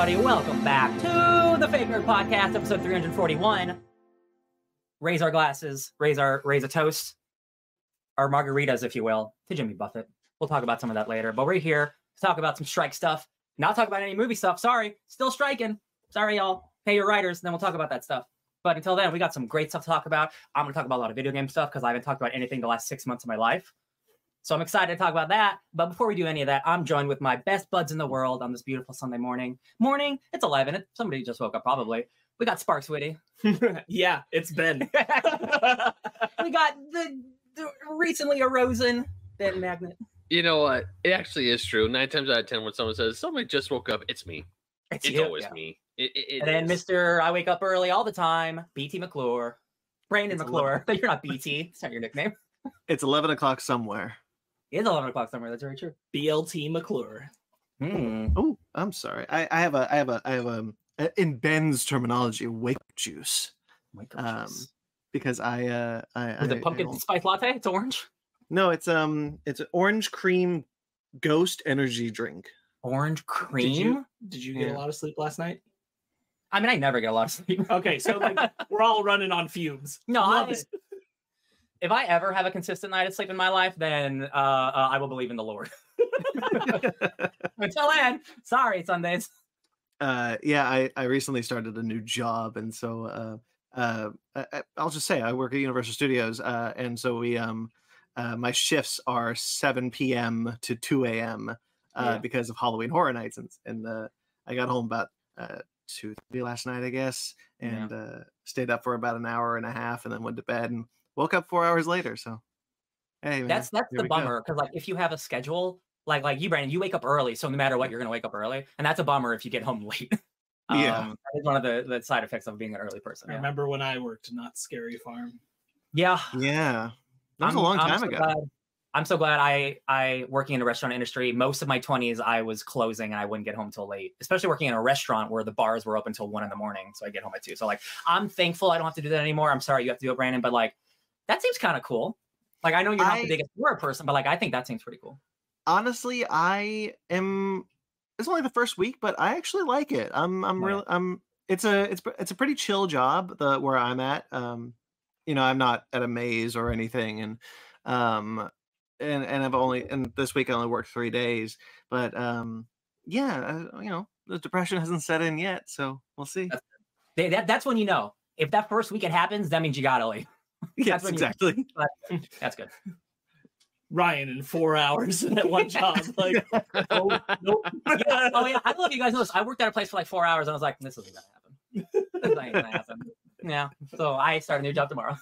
everybody. Welcome back to the Fake Nerd Podcast, episode 341. Raise our glasses, raise our raise a toast, our margaritas, if you will, to Jimmy Buffett. We'll talk about some of that later. But we're here to talk about some strike stuff. Not talk about any movie stuff. Sorry, still striking. Sorry, y'all. Pay your writers, and then we'll talk about that stuff. But until then, we got some great stuff to talk about. I'm going to talk about a lot of video game stuff because I haven't talked about anything the last six months of my life. So I'm excited to talk about that. But before we do any of that, I'm joined with my best buds in the world on this beautiful Sunday morning. Morning, it's 11. It, somebody just woke up probably. We got Sparks Witty. yeah, it's Ben. we got the, the recently arisen Ben Magnet. You know what? It actually is true. Nine times out of ten, when someone says somebody just woke up, it's me. It's, It's you, always yeah. me. It, it, it And then is. Mr. I wake up early all the time, BT McClure. Brandon It's McClure. But you're not BT. It's not your nickname. It's 11 o'clock somewhere. It is 11 o'clock somewhere. That's very true. BLT McClure. Hmm. Oh, I'm sorry. I, I have a, I have a, I have a, in Ben's terminology, wake juice. Wake Um, because I, uh, I, With I, a pumpkin I spice latte? It's orange. no, it's um, it's an orange cream ghost energy drink. Orange Did cream? you did you get Yeah. a lot of sleep last night? I mean, I never get a lot of sleep. Okay, so like we're all running on fumes. No, I- it. If I ever have a consistent night of sleep in my life, then uh, uh, I will believe in the Lord. Until then, sorry, Sundays. uh yeah i i recently started a new job and so uh uh I, I- i'll just say i work at universal studios uh and so we um uh my shifts are 7 p.m to 2 a.m uh Yeah. because of halloween horror nights and and uh i got home about uh two three last night i guess Yeah. and uh stayed up for about an hour and a half and then went to bed and woke up four hours later so hey man, That's that's the bummer because like if you have a schedule, like like you, Brandon, you wake up early, so no matter what, you're gonna wake up early, and that's a bummer if you get home late. Yeah. um, that is one of the, the side effects of being an early person. I Yeah, remember when I worked not Scary Farm. yeah. yeah that was a I'm- long I'm time so ago glad- I'm so glad I I working in the restaurant industry. Most of my 20s, I was closing and I wouldn't get home till late. Especially working in a restaurant where the bars were open till one in the morning, so I get home at two. So like, I'm thankful I don't have to do that anymore. I'm sorry you have to do it, Brandon, but like, that seems kind of cool. Like, I know you're not I- the biggest horror person, but like, I think that seems pretty cool. honestly i am it's only the first week but i actually like it i'm i'm yeah. really i'm it's a it's it's a pretty chill job the where i'm at um you know i'm not at a maze or anything and um and and i've only and this week i only worked three days but um yeah uh, you know the depression hasn't set in yet so we'll see That's- that, that's when you know. If that first week it happens, that means you gotta leave. yes when you- exactly hmm, That's good. Ryan in four hours at one job. Like, oh, nope. Oh yeah, I don't know if you guys know this. I worked at a place for like four hours, and I was like, "This isn't gonna happen. This ain't gonna happen." Yeah. So I start a new job tomorrow.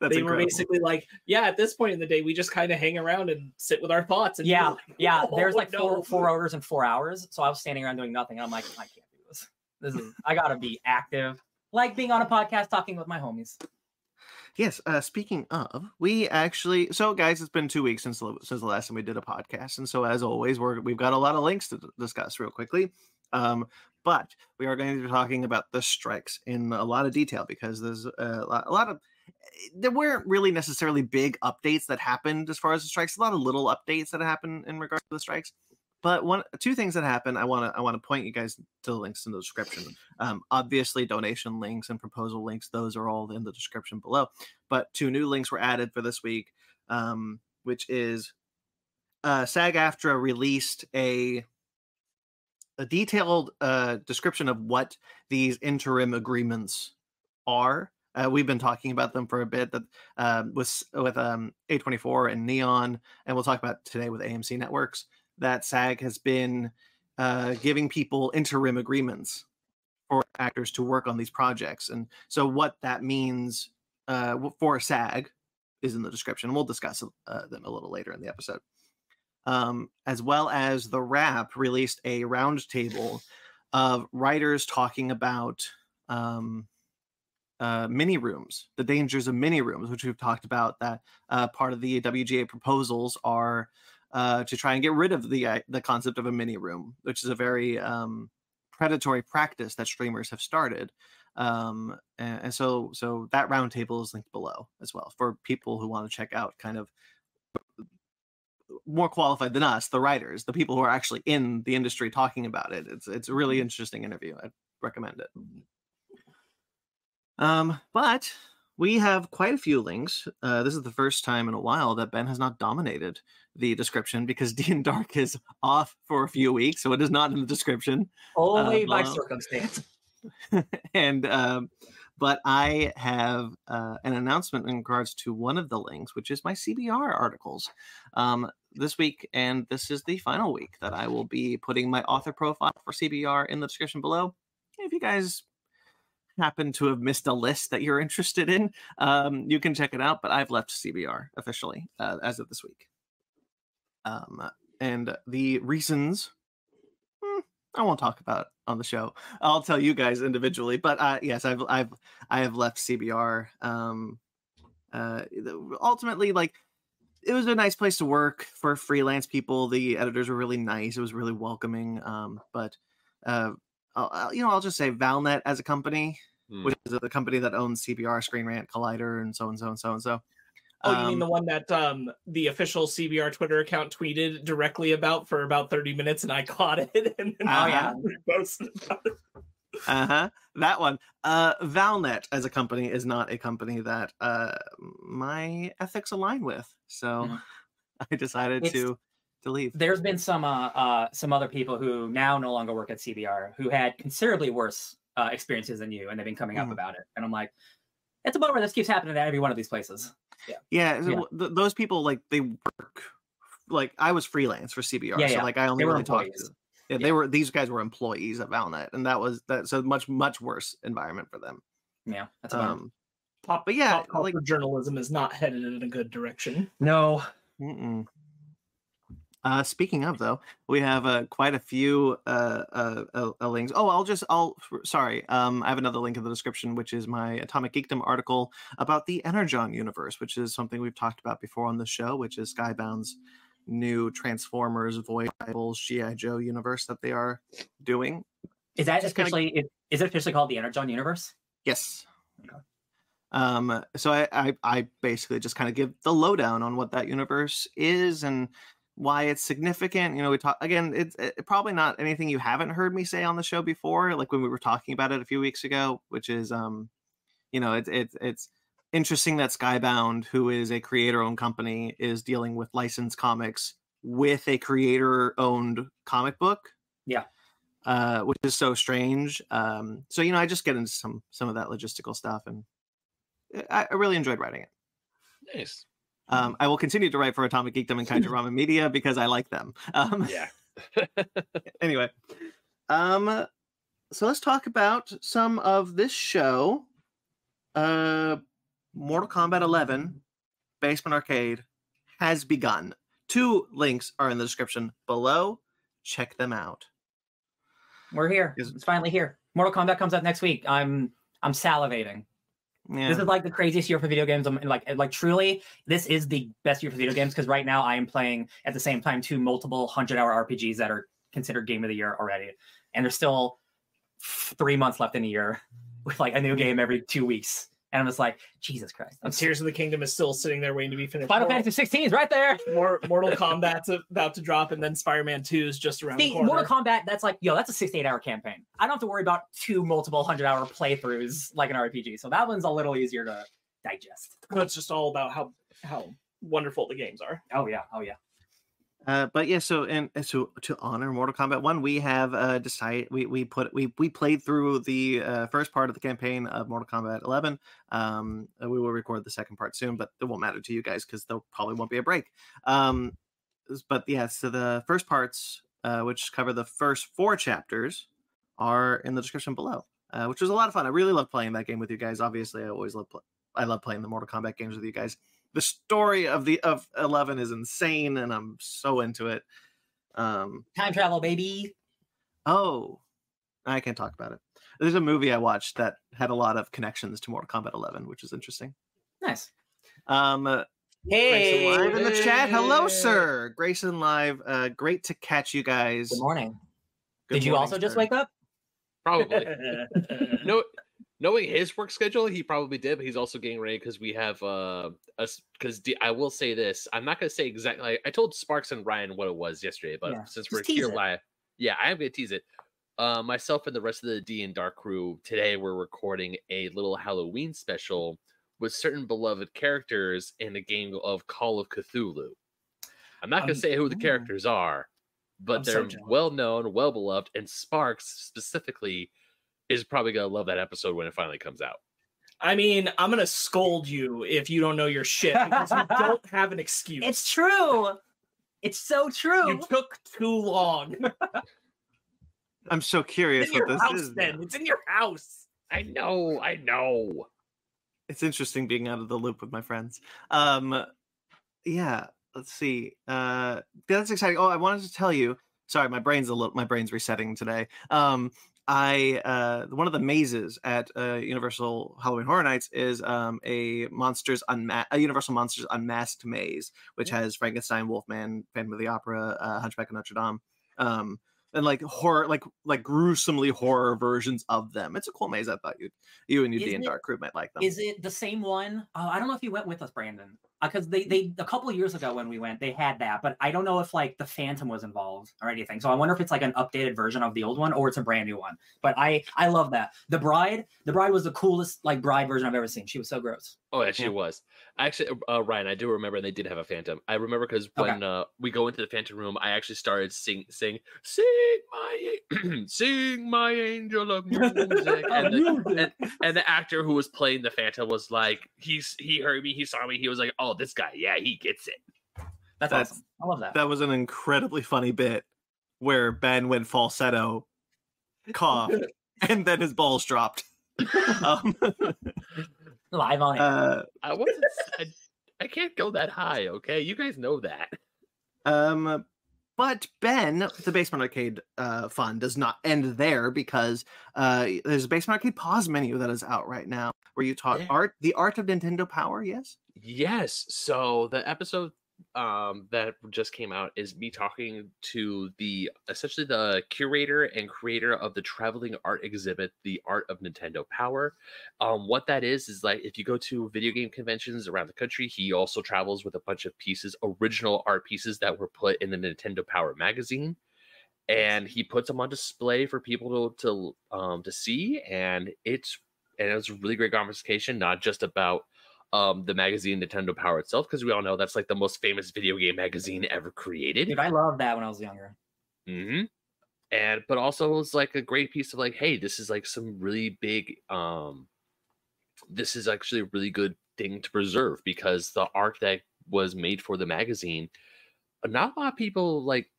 that's they were basically like, yeah, at this point in the day, we just kind of hang around and sit with our thoughts. And Yeah, you're like, yeah. "Oh, There's like no." four four orders in four hours, so I was standing around doing nothing. I'm like, I can't do this. This is I gotta be active, like being on a podcast talking with my homies. Yes. Uh, speaking of, we actually so guys, it's been two weeks since since the last time we did a podcast, and so as always, we're we've got a lot of links to discuss real quickly. Um, but we are going to be talking about the strikes in a lot of detail because there's a lot, a lot of there weren't really necessarily big updates that happened as far as the strikes. A lot of little updates that happened in regards to the strikes. But one, two things that happened, I want to, I want to point you guys to the links in the description. Um, obviously, donation links and proposal links; those are all in the description below but two new links were added for this week, um, which is uh, SAG-AFTRA released a a detailed uh, description of what these interim agreements are. Uh, we've been talking about them for a bit that um, with with um, A24 and Neon, and we'll talk about today with AMC Networks. That SAG has been uh, giving people interim agreements for actors to work on these projects, and so what that means uh, for SAG is in the description. We'll discuss uh, them a little later in the episode. Um, as well as the Wrap released a roundtable of writers talking about um, uh, mini rooms, the dangers of mini rooms, which we've talked about. That uh, part of the WGA proposals are uh, to try and get rid of the uh, the concept of a mini room, which is a very um, predatory practice that streamers have started um and, and so so that roundtable is linked below as well for people who want to check out kind of more qualified than us, the writers, the people who are actually in the industry talking about it. It's it's a really interesting interview. I'd recommend it. Um, but we have quite a few links. Uh, this is the first time in a while that Ben has not dominated the description because Dean Dark is off for a few weeks, so it is not in the description. Only by well- circumstance. and um, but I have uh, an announcement in regards to one of the links, which is my CBR articles um, this week, and this is the final week that I will be putting my author profile for CBR in the description below. If you guys happen to have missed a list that you're interested in, um, you can check it out. But I've left CBR officially uh, as of this week, um, and the reasons. hmm, I won't talk about on the show. I'll tell you guys individually. But uh, yes, I've I've I have left CBR. Um, uh, ultimately, like it was a nice place to work for freelance people. The editors were really nice. It was really welcoming. Um, but uh, I'll, I'll- you know, I'll just say Valnet as a company, Hmm. which is the company that owns CBR, Screen Rant, Collider, and so and so and so and so. Oh, you mean Um, the one that um the official CBR Twitter account tweeted directly about for about 30 minutes and I caught it and then Oh, yeah. posted about it. uh-huh that one uh valnet as a company is not a company that uh my ethics align with so Mhm. i decided It's- to to leave There's been some uh, uh some other people who now no longer work at CBR who had considerably worse uh, experiences than you, and they've been coming up Mhm. about it. And I'm like, it's a bummer this keeps happening at every one of these places. yeah, so Yeah. th- those people like they work like i was freelance for cbr Yeah, so yeah. like i only were really talked employees. to yeah, they were these guys were employees of valnet and that was that so much much worse environment for them Yeah, that's a um Pop, But yeah, pop culture like- journalism is not headed in a good direction. no. Mm-mm. Uh, speaking of though, we have uh, quite a few uh, uh, uh, uh, links. Oh, I'll just I'll sorry. Um, I have another link in the description, which is my Atomic Geekdom article about the Energon universe, which is something we've talked about before on the show, which is Skybound's new Transformers, Void Rivals, GI Joe universe that they are doing. Is that Just kinda- officially it, is it officially called the Energon Universe? Yes. Okay. Um, so I, I I basically just kind of give the lowdown on what that universe is and why it's significant. You know, we talk again. It's it, probably not anything you haven't heard me say on the show before, like when we were talking about it a few weeks ago, which is um, you know, it's it's it's interesting that Skybound, who is a creator-owned company, is dealing with licensed comics with a creator-owned comic book Yeah. uh, which is so strange. Um, so you know, I just get into some some of that logistical stuff, and I, I really enjoyed writing it. Nice. Um, I will continue to write for Atomic Geekdom and Kaiju Ramen Media because I like them. Um, Yeah. anyway, um, so let's talk about some of this show. Uh, Mortal Kombat 11, Basement Arcade, has begun. Two links are in the description below. Check them out. We're here. It's finally here. Mortal Kombat comes out next week. I'm I'm salivating. Yeah. This is like the craziest year for video games. I'm like like truly, this is the best year for video games because right now I am playing at the same time two multiple hundred hour RPGs that are considered game of the year already, and there's still three months left in a year with like a new game every two weeks. And I'm just like, Jesus Christ. I'm And Tears of the Kingdom is still sitting there waiting to be finished. Final Mortal- Fantasy 16 is right there. More Mortal Kombat's about to drop, and then Spider-Man 2 is just around the corner. Mortal Kombat, that's like, yo, that's a 68 hour campaign. I don't have to worry about two multiple hundred hour playthroughs like an RPG. So that one's a little easier to digest. It's just all about how how wonderful the games are. Oh, yeah. Oh, yeah. Uh, but yeah, so and so to honor Mortal Kombat One, we have uh decided we we put we we played through the uh, first part of the campaign of Mortal Kombat 11. Um, we will record the second part soon, but it won't matter to you guys because there probably won't be a break. Um, but yeah, so the first parts, uh, which cover the first four chapters, are in the description below, uh, which was a lot of fun. I really love playing that game with you guys. Obviously, I always love pl- I love playing the Mortal Kombat games with you guys the story of the of 11 is insane and i'm so into it um Time travel, baby. oh i can't talk about it there's a movie i watched that had a lot of connections to mortal kombat 11 which is interesting Nice. um uh, Hey. grayson live in the chat hello sir grayson live uh great to catch you guys Good morning. Good Did you morning, also just wake up? Probably. No, knowing his work schedule, he probably did, but he's also getting ready because we have uh us because I will say this. I'm not gonna say exactly. I told Sparks and Ryan what it was yesterday, but Yeah, since we're here it. live, yeah, I am gonna tease it. Uh, myself and the rest of the D and Dark crew today we're recording a little Halloween special with certain beloved characters in a game of Call of Cthulhu. I'm not gonna Um, say who the characters are, but I'm they're jealous. well known, well beloved, and Sparks specifically is probably gonna love that episode when it finally comes out. I mean, I'm gonna scold you if you don't know your shit because you don't have an excuse. It's true. It's so true. You took too long. I'm so curious It's in what your this house, is. then. now. It's in your house. I know, I know. It's interesting being out of the loop with my friends. Um, yeah. Let's see. Uh, that's exciting. Oh, I wanted to tell you. Sorry, my brain's a little. My brain's resetting today. Um, I uh, one of the mazes at uh, Universal Halloween Horror Nights is um, a monsters unma- a Universal Monsters Unmasked maze, which has Frankenstein, Wolfman, Phantom of the Opera, uh, Hunchback of Notre Dame, um, and like horror, like like gruesomely horror versions of them. It's a cool maze. I thought you you and your Is D and Dark crew might like them. Is it the same one? Uh, I don't know if you went with us, Brandon, because they they a couple of years ago when we went, they had that, but I don't know if like the Phantom was involved or anything. So I wonder if it's like an updated version of the old one or it's a brand new one. But I I love that. The Bride, the Bride was the coolest like bride version I've ever seen. She was so gross. Oh, yeah, she Yeah. was. Actually, uh, Ryan, I do remember they did have a Phantom. I remember because Okay. when uh, we go into the Phantom room, I actually started sing, sing, sing my, sing my angel of music, and the, and, and the actor who was playing the Phantom was like, he's he heard me, he saw me, he was like, oh, this guy, yeah, he gets it. That's, That's- awesome. I love that. that was an incredibly funny bit where Ben went falsetto, coughed, and then his balls dropped. um, Live on it. uh, I wasn't, I, I can't go that high, okay? You guys know that. um, but Ben, the Basement Arcade uh, fun does not end there because uh, there's a Basement Arcade pause menu that is out right now where you taught Yeah. art, the art of Nintendo Power. Yes. Yes. So the episode um that just came out is me talking to the essentially the curator and creator of the traveling art exhibit the art of nintendo power um what that is is like if you go to video game conventions around the country he also travels with a bunch of pieces original art pieces that were put in the nintendo power magazine and he puts them on display for people to to um to see and it's and it was a really great conversation not just about um the magazine Nintendo Power itself because we all know that's like the most famous video game magazine ever created. Dude, I loved that when I was younger. Mm-hmm. And but also it was like a great piece of like, hey, this is like some really big um this is actually a really good thing to preserve because the art that was made for the magazine, not a lot of people like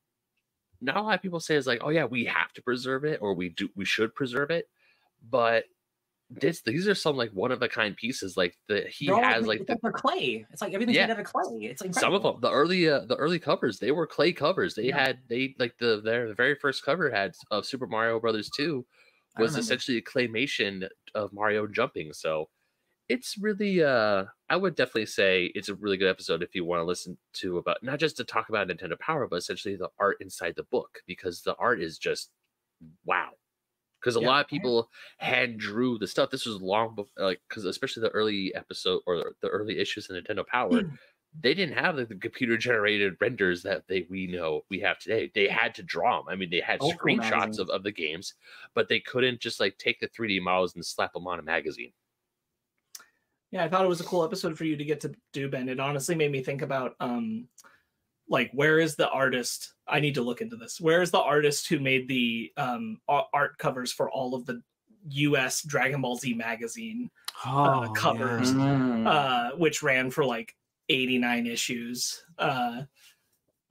not a lot of people say is like, oh yeah, we have to preserve it or we do we should preserve it. But this these are some like one of a kind pieces like that he They're has like, like the, clay. It's like everything's Yeah. made out of clay. It's like some of them the early uh, the early covers they were clay covers they Yeah. had they like the their the very first cover had of super mario brothers 2 was essentially a claymation of mario jumping so it's really uh i would definitely say it's a really good episode if you want to listen to about not just to talk about nintendo power but essentially the art inside the book because the art is just wow because a Yeah. lot of people hand drew the stuff this was long before like because especially the early episode or the early issues of nintendo power they didn't have like, the computer generated renders that they we know we have today. They had to draw them. I mean, they had school screenshots of, of the games, but they couldn't just like take the 3D models and slap them on a magazine. Yeah, I thought it was a cool episode for you to get to do, Ben. It honestly made me think about um like where is the artist? I need to look into this. Where is the artist who made the um art covers for all of the US Dragon Ball Z magazine, Oh, covers. yeah. Mm. uh, which ran for like 89 issues uh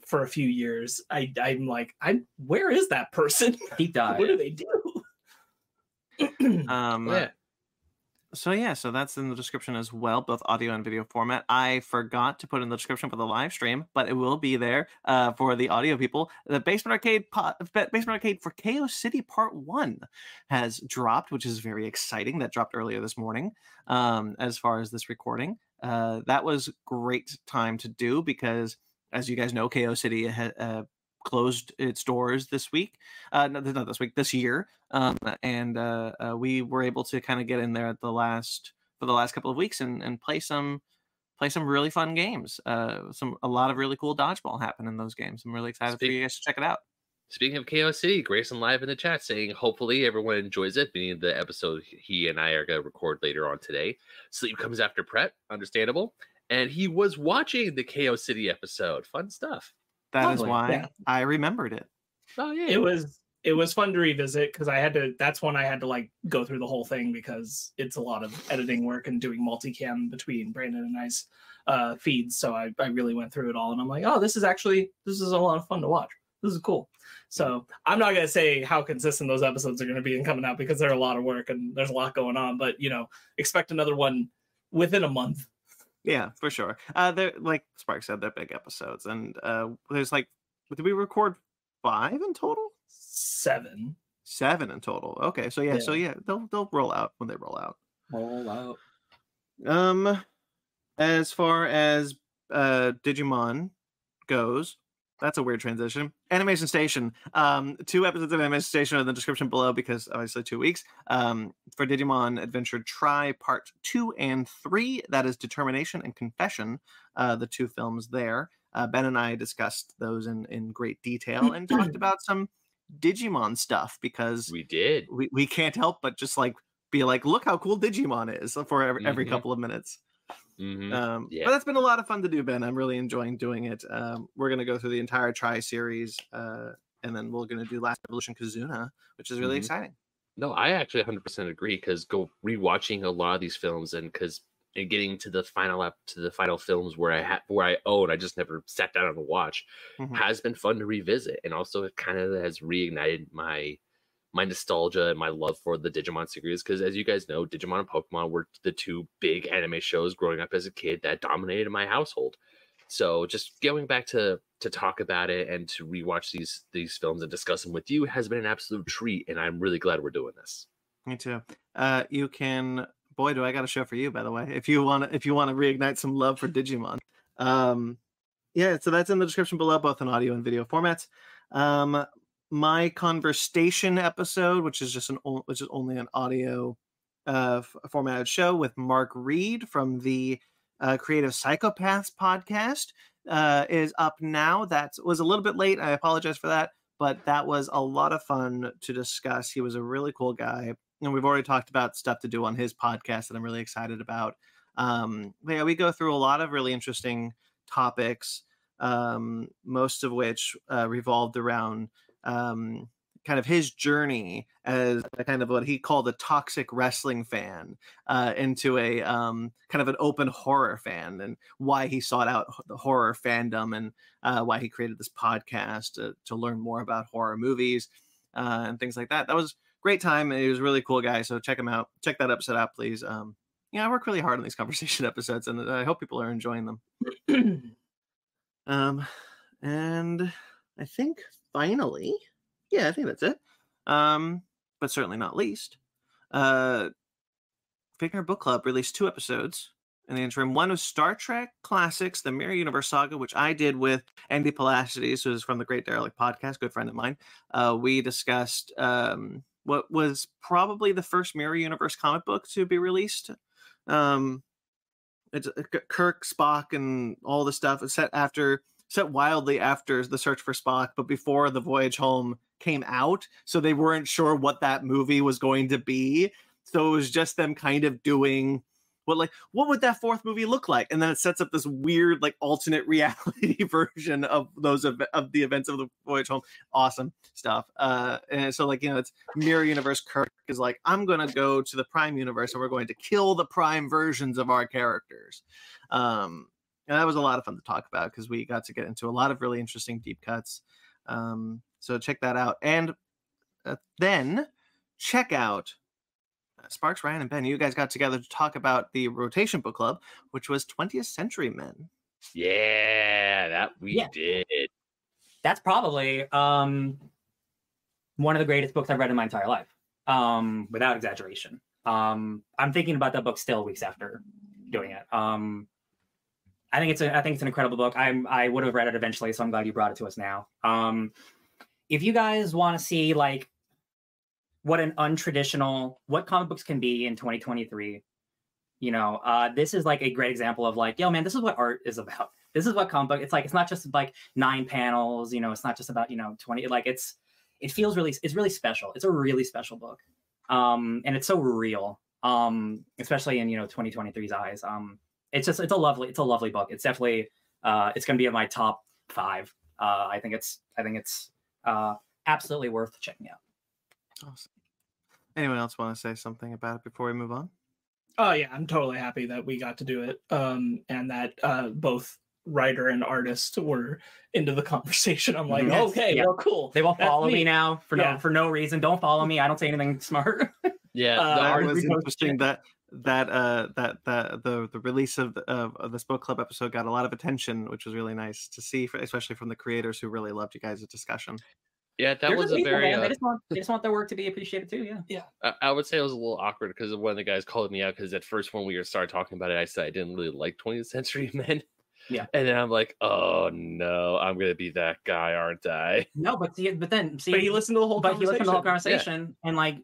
for a few years. I I'm like, I'm where is that person? deep dive. what do they do? Um, yeah. So yeah, so that's in the description as well, both audio and video format. I forgot to put in the description for the live stream, but it will be there uh, for the audio people. The Basement Arcade po- Basement Arcade for KO City Part One has dropped, which is very exciting. That dropped earlier this morning. Um, as far as this recording, uh, that was great time to do because, as you guys know, KO City ha- uh, closed its doors this week. Uh, no, not this week, this year. Um, and uh, uh, we were able to kind of get in there at the last for the last couple of weeks and, and play some play some really fun games. Uh, some a lot of really cool dodgeball happen in those games. I'm really excited Speak- for you guys to check it out. Speaking of City, Grayson live in the chat saying, hopefully everyone enjoys it, meaning the episode he and I are going to record later on today. Sleep comes after prep, understandable. And he was watching the KO City episode. Fun stuff. That is Lovely, why yeah. I remembered it. Oh, yeah. it was it was fun to revisit because I had to. That's when I had to like go through the whole thing because it's a lot of editing work and doing multicam between Brandon and I's uh, feeds. So I, I really went through it all, and I'm like, oh, this is actually this is a lot of fun to watch. This is cool. So I'm not gonna say how consistent those episodes are gonna be in coming out because they're a lot of work and there's a lot going on. But you know, expect another one within a month. Yeah, for sure. Uh, they're like Spark said, they're big episodes, and uh, there's like, did we record five in total? Seven. Seven in total. Okay, so yeah, so yeah, they'll they'll roll out when they roll out. Roll out. Um, as far as uh Digimon goes, that's a weird transition. Animation Station. Um, two episodes of Animation Station are in the description below because obviously two weeks. Um, for Digimon Adventure Tri Part Two and Three, that is Determination and Confession. Uh, the two films there. Uh, ben and I discussed those in in great detail and talked about some Digimon stuff because we did. we, we can't help but just like be like, look how cool Digimon is for every, every Mhm. couple of minutes. Mhm. Um, Yeah. But that's been a lot of fun to do, Ben. I'm really enjoying doing it. Um, we're going to go through the entire Tri series, uh, and then we're going to do Last Evolution Kizuna, which is really Mhm. exciting. No, I actually 100% agree because go rewatching a lot of these films and because and getting to the final up to the final films where I have where I own, I just never sat down and watch Mhm. has been fun to revisit, and also it kind of has reignited my my nostalgia and my love for the Digimon series because as you guys know, Digimon and Pokemon were the two big anime shows growing up as a kid that dominated my household. So just going back to to talk about it and to rewatch these these films and discuss them with you has been an absolute treat, and I'm really glad we're doing this. Me too. Uh, you can, boy, do I got a show for you, by the way. If you want to, if you want to reignite some love for Digimon, um, yeah. So that's in the description below, both in audio and video formats. Um, my conversation episode, which is just an which is only an audio uh, formatted show with Mark Reid from the uh, Creative Psychopaths podcast, uh, is up now. That was a little bit late. I apologize for that, but that was a lot of fun to discuss. He was a really cool guy and we've already talked about stuff to do on his podcast that I'm really excited about. Um, yeah, we go through a lot of really interesting topics, um, most of which uh, revolved around um, kind of his journey as a kind of what he called a toxic wrestling fan uh, into a um, kind of an open horror fan, and why he sought out the horror fandom and uh, why he created this podcast to, to learn more about horror movies uh, and things like that. That was great time and he was a really cool guy so check him out. Check that episode out please. Um yeah i work really hard on these conversation episodes and i hope people are enjoying them. Um and i think finally yeah i think that's it um but certainly not least uh Fake Nerd book club released two episodes in the interim one was star trek classics the mirror universe saga which i did with andy palacides who's from the great derelict podcast good friend of mine uh, we discussed um, what was probably the first Mirror Universe comic book to be released. Um, it's uh, Kirk, Spock, and all the stuff. It's set after, set wildly after the Search for Spock, but before the Voyage Home came out, so they weren't sure what that movie was going to be. So it was just them kind of doing what like what would that fourth movie look like? And then it sets up this weird like alternate reality version of those ev- of the events of the voyage home. Awesome stuff. Uh and so like you know it's mirror universe kirk is like i'm gonna go to the prime universe and we're going to kill the prime versions of our characters. Um and that was a lot of fun to talk about because we got to get into a lot of really interesting deep cuts um so check that out and uh, then check out uh, Sparks, Ryan, and Ben, you guys got together to talk about the Rotation Book Club, which was 20th Century Men. Yeah, that we Yeah. did. That's probably um one of the greatest books I've read in my entire life. Um, without exaggeration. Um, I'm thinking about that book still weeks after doing it. Um, I think it's a, I think it's an incredible book. I'm I would have read it eventually, so I'm glad you brought it to us now. Um, if you guys want to see like what an untraditional what comic books can be in 2023, you know, uh, this is like a great example of like, yo, man, this is what art is about. This is what comic book. It's like it's not just like nine panels. You know, it's not just about you know 20. Like it's it feels really it's really special. It's a really special book, um, and it's so real, um, especially in you know 2023's eyes. Um, it's just it's a lovely it's a lovely book. It's definitely uh, it's going to be in my top five. Uh, I think it's I think it's uh, absolutely worth checking out. Awesome. Anyone else want to say something about it before we move on? Oh yeah, I'm totally happy that we got to do it, um, and that uh, both writer and artist were into the conversation. I'm like, Mhm. Yes, okay, yeah. well, cool. They will That's follow me neat. now for Yeah. no for no reason. Don't follow me. I don't say anything smart. Yeah, Uh, the that art Art was interesting that that uh that that the the release of, the, of of this book club episode got a lot of attention which was really nice to see for, especially from the creators who really loved you guys' discussion yeah, that They're was just a very. man. They Uh, just want they just want their work to be appreciated too. Yeah. I, I would say it was a little awkward because one of the guys called me out because at first when we were started talking about it, I said I didn't really like 20th Century Men. Yeah. and then I'm like, oh no, I'm gonna be that guy, aren't I? No, but see, but then see, But he listened to the whole but he listened to the whole conversation. conversation and like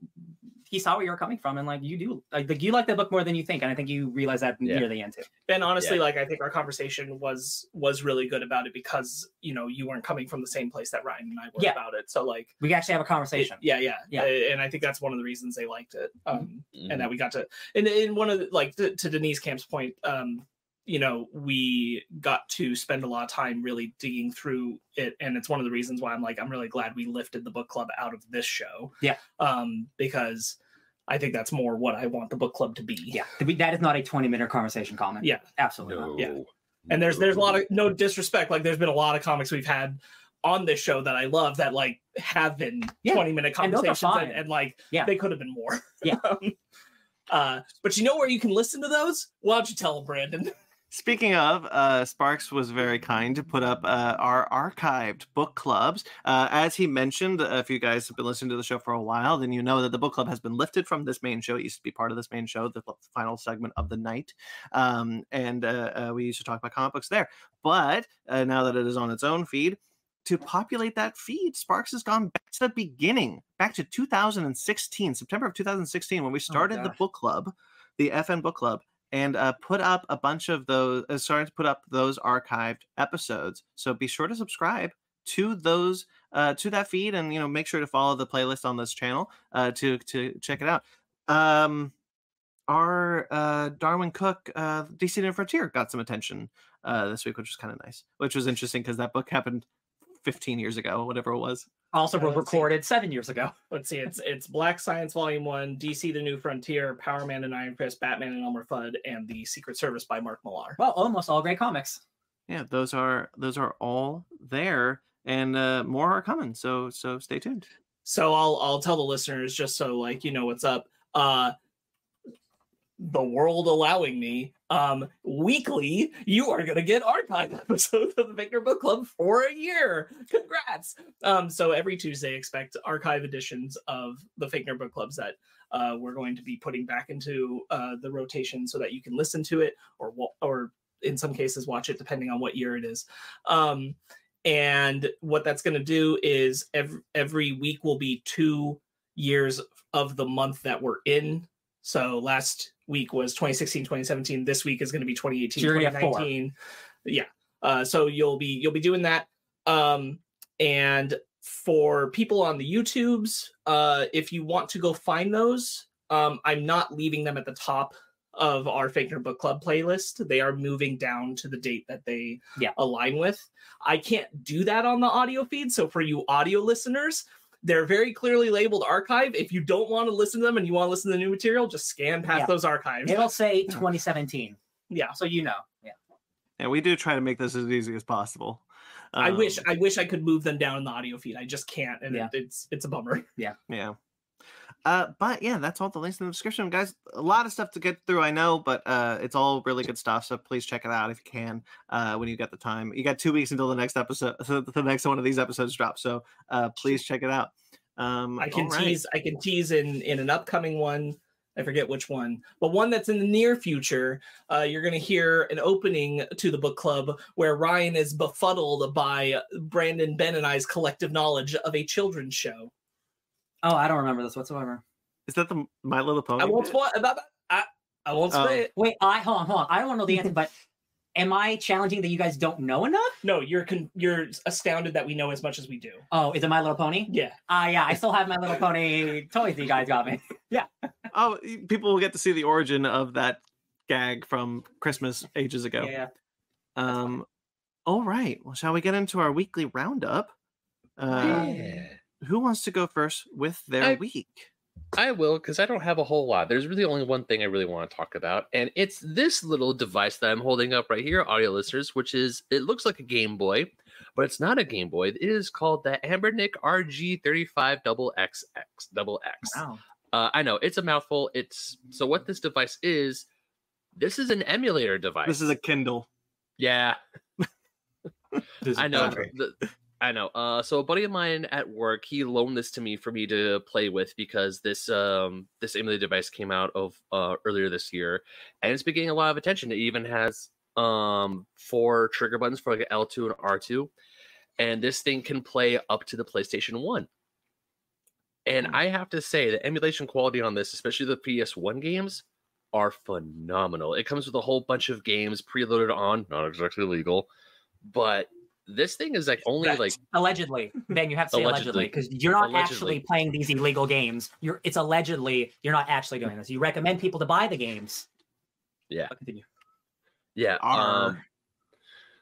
he saw where you were coming from and like you do like, like you like the book more than you think and I think you realize that Yeah. near the end too. And honestly, Yeah. like I think our conversation was was really good about it because you know you weren't coming from the same place that Ryan and I were Yeah. about it. So like, We actually have a it- conversation. yeah, yeah, Yeah. Uh, And I think that's one of the reasons they liked it. Um, Mhm. and that we got to and in one of the, like to, to Deniz Camp's point um you know we got to spend a lot of time really digging through it and it's one of the reasons why i'm like i'm really glad we lifted the book club out of this show Yeah. um because i think that's more what i want the book club to be Yeah, that is not a twenty minute conversation comment. Yeah. absolutely not. no. yeah. and there's there's a lot of no disrespect like there's been a lot of comics we've had on this show that i love that like have been Yeah. 20 minute And those are conversations and, fine. and, like Yeah. they could have been more Yeah. Um, uh but you know where you can listen to those why don't you tell them brandon Speaking of, uh, Sparks was very kind to put up uh, our archived book clubs. Uh, as he mentioned, uh, if you guys have been listening to the show for a while, then you know that the book club has been lifted from this main show. It used to be part of this main show, the final segment of the night. Um, and uh, uh, we used to talk about comic books there. But uh, now that it is on its own feed, to populate that feed, Sparks has gone back to the beginning, back to 2016, September of 2016, when we started the book club, the FN book club and uh, put up a bunch of those uh, starting to put up those archived episodes. So be sure to subscribe to those uh, to that feed and you know make sure to follow the playlist on this channel uh, to to check it out. Um our uh Darwyn Cooke uh dc New frontier got some attention uh this week which was kind of nice which was interesting because that book happened 15 years ago whatever it was Also Yeah, let's see. recorded seven years ago. let's see it's it's black science volume one dc the new frontier power man and iron fist batman and elmer fudd and the secret service by mark millar Well, almost all great comics. yeah those are those are all there and uh more are coming so so stay tuned so i'll i'll tell the listeners just so like you know what's up uh the world allowing me um weekly you are going to get archive episodes of the victor book club for a year. Congrats. Um so every tuesday expect archive editions of the Fake Nerd book clubs that uh we're going to be putting back into uh the rotation so that you can listen to it or or in some cases watch it depending on what year it is. Um and what that's going to do is every every week will be two years of the month that we're in. So last week was 2016 2017 this week is going to be 2018 So you're gonna get four. 2019 yeah uh so you'll be you'll be doing that um and for people on the youtubes uh if you want to go find those um i'm not leaving them at the top of our Fake Nerd Book Club playlist. They are moving down to the date that they Yeah. align with. I can't do that on the audio feed. So for you audio listeners, they're very clearly labeled archive. If you don't want to listen to them and you want to listen to the new material, just scan past Yeah. those archives. It'll say 2017. Yeah. So you know. Yeah. And we do try to make this as easy as possible. I wish Um, I wish I could move them down in the audio feed. I just can't, and Yeah. it, it's it's a bummer. Yeah. Yeah. Uh, but yeah, that's all the links in the description, guys. A lot of stuff to get through, I know, but uh, it's all really good stuff. So please check it out if you can, uh, when you get the time. You got two weeks until the next episode, so the next one of these episodes drops. So uh, please check it out. Um, I can right. tease I can tease in in an upcoming one I forget which one, but one that's in the near future. Uh, you're going to hear an opening to the book club where Ryan is befuddled by Brandon, Ben, and I's collective knowledge of a children's show. Oh, I don't remember this whatsoever. Is that the My Little Pony? I won't bit? spoil. I, I won't say it. Wait, I hold on, hold on. I don't want to know the answer, but am I challenging that you guys don't know enough? No, you're con- you're astounded that we know as much as we do. Oh, is it My Little Pony? Yeah. Ah, yeah, I still have My Little Pony toys that you guys got me. Yeah. oh, people will get to see the origin of that gag from Christmas ages ago. Yeah. Um, all right. Well, shall we get into our weekly roundup? Uh, Who wants to go first with their I- week? I will because I don't have a whole lot. There's really only one thing I really want to talk about, and it's this little device that I'm holding up right here, audio listeners, which is it looks like a Game Boy, but it's not a Game Boy. It is called the Anbernic RG35 Double XX Double X. Wow. Uh, I know it's a mouthful. It's so what this device is. This is an emulator device. This is a Kindle. yeah, I know. The, I know. Uh, so a buddy of mine at work, he loaned this to me for me to play with because this um this emulator device came out of uh earlier this year, and it's been getting a lot of attention. It even has um four trigger buttons for like L two and R two, and this thing can play up to the PlayStation One. And Hmm. I have to say, the emulation quality on this, especially the PS1 games, are phenomenal. It comes with a whole bunch of games preloaded on, not exactly legal, but this thing is like only like Allegedly, Ben, you have to say allegedly Allegedly. because you're not Allegedly. actually playing these illegal games. You're it's allegedly you're not actually doing this. You recommend people to buy the games. Yeah. But continue. yeah, Arr. um,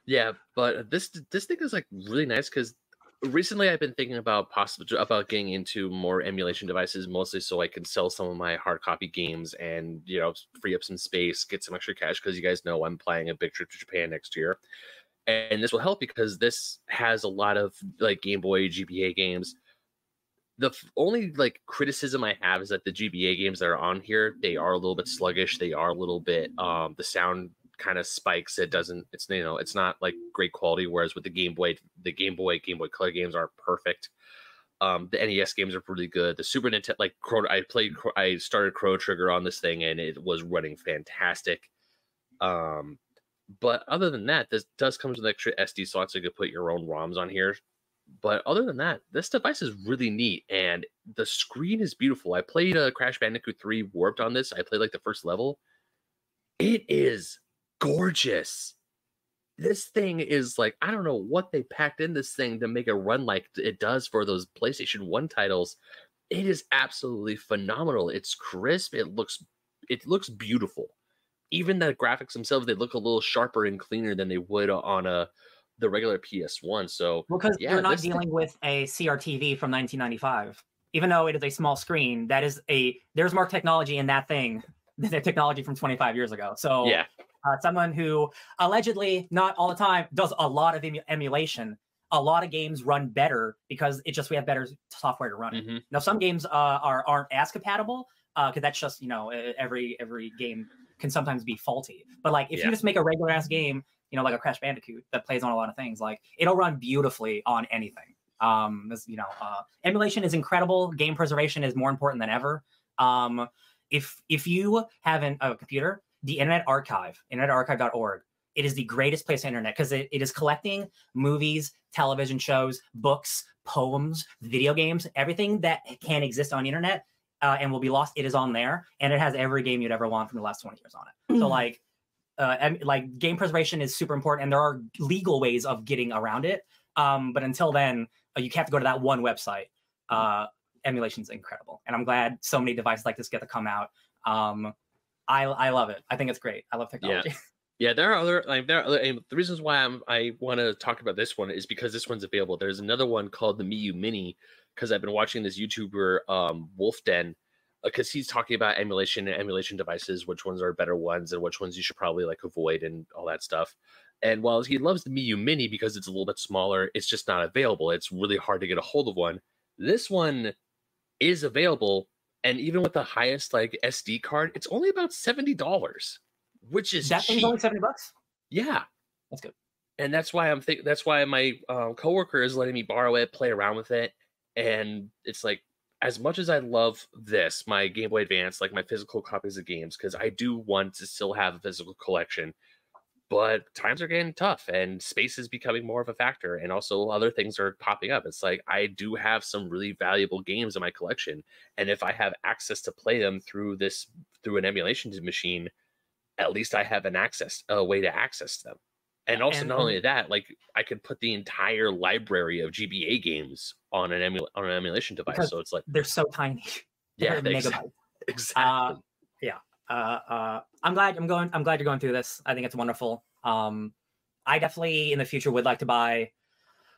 yeah. But this this thing is like really nice because recently I've been thinking about possible about getting into more emulation devices, mostly so I can sell some of my hard copy games and you know free up some space, get some extra cash because you guys know I'm planning a big trip to Japan next year. And this will help because this has a lot of like Game Boy GBA games. The f- only like criticism I have is that the GBA games that are on here, they are a little bit sluggish. They are a little bit um the sound kind of spikes. It doesn't it's you know, it's not like great quality whereas with the Game Boy the Game Boy Game Boy Color games are perfect. Um the NES games are pretty good. The Super Nintendo like I played I started Chrono Trigger on this thing and it was running fantastic. Um but other than that, this does come with extra SD slots so you could put your own ROMs on here. But other than that, this device is really neat and the screen is beautiful. I played uh, Crash Bandicoot 3 Warped on this. I played like the first level. It is gorgeous. This thing is like, I don't know what they packed in this thing to make it run like it does for those PlayStation 1 titles. It is absolutely phenomenal. It's crisp. It looks it looks beautiful even the graphics themselves they look a little sharper and cleaner than they would on a the regular PS1. So Because Yeah, you're not thing- dealing with a CRTV from 1995. Even though it is a small screen, that is a there's more technology in that thing than the technology from 25 years ago. So yeah, uh, someone who allegedly not all the time does a lot of emu- emulation. A lot of games run better because it just we have better software to run it. mhm, Now some games uh, are aren't as compatible because that's just you know every every game can sometimes be faulty. But like if Yeah. you just make a regular ass game, you know, like a Crash Bandicoot that plays on a lot of things, like it'll run beautifully on anything. Um, this, you know, uh, emulation is incredible. Game preservation is more important than ever. Um, if if you have an, a computer, the Internet Archive, internetarchive.org, it is the greatest place on internet because it, it is collecting movies, television shows, books, poems, video games, everything that can exist on the internet uh, and will be lost. It is on there, and it has every game you'd ever want from the last twenty years on it. So Mm. like, uh, em- like game preservation is super important, and there are legal ways of getting around it. Um, but until then, uh, you have to go to that one website. Uh, emulation is incredible, and I'm glad so many devices like this get to come out. Um, I I love it. I think it's great. I love technology. yeah. Yeah, There are other like there are other and the reasons why I'm I want to talk about this one is because this one's available. There's another one called the Miyoo Mini because I've been watching this YouTuber um Wulff Den because he's talking about emulation and emulation devices, which ones are better ones and which ones you should probably like avoid and all that stuff. And while he loves the Miyoo Mini because it's a little bit smaller, it's just not available. It's really hard to get a hold of one. This one is available, and even with the highest like SD card, it's only about seventy dollars, which is that thing's cheap. only seventy bucks. yeah, That's good. and that's why I'm think that's why my um, coworker is letting me borrow it, play around with it, and it's like as much as I love this, my Game Boy Advance, like my physical copies of games, because I do want to still have a physical collection, but times are getting tough and space is becoming more of a factor. And also other things are popping up. It's like I do have some really valuable games in my collection. And if I have access to play them through this through an emulation machine, at least I have an access a way to access them. And also And- not only that, like I could put the entire library of GBA games on an emul- on an emulation device. So it's like They're so tiny. yeah, They're ex- megabytes. exactly. Uh, yeah. Uh, uh, I'm glad I'm going. I'm glad you're going through this. I think it's wonderful. Um, I definitely in the future would like to buy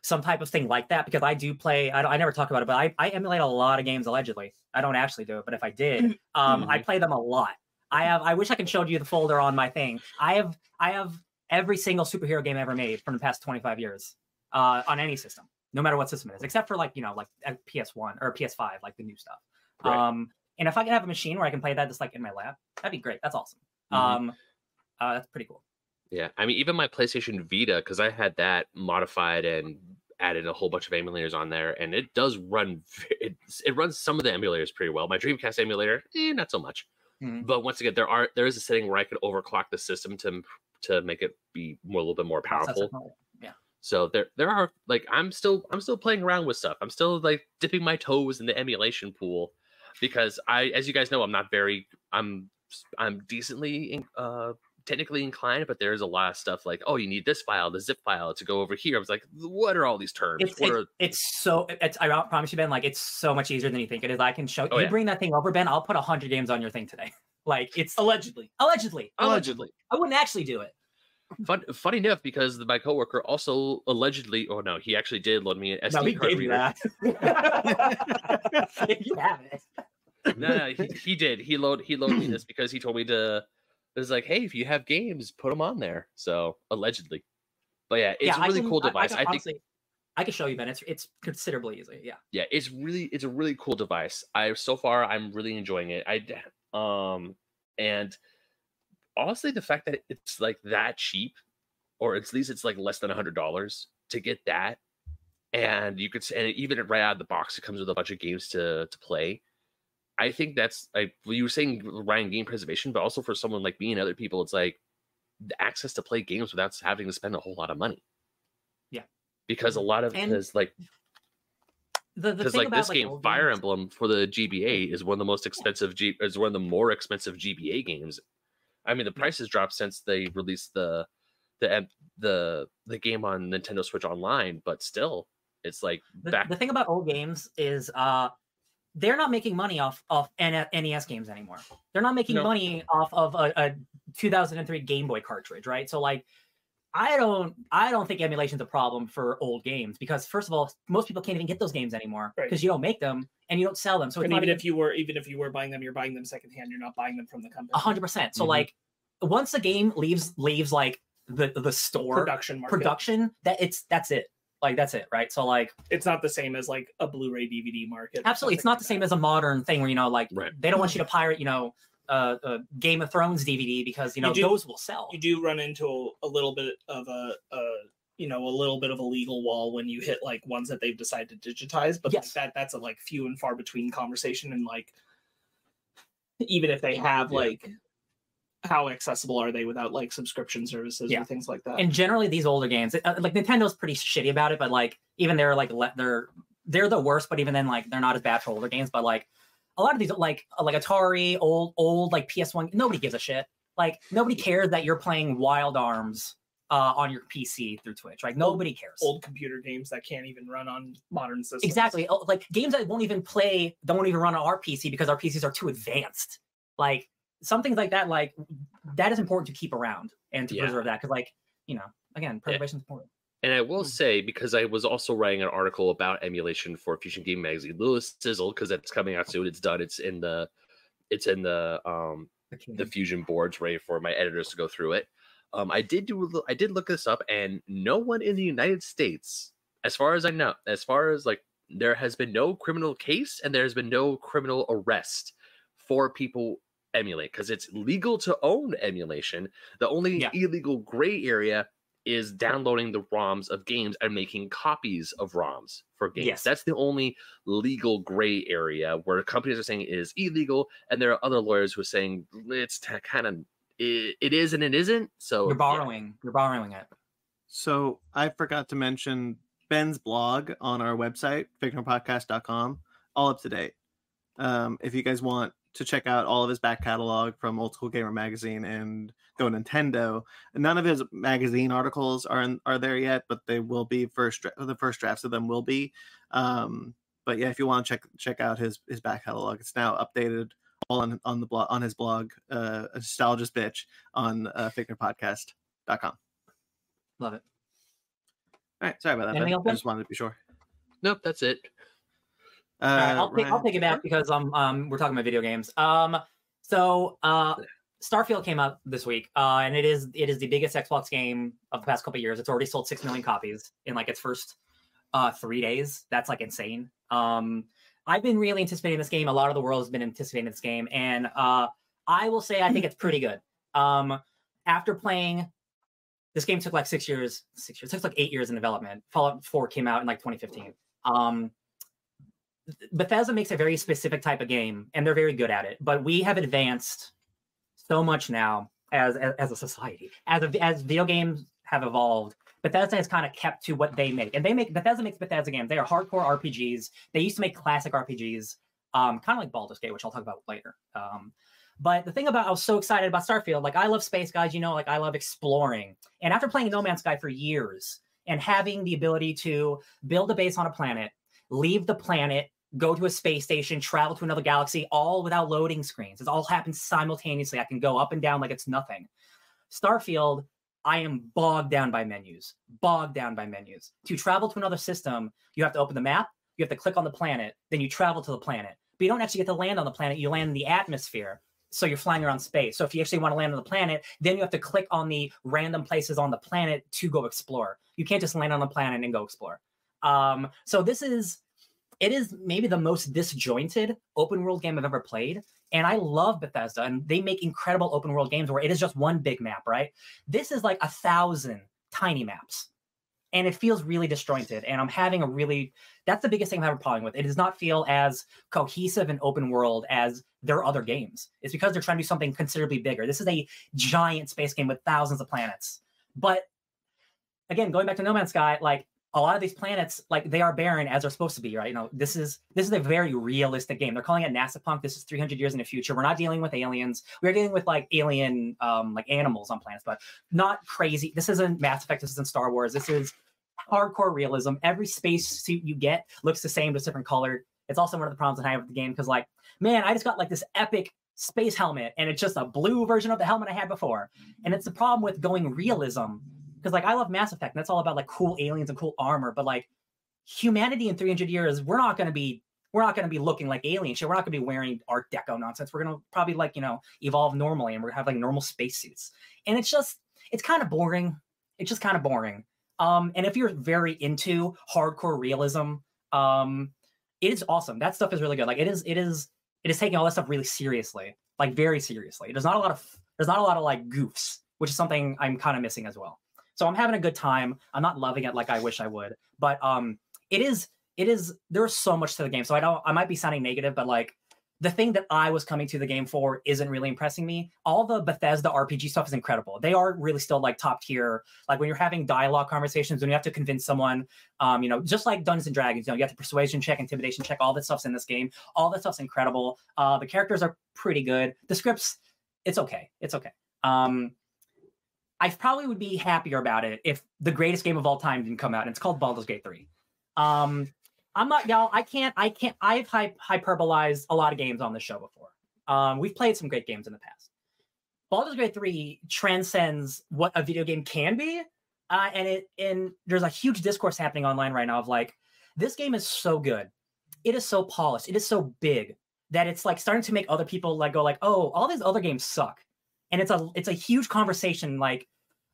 some type of thing like that because I do play. I, don't, I never talk about it, but I, I emulate a lot of games allegedly. I don't actually do it, but if I did, um, I play them a lot. I have. I wish I can show you the folder on my thing. I have. I have every single superhero game ever made from the past 25 years uh, on any system, no matter what system it is, except for like you know like uh, PS1 or PS5, like the new stuff. Right. Um, and if I can have a machine where I can play that just like in my lab, that'd be great. That's awesome. Mhm. Um, uh, that's pretty cool. Yeah, I mean, even my PlayStation Vita, because I had that modified and added a whole bunch of emulators on there, and it does run. It, it runs some of the emulators pretty well. My Dreamcast emulator, eh, not so much. Mhm. But once again, there are there is a setting where I could overclock the system to to make it be more a little bit more powerful. Yeah. So there there are like I'm still I'm still playing around with stuff. I'm still like dipping my toes in the emulation pool because I as you guys know I'm not very I'm I'm decently in, uh technically inclined but there's a lot of stuff like oh you need this file the zip file to go over here. I was like what are all these terms? It's, what it's, are it's so it's I promise you, Ben. Like it's so much easier than you think it is. I can show Oh, you yeah. bring that thing over, Ben. I'll put hundred games on your thing today. Like it's Allegedly. allegedly, allegedly. I wouldn't actually do it. Fun, funny enough, because my coworker also allegedly, oh no, he actually did loan me an SD no, he card gave you reader. that. you have it. no, no, he, he did. He load he loaned me this because he told me to. It was like, hey, if you have games, put them on there. So allegedly, but yeah, it's yeah, a really can, cool device. I, I, can, think, honestly, I can show you, Ben. It's it's considerably easy. Yeah. yeah, it's really it's a really cool device. I so far I'm really enjoying it. I um and honestly, the fact that it's like that cheap, or at least it's like less than a hundred dollars to get that, and you could and even right out of the box, it comes with a bunch of games to to play. I think that's like you were saying Ryan game preservation, but also for someone like me and other people, it's like the access to play games without having to spend a whole lot of money. Yeah. because a lot of And because like The the like about this like, game fire games- emblem for the gba is one of the most expensive G- is one of the more expensive gba games i mean the price has dropped since they released the the the the game on nintendo switch online but still it's like the, back the thing about old games is uh they're not making money off off NES games anymore. They're not making No. money off of a, a 2003 Game Boy cartridge, right? So like I don't I don't think emulation's a problem for old games because first of all, most people can't even get those games anymore Right. because you don't make them and you don't sell them. So it's and even even if you were even if you were buying them, you're buying them secondhand. You're not buying them from the company. a hundred percent. So Mhm. like once a game leaves leaves like the the store Production market. production, that it's that's it. Like that's it, right? So like It's not the same as like a Blu-ray DVD market. absolutely it's not like the same as a modern thing where you know like Right. they don't want you to pirate you know uh, uh game of thrones dvd because you You know do- those will sell you do run into a, a little bit of a, a you know a little bit of a legal wall when you hit like ones that they've decided to digitize but Yes. that that's a like few and far between conversation and like even if they have Yeah. like how accessible are they without like subscription services Yeah. or things like that and generally these older games uh, like nintendo's pretty shitty about it but like even they're like le- they're they're the worst but even then like they're not as bad for older games but like a lot of these like uh, like atari old old like ps1 nobody gives a shit like nobody cares that you're playing wild arms uh, on your pc through twitch right nobody cares old computer games that can't even run on modern systems Exactly. Oh, Like games that won't even play, don't even run on our PC because our PCs are too advanced. Like some things like that, like that is important to keep around and to Yeah. preserve that. Cause like, you know, again, preservation is important. And I will Mm. say, because I was also writing an article about emulation for Fusion Game Magazine, Lewis Sizzle, because it's coming out soon. It's done. It's in the, it's in the um the Fusion boards, ready for my editors to go through it. Um, I did do, a little- I did look this up, and no one in the United States, as far as I know, as far as like there has been no criminal case and there has been no criminal arrest for people emulate because it's legal to own emulation. The only Yeah. illegal gray area is downloading the ROMs of games and making copies of ROMs for games. Yes. That's the only legal gray area where companies are saying it is illegal, and there are other lawyers who are saying it's kind of it, it is and it isn't. So You're yeah. borrowing. You're borrowing it. So I forgot to mention Ben's blog on our website, fakenerdpodcast.com, all up to date. Um, if you guys want to check out all of his back catalog from Old School Gamer Magazine and Go Nintendo, none of his magazine articles are in, are there yet, but they will be first. The first drafts of them will be. Um, but yeah, if you want to check check out his his back catalog, it's now updated all on on the blog on his blog, uh, nostalgist bitch on uh, fakenerdpodcast.com. Love it. All right, sorry about that. Anything Ben. else, I just wanted to be sure. Nope, that's it. Uh, right, I'll take I'll take it back because um um we're talking about video games. Um, so uh, Starfield came out this week, uh, and it is it is the biggest Xbox game of the past couple of years. It's already sold six million copies in like its first uh three days. That's like insane. Um, I've been really anticipating this game. A lot of the world has been anticipating this game, and uh, I will say I think it's pretty good. Um, after playing, this game took like six years. Six years. It took like eight years in development. Fallout Four came out in like 2015. Um, Bethesda makes a very specific type of game, and they're very good at it. But we have advanced so much now as as, as a society, as a, as video games have evolved. Bethesda has kind of kept to what they make, and they make Bethesda makes Bethesda games. They are hardcore RPGs. They used to make classic RPGs, um, kind of like Baldur's Gate, which I'll talk about later. Um, but the thing about I was so excited about Starfield, like I love space guys, you know, like I love exploring. And after playing No Man's Sky for years and having the ability to build a base on a planet, leave the planet, go to a space station, travel to another galaxy, all without loading screens. It all happens simultaneously. I can go up and down like it's nothing. Starfield, I am bogged down by menus, bogged down by menus. To travel to another system, you have to open the map, you have to click on the planet, then you travel to the planet. But you don't actually get to land on the planet, you land in the atmosphere. So you're flying around space. So if you actually want to land on the planet, then you have to click on the random places on the planet to go explore. You can't just land on the planet and go explore. Um, so this is it is maybe the most disjointed open world game I've ever played. And I love Bethesda, and they make incredible open world games where it is just one big map, right? This is like a thousand tiny maps, and it feels really disjointed. And I'm having a really that's the biggest thing I'm having a problem with. It does not feel as cohesive and open world as their other games. It's because they're trying to do something considerably bigger. This is a giant space game with thousands of planets. But again, going back to No Man's Sky, like a lot of these planets, like they are barren as they're supposed to be, right? You know, this is this is a very realistic game. They're calling it NASA Punk. This is 300 years in the future. We're not dealing with aliens. We're dealing with like alien, um, like animals on planets, but not crazy. This isn't Mass Effect. This isn't Star Wars. This is hardcore realism. Every space suit you get looks the same, just different color. It's also one of the problems that I have with the game because, like, man, I just got like this epic space helmet, and it's just a blue version of the helmet I had before. And it's the problem with going realism because like I love Mass Effect, and that's all about like cool aliens and cool armor. But like humanity in 300 years, we're not going to be we're not going to be looking like alien shit. We're not going to be wearing Art Deco nonsense. We're going to probably like you know evolve normally, and we're to have like normal spacesuits. And it's just it's kind of boring. It's just kind of boring. Um, and if you're very into hardcore realism, um, it is awesome. That stuff is really good. Like it is, it is, it is taking all that stuff really seriously, like very seriously. There's not a lot of, there's not a lot of like goofs, which is something I'm kind of missing as well. So I'm having a good time. I'm not loving it like I wish I would, but um, it is, it is. There's so much to the game. So I don't. I might be sounding negative, but like the thing that I was coming to the game for isn't really impressing me. All the Bethesda RPG stuff is incredible. They are really still like top tier. Like when you're having dialogue conversations, when you have to convince someone, um, you know, just like Dungeons and Dragons, you know, you have to persuasion check, intimidation check, all that stuff's in this game. All that stuff's incredible. Uh, the characters are pretty good. The scripts, it's okay. It's okay. Um, I probably would be happier about it if the greatest game of all time didn't come out, and it's called Baldur's Gate 3. Um, I'm not y'all. I can't. I can't. I've hype, hyperbolized a lot of games on this show before. Um, we've played some great games in the past. Baldur's Gate 3 transcends what a video game can be, uh, and it and there's a huge discourse happening online right now of like this game is so good, it is so polished, it is so big that it's like starting to make other people like go like, oh, all these other games suck, and it's a it's a huge conversation like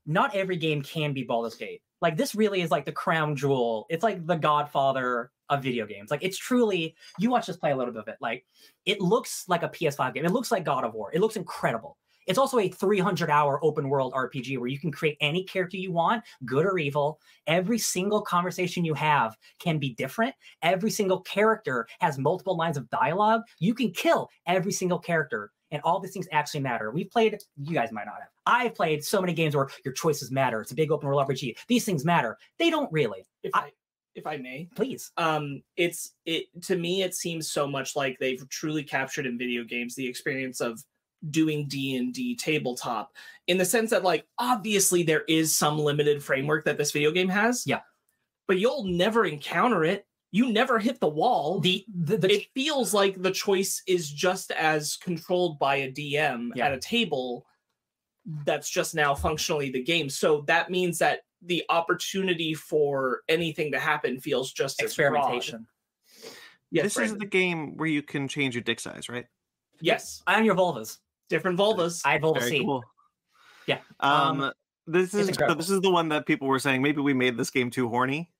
not every game can be Baldur's Gate. Like this really is like the crown jewel. It's like the Godfather of video games. Like it's truly you watch us play a little bit of it. Like it looks like a PS5 game. It looks like God of War. It looks incredible. It's also a 300 hour open world RPG where you can create any character you want, good or evil. Every single conversation you have can be different. Every single character has multiple lines of dialogue. You can kill every single character, and all these things actually matter. We've played, you guys might not have. I've played so many games where your choices matter. It's a big open world RPG. These things matter. They don't really. If I- I if I may, Please. um it's it to me it seems so much like they've truly captured in video games the experience of doing d&d tabletop in the sense that like obviously there is some limited framework that this video game has Yeah. but you'll never encounter it you never hit the wall The the, the it feels like the choice is just as controlled by a dm Yeah. at a table that's just now functionally the game so that means that the opportunity for anything to happen feels just as experimentation. Yes, this is the game where you can change your dick size, right? yes, I on your vulvas. different vulvas. I had vulva C. cool. Yeah, Um, um, this is so this is the one that people were saying maybe we made this game too horny.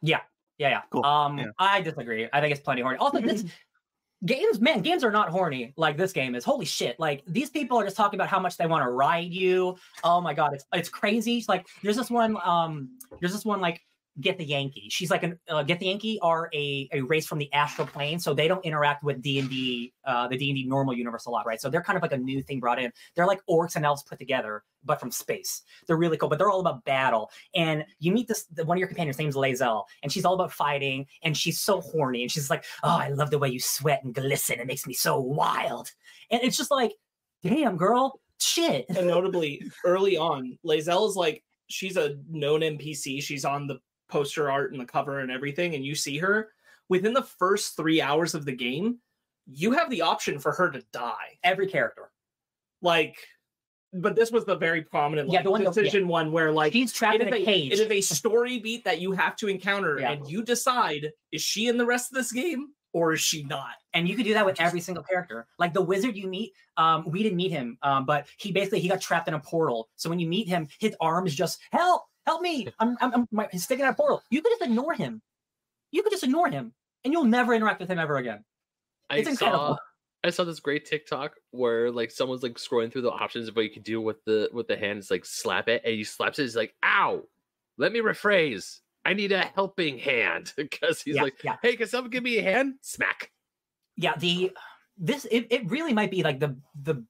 Yeah, yeah. Yeah. Cool. Um, Yeah. I disagree. I think it's plenty horny. Also, this games, man, games are not horny like this game is. Holy shit! Like these people are just talking about how much they want to ride you. Oh my god, it's it's crazy. It's like there's this one. Um, there's this one like Githyanki. She's like an uh, Githyanki are a, a race from the astral plane, so they don't interact with D and D, uh, the D and D normal universe a lot, right? So they're kind of like a new thing brought in. They're like orcs and elves put together, but from space. They're really cool, but they're all about battle. And you meet this one of your companions, name's Lae'zel, and she's all about fighting, and she's so horny, and she's like, "Oh, I love the way you sweat and glisten. It makes me so wild." And it's just like, "Damn, girl, shit." and notably, early on, Lae'zel is like she's a known NPC. She's on the poster art and the cover and everything, and you see her within the first three hours of the game. You have the option for her to die, Every character. like. But this was the very prominent Yeah, like, the one that- yeah. decision one where like She's trapped in a, cage. it is a story beat that you have to encounter, Yeah. and you decide is she in the rest of this game or is she not? and you could do that with every single character like the wizard you meet um we didn't meet him um but he basically he got trapped in a portal so when you meet him his arms just help help me i'm i'm, I'm my, he's sticking out a portal you could just ignore him you could just ignore him and you'll never interact with him ever again I It's incredible. saw I saw this great TikTok where like someone's like scrolling through the options of what you can do with the with the hand. It's like slap it, and he slaps it. He's like, "Ow! Let me rephrase. I need a helping hand." Because he's yeah like, yeah "Hey, can someone give me a hand?" Smack. yeah the this it, it really might be like the the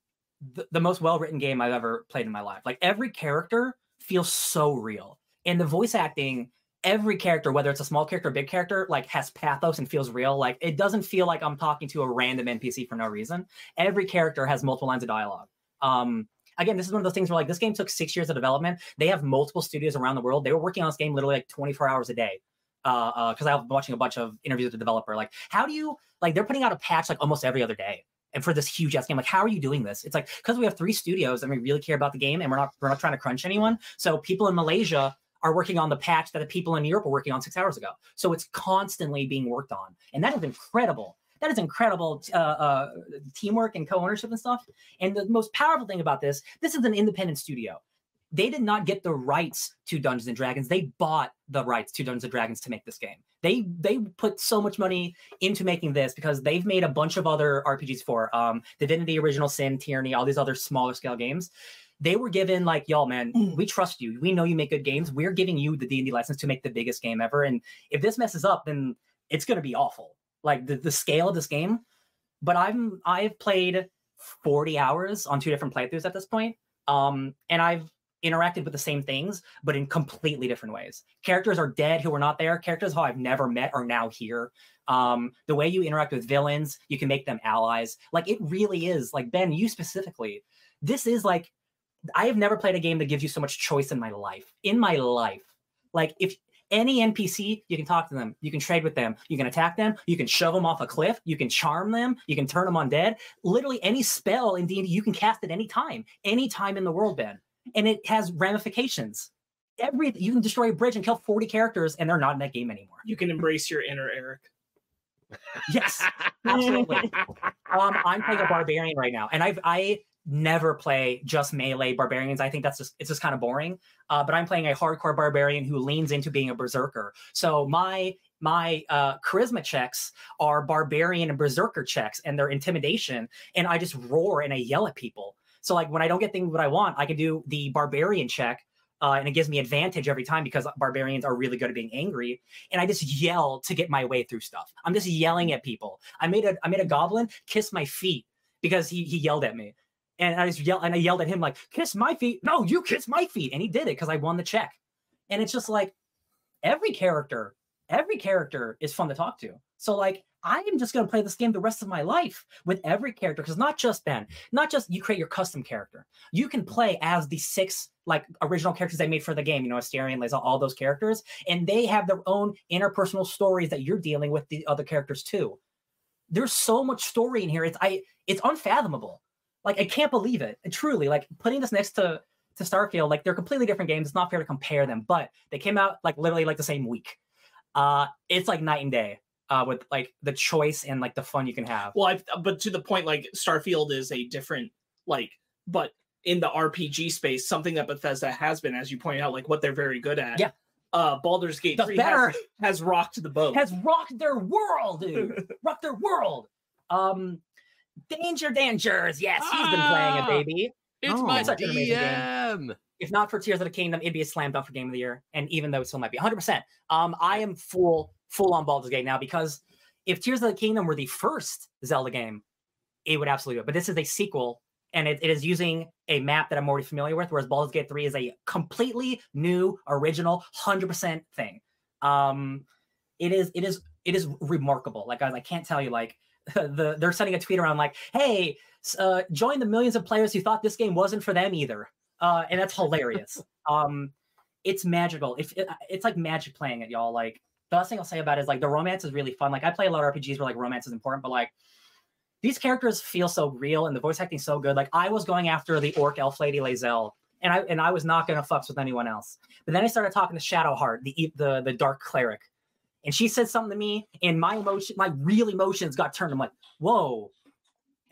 the, the most well written game i've ever played in my life like every character feels so real. And the voice acting every character whether it's a small character or big character like has pathos and feels real. Like it doesn't feel like i'm talking to a random npc for no reason. Every character has multiple lines of dialogue. Um again this is one of those things where like this game took six years of development. They have multiple studios around the world. They were working on this game literally like 24 hours a day uh because i was watching a bunch of interviews with the developer. Like how do you like they're putting out a patch like almost every other day and for this huge ass game like how are you doing this? It's like because we have three studios and we really care about the game and we're not we're not trying to crunch anyone. So people in malaysia are working on the patch that the people in europe were working on six hours ago. So it's constantly being worked on. And that is incredible. That is incredible uh, uh, teamwork and co-ownership and stuff. And the most powerful thing about this this is an independent studio they did not get the rights to Dungeons and Dragons. They bought the rights to Dungeons and Dragons to make this game. They they put so much money into making this because they've made a bunch of other RPGs for um Divinity, Original Sin, Tyranny, all these other smaller scale games. They were given like, y'all, man, we trust you. We know you make good games. We're giving you the D and D license to make the biggest game ever. And if this messes up, then it's gonna be awful. Like the, the scale of this game. But I'm I've played 40 hours on two different playthroughs at this point. Um, and I've interacted with the same things, but in completely different ways. Characters are dead who were not there. Characters who I've never met are now here. Um, the way you interact with villains, you can make them allies. Like it really is. Like Ben, you specifically, this is like I have never played a game that gives you so much choice in my life. In my life, like if any NPC, you can talk to them, you can trade with them, you can attack them, you can shove them off a cliff, you can charm them, you can turn them undead. Literally any spell in D&D you can cast at any time, any time in the world, Ben, and it has ramifications. Every you can destroy a bridge and kill 40 characters, and they're not in that game anymore. You can embrace your inner Eric. Yes, absolutely. um, I'm playing a barbarian right now, and I've I never play just melee barbarians. I think that's just it's just kind of boring. Uh, but I'm playing a hardcore barbarian who leans into being a berserker. So my my uh, charisma checks are barbarian and berserker checks, and their intimidation, and I just roar and I yell at people. So like when I don't get things what I want, I can do the barbarian check. Uh, and it gives me advantage every time because barbarians are really good at being angry. And I just yell to get my way through stuff. I'm just yelling at people. I made a I made a goblin kiss my feet because he he yelled at me. And I just yelled and I yelled at him like, kiss my feet. No, you kiss my feet. And he did it because I won the check. And it's just like every character, every character is fun to talk to. So like I am just going to play this game the rest of my life with every character because not just Ben, not just you create your custom character. You can play as the six like original characters they made for the game, you know, Astarion, Lae'zel, all those characters, and they have their own interpersonal stories that you're dealing with the other characters too. There's so much story in here. It's I it's unfathomable. Like I can't believe it. Truly, like putting this next to to Starfield, like they're completely different games. It's not fair to compare them, but they came out like literally like the same week. Uh, it's like night and day uh, with like the choice and like the fun you can have. Well, I've, but to the point, like Starfield is a different like, but in the RPG space, something that Bethesda has been, as you pointed out, like what they're very good at. Yeah. Uh, Baldur's Gate The 3 better- has, has rocked the boat. Has rocked their world, dude. rocked their world. Um, Danger Dangers. Yes, he's been playing it, Ah! baby. It's Oh. my Such an amazing game. If not for Tears of the Kingdom, it'd be a slam dunk for Game of the Year. And even though it still might be 100%, um, I am full full on Baldur's Gate now because if Tears of the Kingdom were the first Zelda game, it would absolutely do it. But this is a sequel, and it, it is using a map that I'm already familiar with, whereas Baldur's Gate 3 is a completely new, original, 100% thing. Um, it is it is it is remarkable. Like guys, I can't tell you like the they're sending a tweet around like, "Hey, uh, join the millions of players who thought this game wasn't for them either." Uh, and that's hilarious. um, it's magical. If it, it's like magic playing it, y'all. Like the last thing I'll say about it is like the romance is really fun. Like I play a lot of RPGs where like romance is important, but like these characters feel so real and the voice acting so good. Like I was going after the orc elf lady Lae'zel, and I and I was not gonna fucks with anyone else. But then I started talking to Shadowheart, the the the dark cleric, and she said something to me, and my emotion, my real emotions got turned. I'm like, whoa,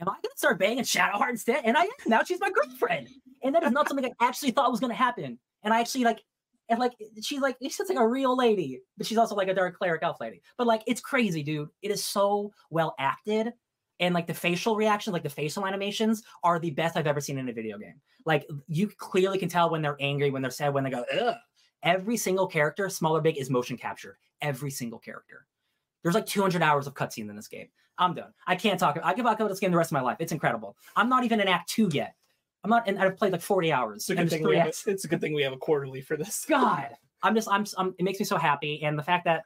am I gonna start banging Shadowheart instead? And I am. Now she's my girlfriend, and that is not something I actually thought was gonna happen. And I actually like. And like eh, she's like she's like a real lady, but she's also like a dark cleric elf lady. But like it's crazy, dude. It is so well acted and like the facial reactions, like the facial animations, are the best I've ever seen in a video game. Like you clearly can tell when they're angry, when they're sad, when they go, Ugh. Every single character, small or big, is motion captured. Every single character. There's like 200 hours of cutscene in this game. I'm done. I can't talk. I can talk about this game the rest of my life. It's incredible. I'm not even in Act Two yet. I'm not, and I've played like 40 hours. It's a good thing we have. acts. It's a good thing we have a quarterly for this. God, I'm just, I'm, I'm, it makes me so happy, and the fact that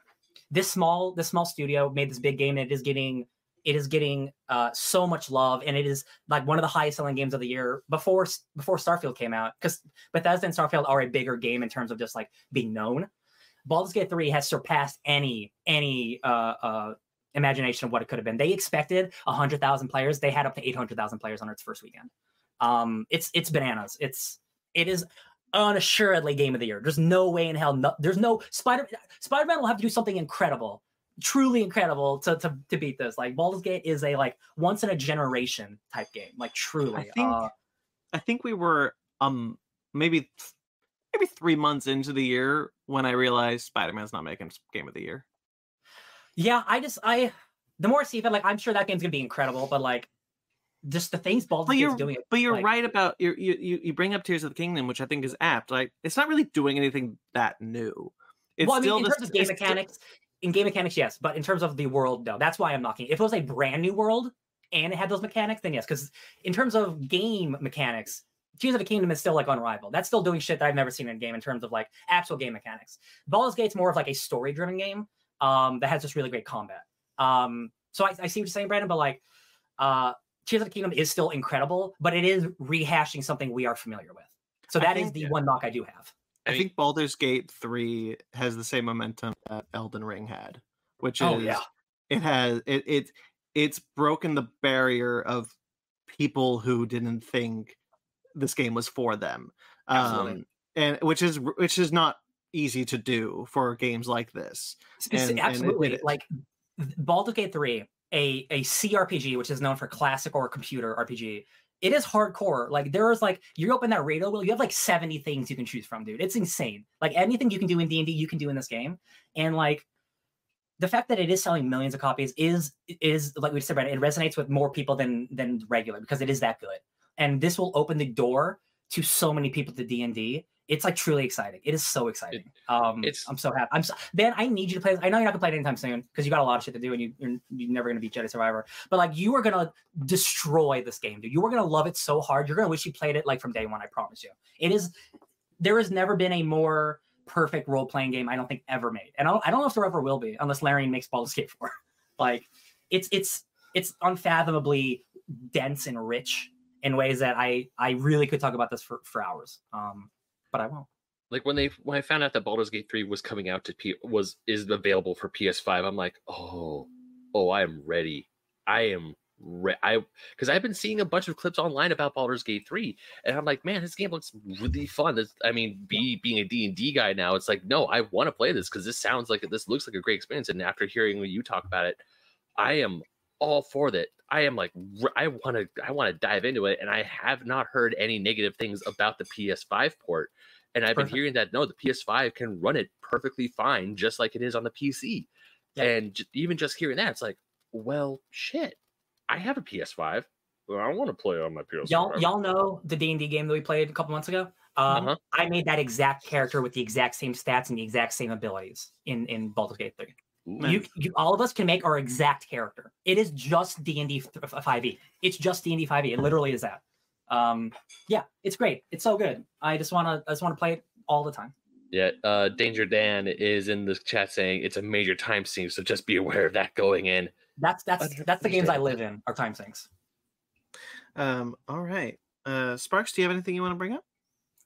this small, this small studio made this big game, and it is getting, it is getting uh, so much love, and it is like one of the highest selling games of the year before, before Starfield came out, because Bethesda and Starfield are a bigger game in terms of just like being known. Baldur's Gate 3 has surpassed any, any, uh, uh, imagination of what it could have been. They expected 100,000 players. They had up to 800,000 players on its first weekend. Um, it's it's bananas. It's it is unassuredly game of the year. There's no way in hell. No, there's no Spider Spider Man will have to do something incredible, truly incredible to to to beat this. Like Baldur's Gate is a like once in a generation type game. Like truly. think- uh, I think we were um maybe maybe three months into the year when I realized Spider Man's not making game of the year. yeah, I just I the more I see it, like I'm sure that game's gonna be incredible, but like just the things Baldur's you're doing. but you're like- right about you you you you bring up Tears of the Kingdom, which I think is apt. Like it's not really doing anything that new. It's well, I mean, still in the terms of game it's still- mechanics, in game mechanics, yes, but in terms of the world, no. That's why I'm knocking. it. If it was a brand new world and it had those mechanics, then yes. Because in terms of game mechanics, Tears of the Kingdom is still like unrivaled. That's still doing shit that I've never seen in a game in terms of like actual game mechanics. Baldur's Gate's more of like a story-driven game um, that has just really great combat. Um, so I, I see what you're saying, Brandon, but like, uh, Tears of the Kingdom is still incredible, but it is rehashing something we are familiar with. So I that is think- the one knock I do have. I I mean- think Baldur's Gate 3 has the same momentum that Elden Ring had, which Oh, is yeah. it has it it it's broken the barrier of people who didn't think this game was for them. Absolutely. Um and which is which is not easy to do for games like this. Speci- and- and it- absolutely it- like th- Baldur's Gate 3 a a CRPG which is known for classic or computer RPG it is hardcore. Like there is like you open that radio wheel you have like 70 things you can choose from dude. It's insane. Like anything you can do in D&D you can do in this game. And like the fact that it is selling millions of copies is is like we said Brandon, it resonates with more people than than regular because it is that good. And this will open the door to so many people to D and D. It's like truly exciting. It is so exciting. um, it's- I'm so happy. I'm so, Ben. I need you to play. this. I know you're not gonna play it anytime soon because you got a lot of shit to do and you, you're you're never gonna beat Jedi Survivor. But like you are gonna destroy this game, dude. You are gonna love it so hard. You're gonna wish you played it like from day one. I promise you. It is. There has never been a more perfect role playing game I don't think ever made, and I don't, I don't know if there ever will be unless Larian makes Baldur's Gate 4. like it's it's it's unfathomably dense and rich in ways that I I really could talk about this for for hours. Um, but I won't. like when they when I found out that Baldur's Gate 3 was coming out to P was is available for PS5, I'm like, oh, oh, I am ready. I am re- I because I've been seeing a bunch of clips online about Baldur's Gate 3, and I'm like, man, this game looks really fun. This, I mean, be being a D and D guy now, it's like, no, I want to play this because this sounds like this looks like a great experience. And after hearing you talk about it, I am all for that. I am like, I want to, I want to dive into it, and I have not heard any negative things about the PS5 port. And I've Perfect. been hearing that no, the PS5 can run it perfectly fine, just like it is on the PC. Yeah. And j- even just hearing that, it's like, well, shit, I have a PS5. Well, I want to play on my PS5. Y'all y'all know the D and D game that we played a couple months ago. Um, Uh-huh. I made that exact character with the exact same stats and the exact same abilities in in Baldur's Gate 3. Ooh. You, you all of us can make our exact character. It is just D and D five e. It's just D and D five e. It literally is that. Um, yeah, it's great. It's so good. I just wanna I just wanna play it all the time. Yeah, uh, Danger Dan is in the chat saying it's a major time sink, so just be aware of that going in. That's that's that's the games I live in. Are time sinks. Um, all right. Uh, Sparks, do you have anything you want to bring up?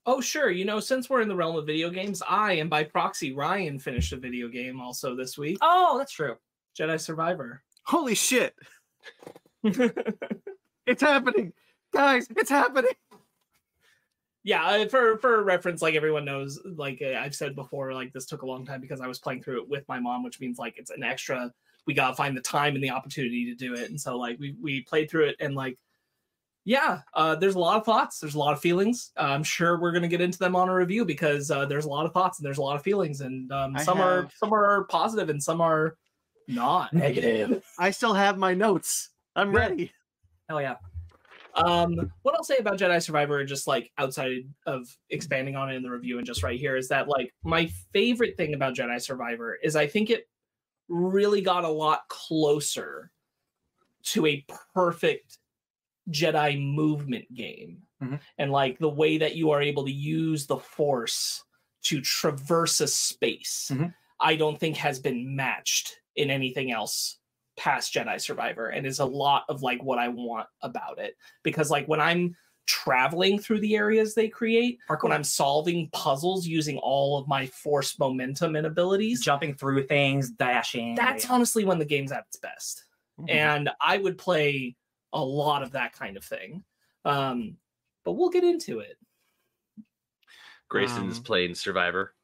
Oh, sure. You know, since we're in the realm of video games, I and by proxy, Ryan finished a video game also this week Oh, that's true. Jedi Survivor. Holy shit! It's happening, guys! It's happening. yeah, for for reference, like everyone knows, like uh, I've said before, like this took a long time because I was playing through it with my mom, which means like it's an extra. We gotta find the time and the opportunity to do it, and so like we we played through it and like. Yeah, uh, there's a lot of thoughts. There's a lot of feelings. Uh, I'm sure we're gonna get into them on a review because uh, there's a lot of thoughts and there's a lot of feelings, and um, I some are some are positive and some are not. Negative. I still have my notes. I'm Yeah. ready. Hell yeah. Um, what I'll say about Jedi Survivor, just like outside of expanding on it in the review and just right here, is that like my favorite thing about Jedi Survivor is I think it really got a lot closer to a perfect Jedi movement game. Mhm. And like the way that you are able to use the force to traverse a space, Mhm. I don't think has been matched in anything else past Jedi Survivor and is a lot of like what I want about it because like when I'm traveling through the areas they create Parkour. when I'm solving puzzles using all of my force momentum and abilities jumping through things, dashing. that's honestly when the game's at its best Mm-hmm. and I would play a lot of that kind of thing um but we'll get into it Grayson's Um, playing Survivor.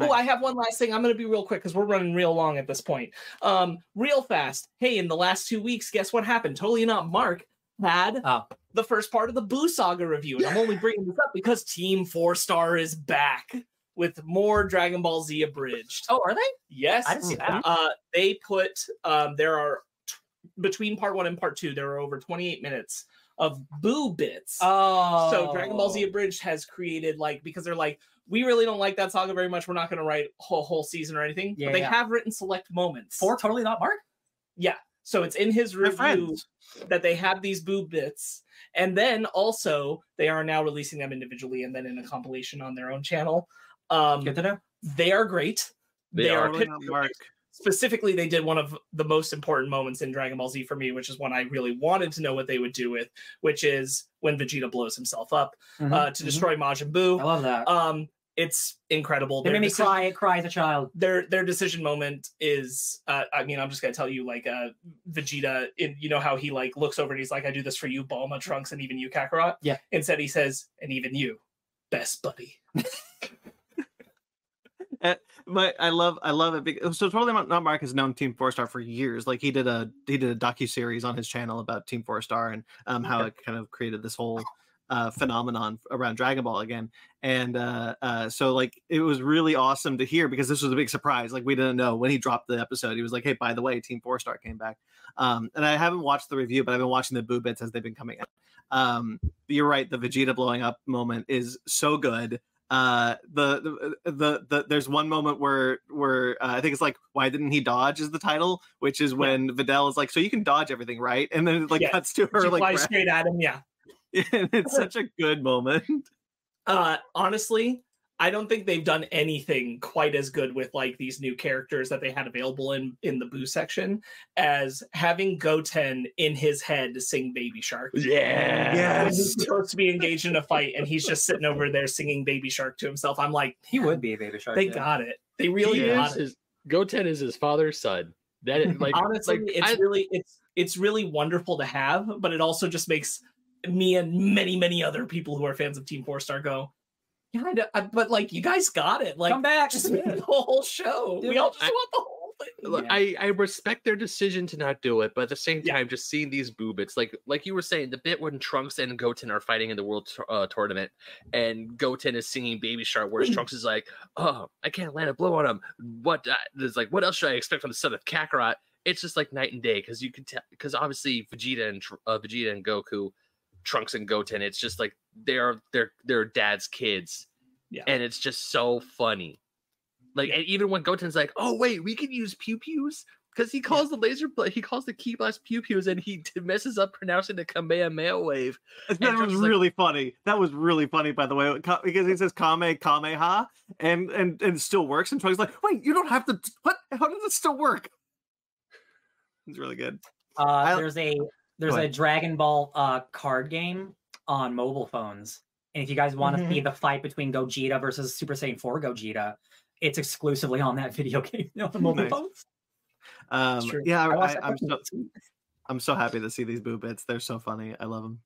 Oh, I have one last thing. I'm going to be real quick because we're running real long at this point. Um, real fast. Hey, in the last two weeks, guess what happened? Totally not. Mark had Oh. the first part of the Buu Saga review, and I'm only bringing this up because Team Four Star is back with more Dragon Ball Z abridged. Oh, are they? yes, I didn't see that. Uh, they put um, there are t- between part one and part two, there are over 28 minutes of Buu bits. Oh. So Dragon Ball Z Abridged has created like because they're like we really don't like that saga very much. We're not going to write a whole whole season or anything. Yeah, but they yeah. have written select moments. For totally not Mark? Yeah. So it's in his They're review that they have these Buu bits, and then also they are now releasing them individually and then in a compilation on their own channel. Um, Good to know. they are great. They They, are. are Totally not pitch- Mark. Specifically they did one of the most important moments in Dragon Ball Z for me, which is one I really wanted to know what they would do with, which is when Vegeta blows himself up Mhm, uh, to mhm. destroy Majin Buu. I love that. Um, it's incredible. it Their made me cry, cry as a child. Their their decision moment is, uh, I mean, I'm just gonna tell you, like, uh, Vegeta, in, you know how he like looks over and he's like, "I do this for you, Bulma, Trunks, and even you, Kakarot." Yeah. Instead, he says, "And even you, best buddy." But I love I love it because so totally not not Mark has known Team Four Star for years. Like he did a he did a docu series on his channel about Team Four Star and um how it kind of created this whole uh, phenomenon around Dragon Ball again. And uh, uh, so like it was really awesome to hear because this was a big surprise. Like we didn't know when he dropped the episode. He was like, "Hey, by the way, Team Four Star came back." Um, and I haven't watched the review, but I've been watching the Buu bits as they've been coming out. Um, you're right. The Vegeta blowing up moment is so good. Uh, the, the the the there's one moment where where uh, I think it's like why didn't he dodge is the title, which is when Videl is like, so you can dodge everything, right? And then it like Yeah. cuts to her She like flies straight at him. Yeah. and it's such a good moment. Uh, honestly, I don't think they've done anything quite as good with like these new characters that they had available in in the Buu section as having Goten in his head sing Baby Shark. Yeah. When he's supposed to be engaged in a fight and he's just sitting over there singing Baby Shark to himself. I'm like, He would be a baby shark. they yeah. got it. They really He got is it. his, Goten is his father's son. That is, like Honestly, like, it's I- really it's it's really wonderful to have, but it also just makes me and many many other people who are fans of Team Four Star go. Yeah, I know, I- but like you guys got it. Like Come back. just make the whole show. Dude, we all just I- want the whole thing. Look, Yeah. I, I respect their decision to not do it, but at the same Yeah. time, just seeing these Buu bits, like like you were saying, the bit when Trunks and Goten are fighting in the World uh, Tournament, and Goten is singing Baby Shark, whereas Trunks is like, "Oh, I can't land a blow on him." What? Uh, there's like, what else should I expect from the son of Kakarot? It's just like night and day because you can tell because obviously Vegeta and uh, Vegeta and Goku, Trunks and Goten, it's just like they're they're their dad's kids, Yeah. and it's just so funny. Like, and even when Goten's like, "Oh wait, we can use pew pews," because he calls the laser, bla- he calls the key blast pew pews, and he t- messes up pronouncing the Kamehameha wave. That Trunks was is like- really funny. That was really funny, by the way, because he says Kame Kameha and and and it still works. And Trunks like, wait, you don't have to. What? How does it still work? It's really good. Uh, I- there's a there's a. Dragon Ball uh, card game on mobile phones, and if you guys want to Mm-hmm. see the fight between Gogeta versus Super Saiyan 4 Gogeta, it's exclusively on that video game on the mobile Nice. phones. Um, yeah, I, I, I'm so I'm so happy to see these Buu bits. They're so funny. I love them.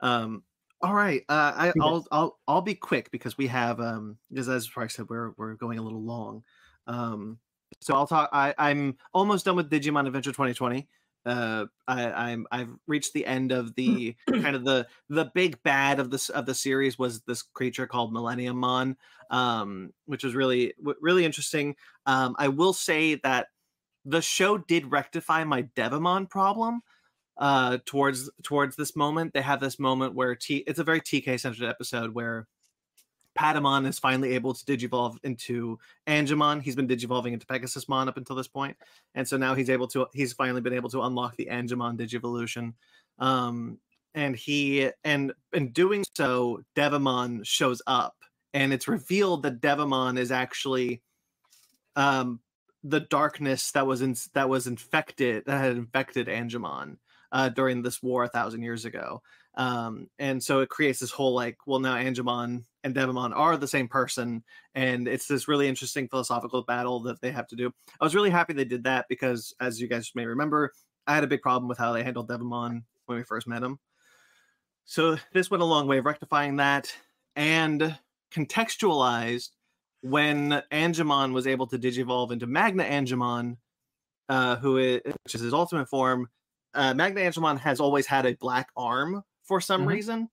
Um, all right, uh, I, I'll I'll I'll be quick because we have um because as Frank said we're we're going a little long. Um, so I'll talk. I I'm almost done with Digimon Adventure 2020. Uh, I I'm I've reached the end of the kind of the the big bad of this of the series was this creature called Millenniummon, um, which was really really interesting. Um, I will say that the show did rectify my Devamon problem uh towards towards this moment they have this moment where t it's a very tk centered episode where patamon is finally able to digivolve into angemon. He's been digivolving into pegasusmon up until this point. And so now he's able to he's finally been able to unlock the angemon digivolution. Um and he and in doing so devamon shows up. And it's revealed that devamon is actually um the darkness that was in that was infected that had infected Angemon uh, during this war a thousand years ago. Um, and so it creates this whole like, well, now Angemon and Devamon are the same person, and it's this really interesting philosophical battle that they have to do. I was really happy they did that because, as you guys may remember, I had a big problem with how they handled Devamon when we first met him. So this went a long way of rectifying that and contextualized when Angemon was able to digivolve into Magna Angemon, uh, who is which is his ultimate form. Uh, Magna Angemon has always had a black arm for some Mhm. reason,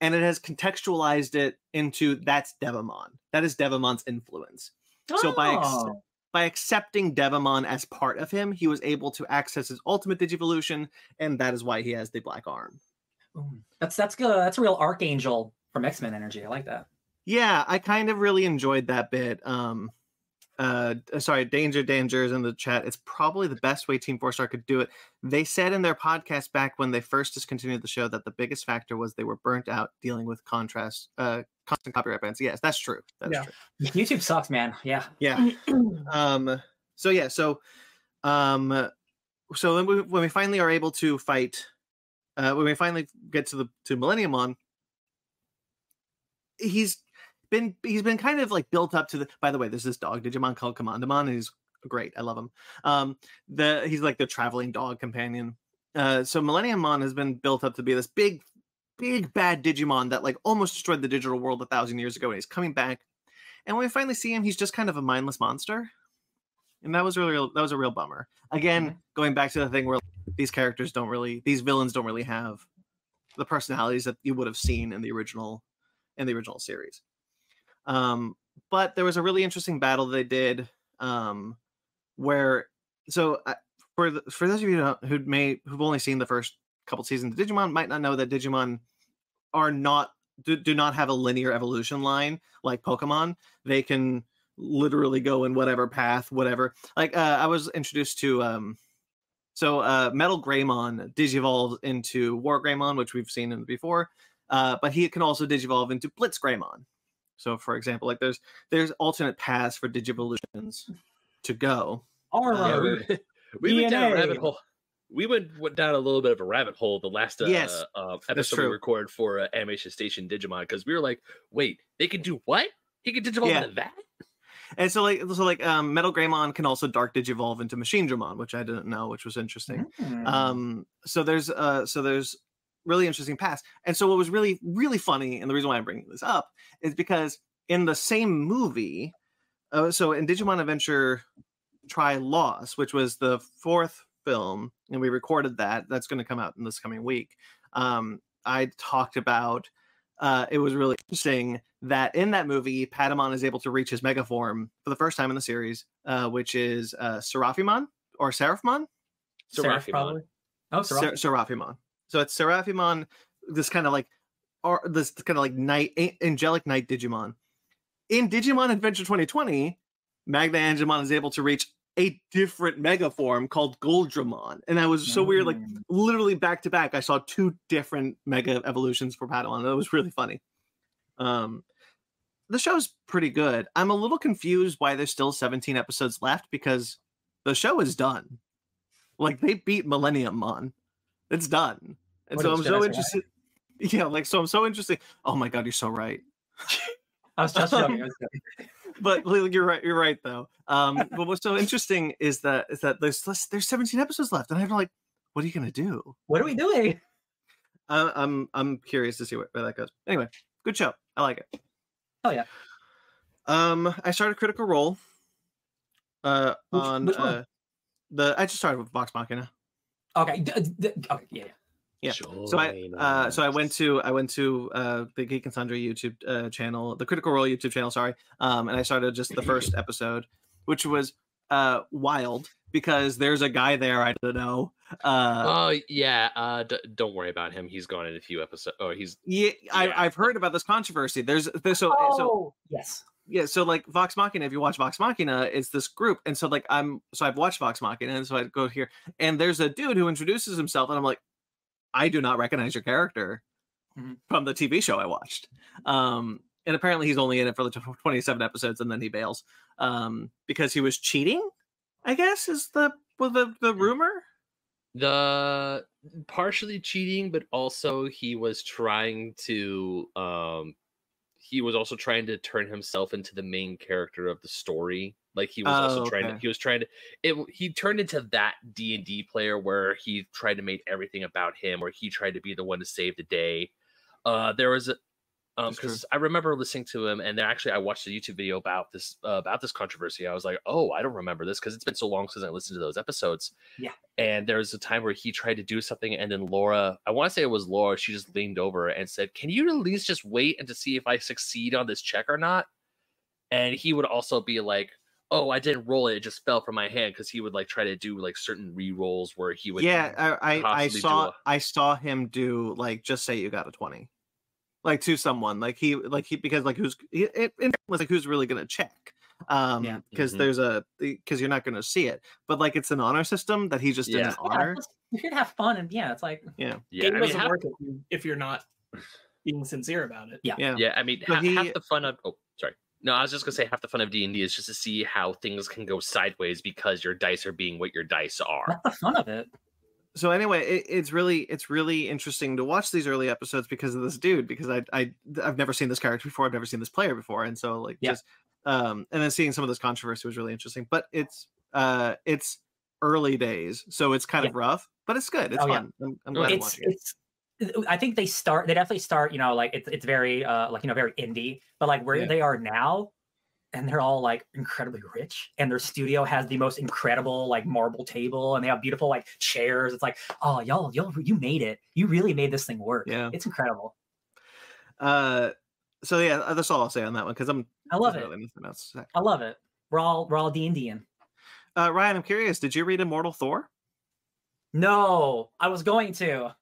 and it has contextualized it into that's Devamon. That is Devamon's influence. So by ex- Oh, by accepting Devamon as part of him, he was able to access his ultimate digivolution, and that is why he has the black arm. boom. that's that's good. That's a real archangel from X Men energy. I like that. Yeah, I kind of really enjoyed that bit. Um, uh, uh, sorry, Danger Dangers in the chat. It's probably the best way Team Four Star could do it. They said in their podcast back when they first discontinued the show that the biggest factor was they were burnt out dealing with contrast, uh, constant copyright bans. Yes, that's true. That's Yeah. true. YouTube sucks, man. Yeah. Yeah. um. So yeah. So, um. So then we, when we finally are able to fight, uh, when we finally get to the to Millenniummon, he's been he's been kind of like built up to the. By the way, there's this dog Digimon called Commandramon, and he's great. I love him. Um, the he's like the traveling dog companion. Uh, so Millenniummon has been built up to be this big, big bad Digimon that like almost destroyed the digital world a thousand years ago, and he's coming back. And when we finally see him, he's just kind of a mindless monster, and that was really that was a real bummer. Again, Mhm. going back to the thing where these characters don't really, these villains don't really have the personalities that you would have seen in the original in the original series. Um, but there was a really interesting battle they did um, where so uh, for the, for those of you who may who've only seen the first couple seasons of Digimon might not know that Digimon are not do, do not have a linear evolution line like Pokemon. They can literally go in whatever path, whatever. Like uh, I was introduced to um so uh Metal Greymon digivolves into War Greymon, which we've seen in before. Uh, but he can also digivolve into Blitz Greymon. So for example, like there's there's alternate paths for digivolutions to go. Armor. Yeah, we, we went down a rabbit hole. We went, went down a little bit of a rabbit hole the last uh, Yes, uh, episode we true. recorded for uh, Animation Station Digimon because we were like, wait, they can do what? He can digivolve Yeah. into that? And so like so like um Metal Greymon can also dark digivolve into Machine Dramon, which I didn't know, which was interesting. Hmm. um so there's uh so there's really interesting past. and so what was really really funny and the reason why i'm bringing this up is because in the same movie uh, so in digimon adventure tri loss which was the fourth film and we recorded that that's going to come out in this coming week um i talked about uh it was really interesting that in that movie patamon is able to reach his mega form for the first time in the series uh which is uh seraphimon or seraphimon Seraph, Seraphimon. probably. Oh, Ser- Seraphimon. So it's Seraphimon, this kind of like, or this kind of like night angelic night Digimon. In Digimon Adventure 2020, Magna Angemon is able to reach a different mega form called Goldramon, and that was so weird. Like Mm. literally back to back, I saw two different mega evolutions for Patamon. That was really funny. Um, the show's pretty good. I'm a little confused why there's still 17 episodes left because the show is done. Like they beat Millenniummon. It's done. And What so I'm so interested. Yeah, like so I'm so interested. Oh my god, you're so right. I was just joking. I was joking. But like, you're right. You're right though. Um, but what's so interesting is that is that there's less, there's 17 episodes left, and I'm like, what are you gonna do? What are we doing? Uh, I'm I'm curious to see where, where that goes. Anyway, good show. I like it. Oh yeah. Um, I started Critical Role. Uh, Which- on which uh, the I just started with Vox Machina. Okay. d- d- okay. Yeah. yeah. Yeah. So I uh so I went to I went to uh the Geek and Sundry YouTube uh, channel, the Critical Role YouTube channel, sorry. Um and I started just the first episode, which was uh wild because there's a guy there I don't know. Uh Oh yeah, uh, d- don't worry about him. He's gone in a few episodes. Oh, he's yeah, I, yeah. I've heard about this controversy. There's there's so oh, so yes. Yeah, so like Vox Machina, if you watch Vox Machina, it's this group. And so like I'm so I've watched Vox Machina, and so I go here, and there's a dude who introduces himself, and I'm like, I do not recognize your character Mhm. from the TV show I watched. Um, and apparently he's only in it for the tw- 27 episodes, and then he bails. Um, because he was cheating, I guess, is the was the the rumor. the partially cheating, but also he was trying to um he was also trying to turn himself into the main character of the story. Like he was also Oh, trying to he was trying to it he turned into that D and D player where he tried to make everything about him, where he tried to be the one to save the day. Uh there was a um because I remember listening to him and then actually I watched a YouTube video about this uh, about this controversy. I was like, oh, I don't remember this because it's been so long since I listened to those episodes Yeah. and there was a time where he tried to do something and then laura i want to say it was laura she just leaned over and said can you at least just wait and to see if i succeed on this check or not and he would also be like oh i didn't roll it it just fell from my hand because he would like try to do like certain re-rolls where he would yeah, I I, I saw a- I saw him do like just say you got a 20. Like to someone. Like he like he because like who's he, it, it was like who's really gonna check. Um Yeah. because Mhm. there's a because you're not gonna see it. But like it's an honor system that he just Yeah. didn't Yeah, honor. you should have fun and yeah, it's like yeah Game I doesn't half, work if, you, if you're not being sincere about it. yeah. Yeah. yeah i mean So ha- he- half the fun of oh sorry no i was just gonna say half the fun of d&d is just to see how things can go sideways because your dice are being what your dice are That's the fun of it. So anyway it, it's really it's really interesting to watch these early episodes because of this dude because I, I i've never seen this character before i've never seen this player before and so like Yeah. just um and then seeing some of this controversy was really interesting but it's uh it's early days so it's kind of rough but it's good it's Oh, yeah. fun i'm, I'm glad I'm it's watching it it's I think they start they definitely start, you know, like it's it's very uh like you know, very indie, but like where Yeah. they are now, and they're all like incredibly rich and their studio has the most incredible like marble table and they have beautiful like chairs it's like oh y'all y'all you made it you really made this thing work Yeah. it's incredible Uh, so yeah, uh, that's all I'll say on that one because I'm. i love it really nothing else i love it we're all we're all d&d Uh, Ryan, I'm curious. Did you read Immortal Thor? no i was going to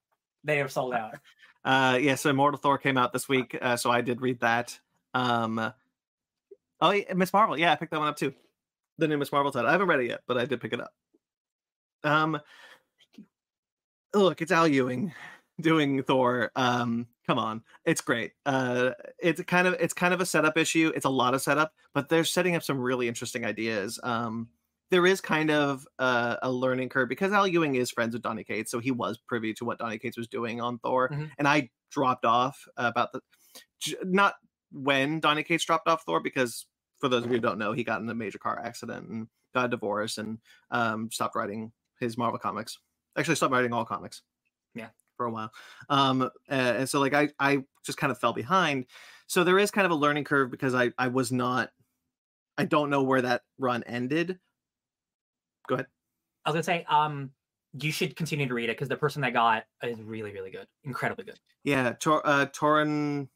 they have sold out Uh, yeah, so Immortal Thor came out this week, uh, so I did read that. Um, oh, yeah, Miss Marvel. Yeah, I picked that one up too. The new Miss Marvel title. I haven't read it yet, but I did pick it up. Um, look, it's Al Ewing doing Thor. Um, come on, it's great. Uh, it's kind of it's kind of a setup issue. It's a lot of setup, but they're setting up some really interesting ideas. Um, there is kind of uh, a learning curve because Al Ewing is friends with Donny Cates, so he was privy to what Donny Cates was doing on Thor, Mhm. and I dropped off about the not when Donny Cates dropped off Thor because for those of you who don't know, he got in a major car accident and got a divorce and um, stopped writing his Marvel comics. Actually, stopped writing all comics. Yeah. for a while. Um, and so like I I just kind of fell behind. So there is kind of a learning curve because I I was not. I don't know where that run ended. Go ahead. i was gonna say um you should continue to read it because the person that got is really really good incredibly good Yeah, Tor uh Torunn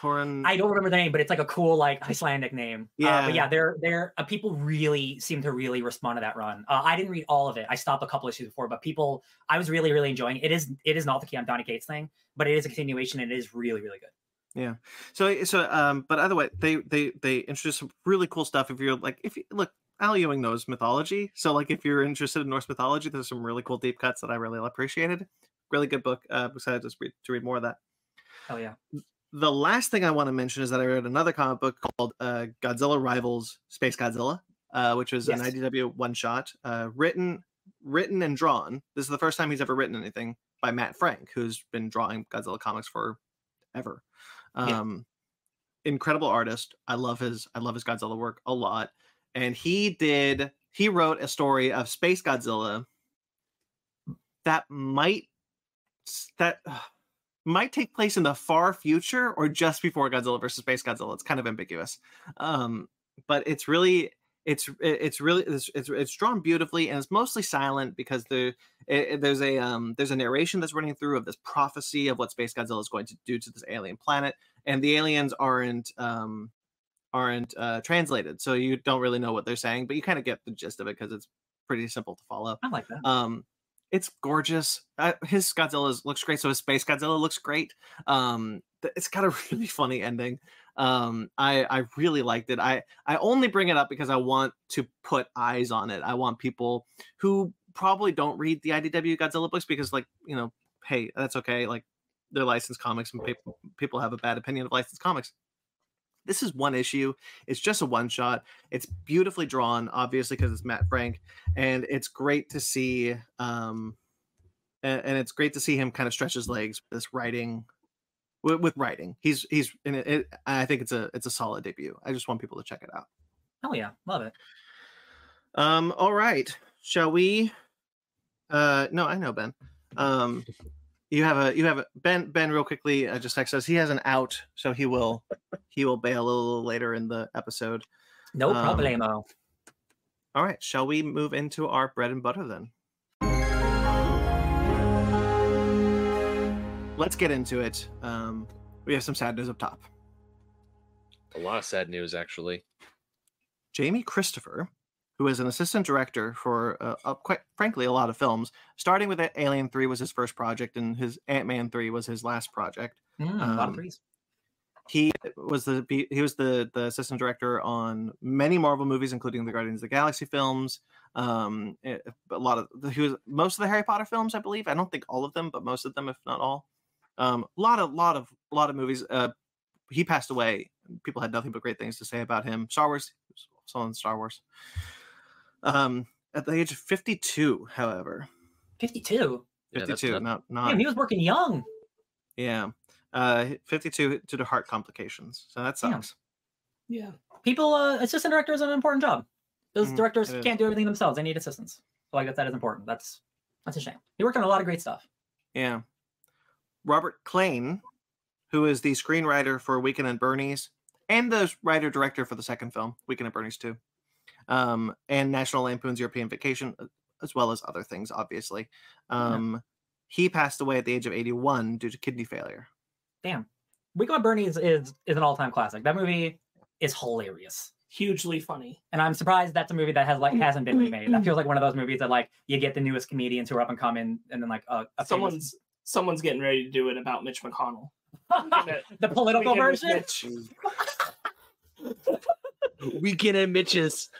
Torunn I don't remember the name, but it's like a cool like Icelandic name. Uh, Yeah. but yeah, they're they're uh, people really seem to really respond to that run. Uh, I didn't read all of it. I stopped a couple issues before, but people, I was really really enjoying it. It is it is not the Keon Donny Cates thing, but it is a continuation and it is really really good. Yeah. So so um but either way they they they introduce some really cool stuff if you're like if you look Al Ewing knows mythology. So like if you're interested in Norse mythology, there's some really cool deep cuts that I really appreciated. Really good book. Uh excited to read to read more of that. Hell yeah. The last thing I want to mention is that I read another comic book called uh, Godzilla Rivals Space Godzilla, uh, which was an IDW one shot, uh, written written and drawn. This is the first time he's ever written anything by Matt Frank, who's been drawing Godzilla comics for ever. Yeah. Um, incredible artist. I love his I love his Godzilla work a lot. And he did he wrote a story of Space Godzilla that might that might take place in the far future or just before Godzilla versus Space Godzilla. It's kind of ambiguous. Um, but it's really it's it's really it's, it's it's drawn beautifully and it's mostly silent because there it, it- there's a um there's a narration that's running through of this prophecy of what Space Godzilla is going to do to this alien planet and the aliens aren't um aren't uh translated so you don't really know what they're saying but you kind of get the gist of it because it's pretty simple to follow I like that. um it's gorgeous uh, his godzilla looks great so his space godzilla looks great um it's got a really funny ending um i i really liked it i i only bring it up because i want to put eyes on it i want people who probably don't read the idw godzilla books because like you know hey that's okay like they're licensed comics and people people have a bad opinion of licensed comics this is one issue it's just a one shot it's beautifully drawn obviously because it's matt frank and it's great to see um and, and it's great to see him kind of stretch his legs with this writing with, with writing. He's he's in it, it i think it's a it's a solid debut. I just want people to check it out. Oh yeah, love it. um all right. Shall we uh no i know ben. Um you have a you have a ben ben real quickly uh, just text us. He has an out so he will he will bail a little later in the episode. No Um, problemo. all right shall we move into our bread and butter then? Let's get into it. Um we have some sad news up top. A lot of sad news, actually. Jamie Christopher, who is an assistant director for, uh, uh, quite frankly, a lot of films, starting with Alien 3 was his first project, and his Ant Man 3 was his last project. Mm, a lot um, of threes. He was the he was the the assistant director on many Marvel movies, including the Guardians of the Galaxy films. Um, eh, a lot of the, he was most of the Harry Potter films, I believe. I don't think all of them, but most of them, if not all. Um, a lot of lot of lot of movies. Uh, he passed away. People had nothing but great things to say about him. Star Wars, in Star Wars. Um, at the age of 52, however, 52. 52, not- not not Damn, he was working young. yeah, uh, 52 due to heart complications. So that Damn. sucks. Yeah. People, uh, assistant director is an important job. Those Mhm, directors it is. can't do everything themselves. They need assistance. So like that, that is important. That's that's a shame. He worked on a lot of great stuff. Yeah. Robert Klane, who is the screenwriter for Weekend and Bernie's, and the writer director for the second film, Weekend at Bernie's too, um, and National Lampoon's European Vacation, uh, as well as other things, obviously. Um, He passed away at the age of 81 due to kidney failure. Damn. Weekend at Bernie's is is an all time classic. That movie is hilarious. Hugely funny. And I'm surprised that's a movie that has like hasn't been remade. That feels like one of those movies that like you get the newest comedians who are up and coming, and then like a, a famous- Someone's someone's getting ready to do it about Mitch McConnell. the political Weekend with version. Mitch. Weekend at Mitch's.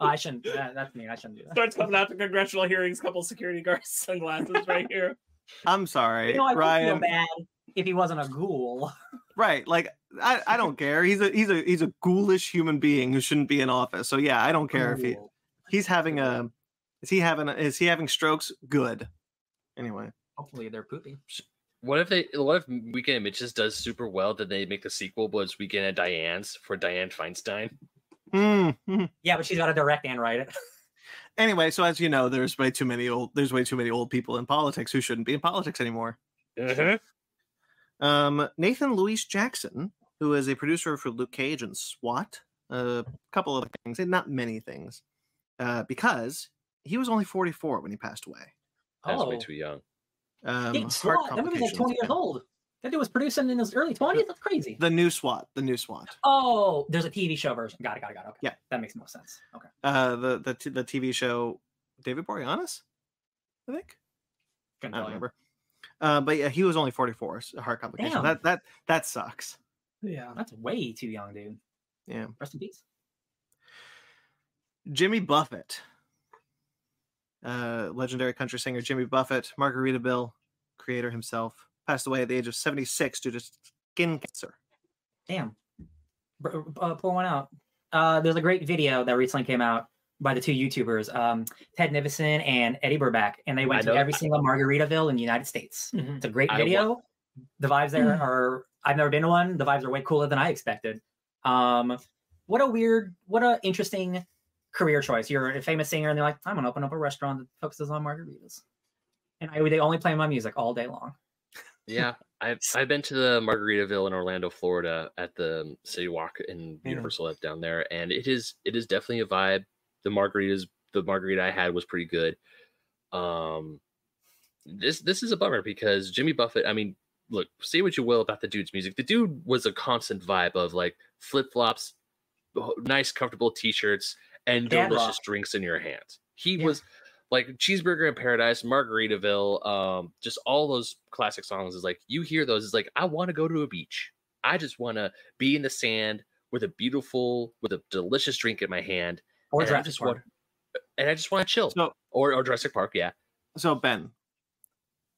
Oh, I shouldn't. That, that's me. I shouldn't do that. Starts coming out to congressional hearings, couple security guards sunglasses right here. I'm sorry, You know, I would feel Ryan. bad if he wasn't a ghoul. Right, like I, I don't care. He's a he's a he's a ghoulish human being who shouldn't be in office. So yeah, I don't care if he he's having a is he having a, is he having strokes? Good. Anyway, Hopefully they're poopy. What if they? What if Weekend at Mitch's does super well? That they make the sequel, but it's Weekend at Diane's for Diane Feinstein. Mm, mhm. Yeah, but she's got to direct and write it. anyway. So as you know, there's way too many old there's way too many old people in politics who shouldn't be in politics anymore. Uh-huh. Um, Nathan Louis Jackson, who is a producer for Luke Cage and SWAT, a couple of things, and not many things, uh, because he was only 44 when he passed away. That's way Oh. too young. Um, Hey, heart SWAT, that movie's like 20 years old. That dude was producing in his early 20s. That's crazy. The new SWAT, the new SWAT. Oh, there's a TV show version. Got it, got it, got it. Okay. Yeah. That makes more sense. Okay. Uh, the the t- the TV show, David Boreanaz, I think. I don't remember. Uh, but yeah, he was only 44. so Heart complications. Damn. That that that sucks. Yeah. That's way too young, dude. Yeah. Rest in peace. Jimmy Buffett, uh, legendary country singer Jimmy Buffett, Margaritaville, creator himself, passed away at the age of 76 due to skin cancer. Damn. Br- Uh, pour one out. Uh, there's a great video that recently came out by the two YouTubers, um, Ted Nivison and Eddy Burback, and they went I to know- every single Margaritaville in the United States. Mhm. It's a great video. The vibes there are. I've never been to one. The vibes are way cooler than I expected. Um, what a weird, what a interesting career choice. You're a famous singer, and they're like, I'm gonna open up a restaurant that focuses on margaritas, and I they only play my music all day long. Yeah, I've I've been to the Margaritaville in Orlando, Florida, at the City Walk in Universal up down there, and it is it is definitely a vibe. The margaritas, the margarita I had was pretty good. Um, this this is a bummer because Jimmy Buffett. I mean, look, say what you will about the dude's music. The dude was a constant vibe of like flip flops, nice comfortable t-shirts, and delicious drinks in your hands. He Yeah. was like cheeseburger in paradise margaritaville um just all those classic songs is like you hear those it's like i want to go to a beach i just want to be in the sand with a beautiful with a delicious drink in my hand Or and I just Park. want and i just want to chill So or, or jurassic park yeah so Ben,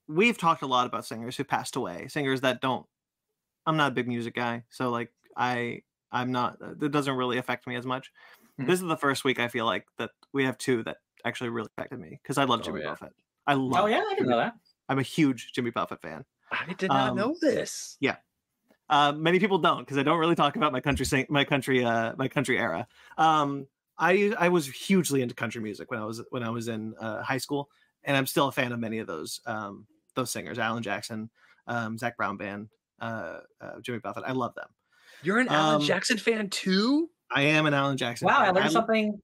we've talked a lot about singers who passed away, singers that don't. I'm not a big music guy, so like I I'm not. That doesn't really affect me as much. Mhm. This is the first week I feel like that we have two that actually really affected me because I love Oh, Jimmy yeah. Buffett. I love. Oh yeah, I didn't know that. I'm a huge Jimmy Buffett fan. i did not Um, know this Yeah, Uh, many people don't because I don't really talk about my country my country uh, my country era. Um, I I was hugely into country music when I was when I was in uh, high school, and I'm still a fan of many of those um, those singers: Alan Jackson, um, Zac Brown Band, uh, uh, Jimmy Buffett. I love them. you're an alan Um, jackson fan too I am an Alan Jackson. Wow, I learned lo- something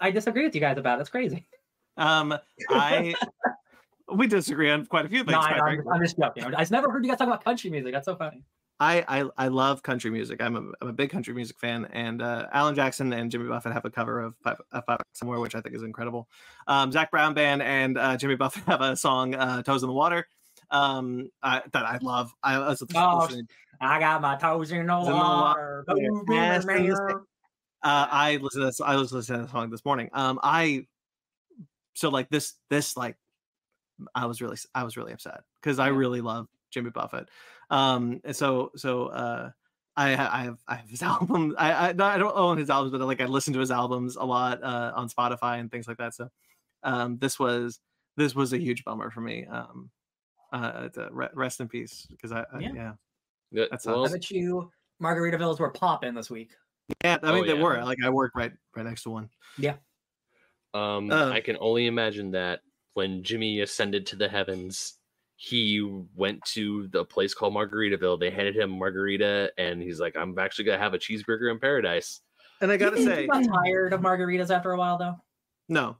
I disagree with you guys about. That's crazy. Um, I we disagree on quite a few things. No, I, quite I'm, frankly. I'm just joking. I just never heard you guys talk about country music. That's so funny. I, I I love country music. I'm a, I'm a big country music fan, and uh, Alan Jackson and Jimmy Buffett have a cover of Five, uh, Five Somewhere, which I think is incredible. Um, Zac Brown Band and uh, Jimmy Buffett have a song uh, "Toes in the Water" um, I, that I love. I was Oh, I got my toes in the in the water. water. Boom, boom, uh, I listened to this. I was listening to the song this morning. Um, I so like this this like I was really I was really upset because I really love Jimmy Buffett. Um, and so so uh, I I have I have his album. I I, no, I don't own his albums, but like I listen to his albums a lot uh, on Spotify and things like that. So um, this was this was a huge bummer for me. Um, uh, rest in peace because I, I Yeah. yeah Good. That's well, I bet you Margaritavilles were popping this week. Yeah I mean Oh, they were like I work right right next to one. Yeah. Um, Uh, I can only imagine that when Jimmy ascended to the heavens, he went to the place called Margaritaville. They handed him margarita, and he's like, "I'm actually gonna have a cheeseburger in paradise." And I gotta think say, he got tired of margaritas after a while, though. no.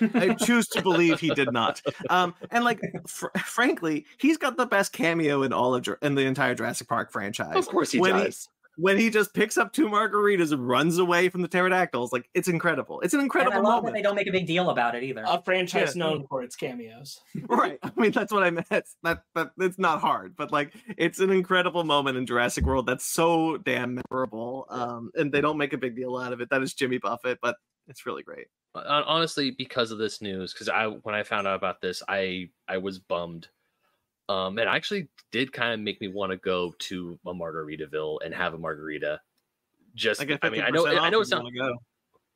I choose to believe he did not. Um, and like, fr- frankly, he's got the best cameo in all of Jur- in the entire Jurassic Park franchise. Of course he When he- does. When he just picks up two margaritas and runs away from the pterodactyls, like it's incredible. It's an And I incredible love that moment. they don't make a big deal about it either. A franchise Yeah. known for its cameos. right. I mean, that's what I meant. It's that that it's not hard, but like it's an incredible moment in Jurassic World that's so damn memorable. Um, and they don't make a big deal out of it. That is Jimmy Buffett, but it's really great. Honestly because of this news because i when i found out about this i i was bummed um and actually did kind of make me want to go to a margaritaville and have a margarita just I i, get mean i know 15% i know off it's not go.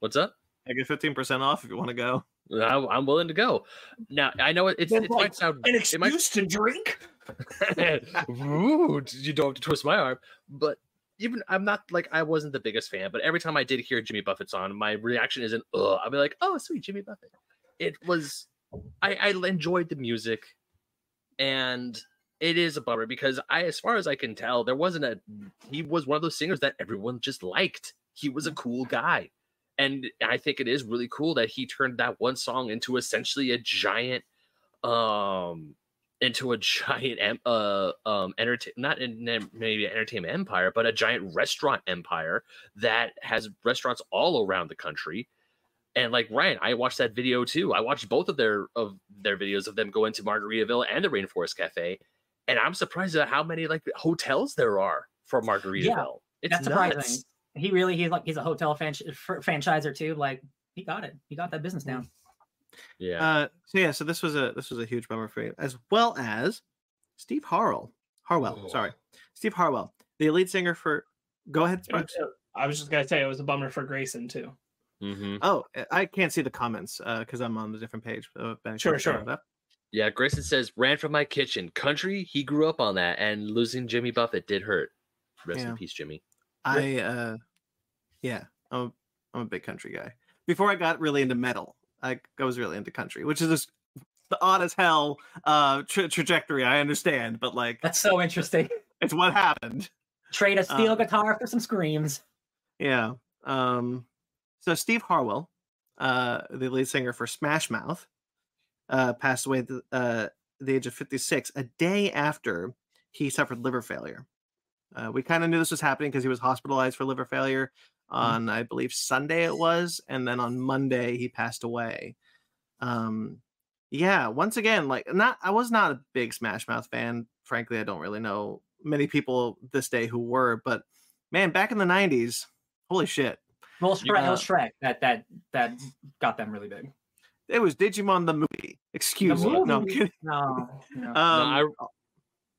what's up I get fifteen percent off if you want to go. I, i'm willing to go now i know it, it's, That's it like might sound An it might excuse to drink? Ooh, you don't have to twist my arm. But even I'm not like I wasn't the biggest fan, but every time I did hear Jimmy Buffett's on, my reaction isn't ugh. I'll be like, oh sweet Jimmy Buffett. It was I, I enjoyed the music and it is a bummer because I as far as I can tell, there wasn't a he was one of those singers that everyone just liked. He was a cool guy. And I think it is really cool that he turned that one song into essentially a giant um into a giant uh um entertain not in- maybe an entertainment empire but a giant restaurant empire that has restaurants all around the country and like Ryan I watched that video too I watched both of their of their videos of them going to Margaritaville and the Rainforest Cafe and I'm surprised at how many like hotels there are for Margaritaville it's That's surprising. nuts. He really he's like he's a hotel fan- fr- franchiser too. Like he got it. He got that business down. yeah Uh, so yeah, so this was a this was a huge bummer for me, as well as Steve Harwell. Harwell, Oh. sorry, Steve Harwell, the lead singer for. Go ahead, Sparks. I was just gonna say it was a bummer for Grayson too. Hmm Oh, I can't see the comments because I'm on a different page. Uh, Ben, Sure, can you throw sure. it yeah Grayson says ran from my kitchen country he grew up on that and losing Jimmy Buffett did hurt rest Yeah. in peace Jimmy I uh, yeah, I'm a, I'm a big country guy. Before I got really into metal, I, I was really into country, which is just the odd as hell uh tra- trajectory. I understand, but like That's so interesting. it's what happened. Trade a steel Uh, guitar for some screams. Yeah. Um so Steve Harwell, uh the lead singer for Smash Mouth, uh passed away at the, uh the age of 56 a day after he suffered liver failure. Uh, we kind of knew this was happening because he was hospitalized for liver failure on I believe Sunday it was and then on Monday he passed away. Um yeah, once again like not I was not a big Smash Mouth fan. Frankly, I don't really know many people this day who were, but man, back in the 90s, holy shit. Well, Shrek, it uh, Shrek that that that got them really big. It was Digimon the movie. Excuse me. No, I'm kidding. No, no. Um, I-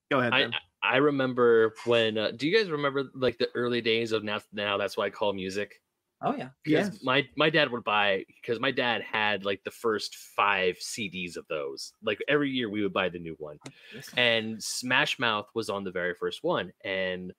go ahead. I I remember when. Uh, do you guys remember like the early days of now? Now that's what I call music. oh yeah. Because Yes. my my dad would buy because my dad had like the first five CDs of those. Like every year we would buy the new one, and Smash Mouth was on the very first one, and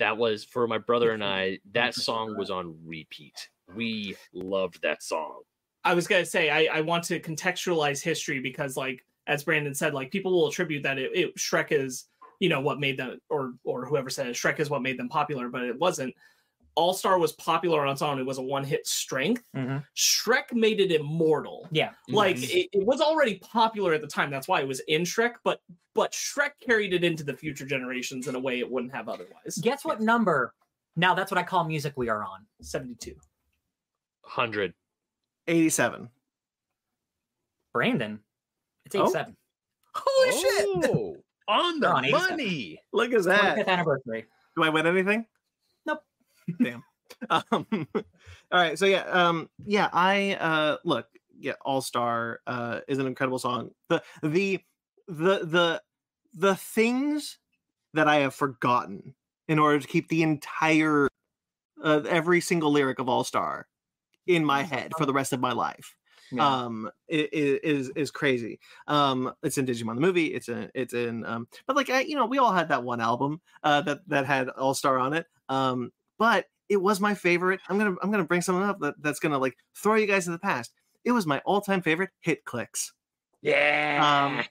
that was for my brother and I. That song was on repeat. We loved that song. I was gonna say I, I want to contextualize history because like as Brandon said, like people will attribute that it, it Shrek is you know what made them or or whoever said it, Shrek is what made them popular, but it wasn't. All Star was popular on its own. It was a one hit strength. Mhm. Shrek made it immortal. Yeah. Like Mhm. it, it was already popular at the time. That's why it was in Shrek, but but Shrek carried it into the future generations in a way it wouldn't have otherwise. Guess what number? Now that's what I call music we are on. 72. hundred. 87. Brandon. It's Oh. 87. Holy shit! Oh, on the on money. Look at that. 25th anniversary. Do I win anything? Nope. Damn. um, all right. So yeah, um, yeah. I uh, look. Yeah, All Star uh, is an incredible song. The the the the the things that I have forgotten in order to keep the entire uh, every single lyric of All Star in my head for the rest of my life. Yeah. um is is crazy. Um it's in digimon the movie it's in it's in um but like I, you know we all had that one album uh that that had all star on it. Um but it was my favorite. I'm gonna i'm gonna bring something up that, that's gonna like throw you guys to the past. It was my all-time favorite Hit Clips Yeah.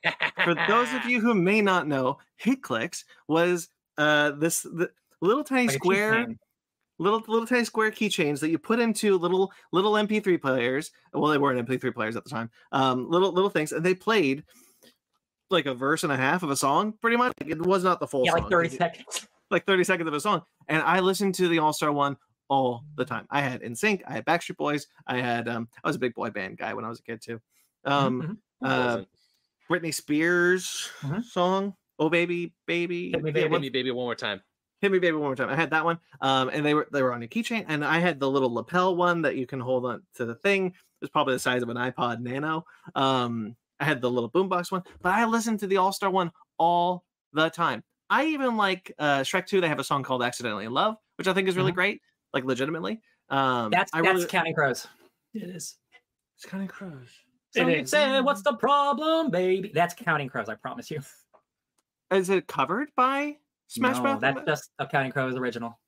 For those of you who may not know, HitClips was uh this the little tiny Like square little little tiny square keychains that you put into little little MP3 players. Well, they weren't MP3 players at the time. Um, little little things, and they played like a verse and a half of a song, pretty much. It was not the full Yeah, song. like 30 seconds. like 30 seconds of a song. And I listened to the All Star one all the time. I had NSYNC, I had Backstreet Boys, I had um I was a big boy band guy when I was a kid too. Um Mhm. Uh? Britney Spears Mhm. song, Oh Baby, Baby, Hit Me, yeah, Baby. Hit me, baby, one more time. Hit Me Baby one more time. I had that one. Um and they were they were on your keychain and I had the little lapel one that you can hold on to the thing. It was probably the size of an iPod Nano. Um I had the little boombox one, but I listened to the All Star one all the time. I even like uh Shrek 2, they have a song called Accidentally in Love, which I think is really great, like legitimately. Um That's I that's really Counting Crows. It is. it's Counting Crows. It Somebody is. said, "What's the problem, baby?" That's Counting Crows. I promise you. Is it covered by Smash no, Mouth? That's just a Counting Crows original.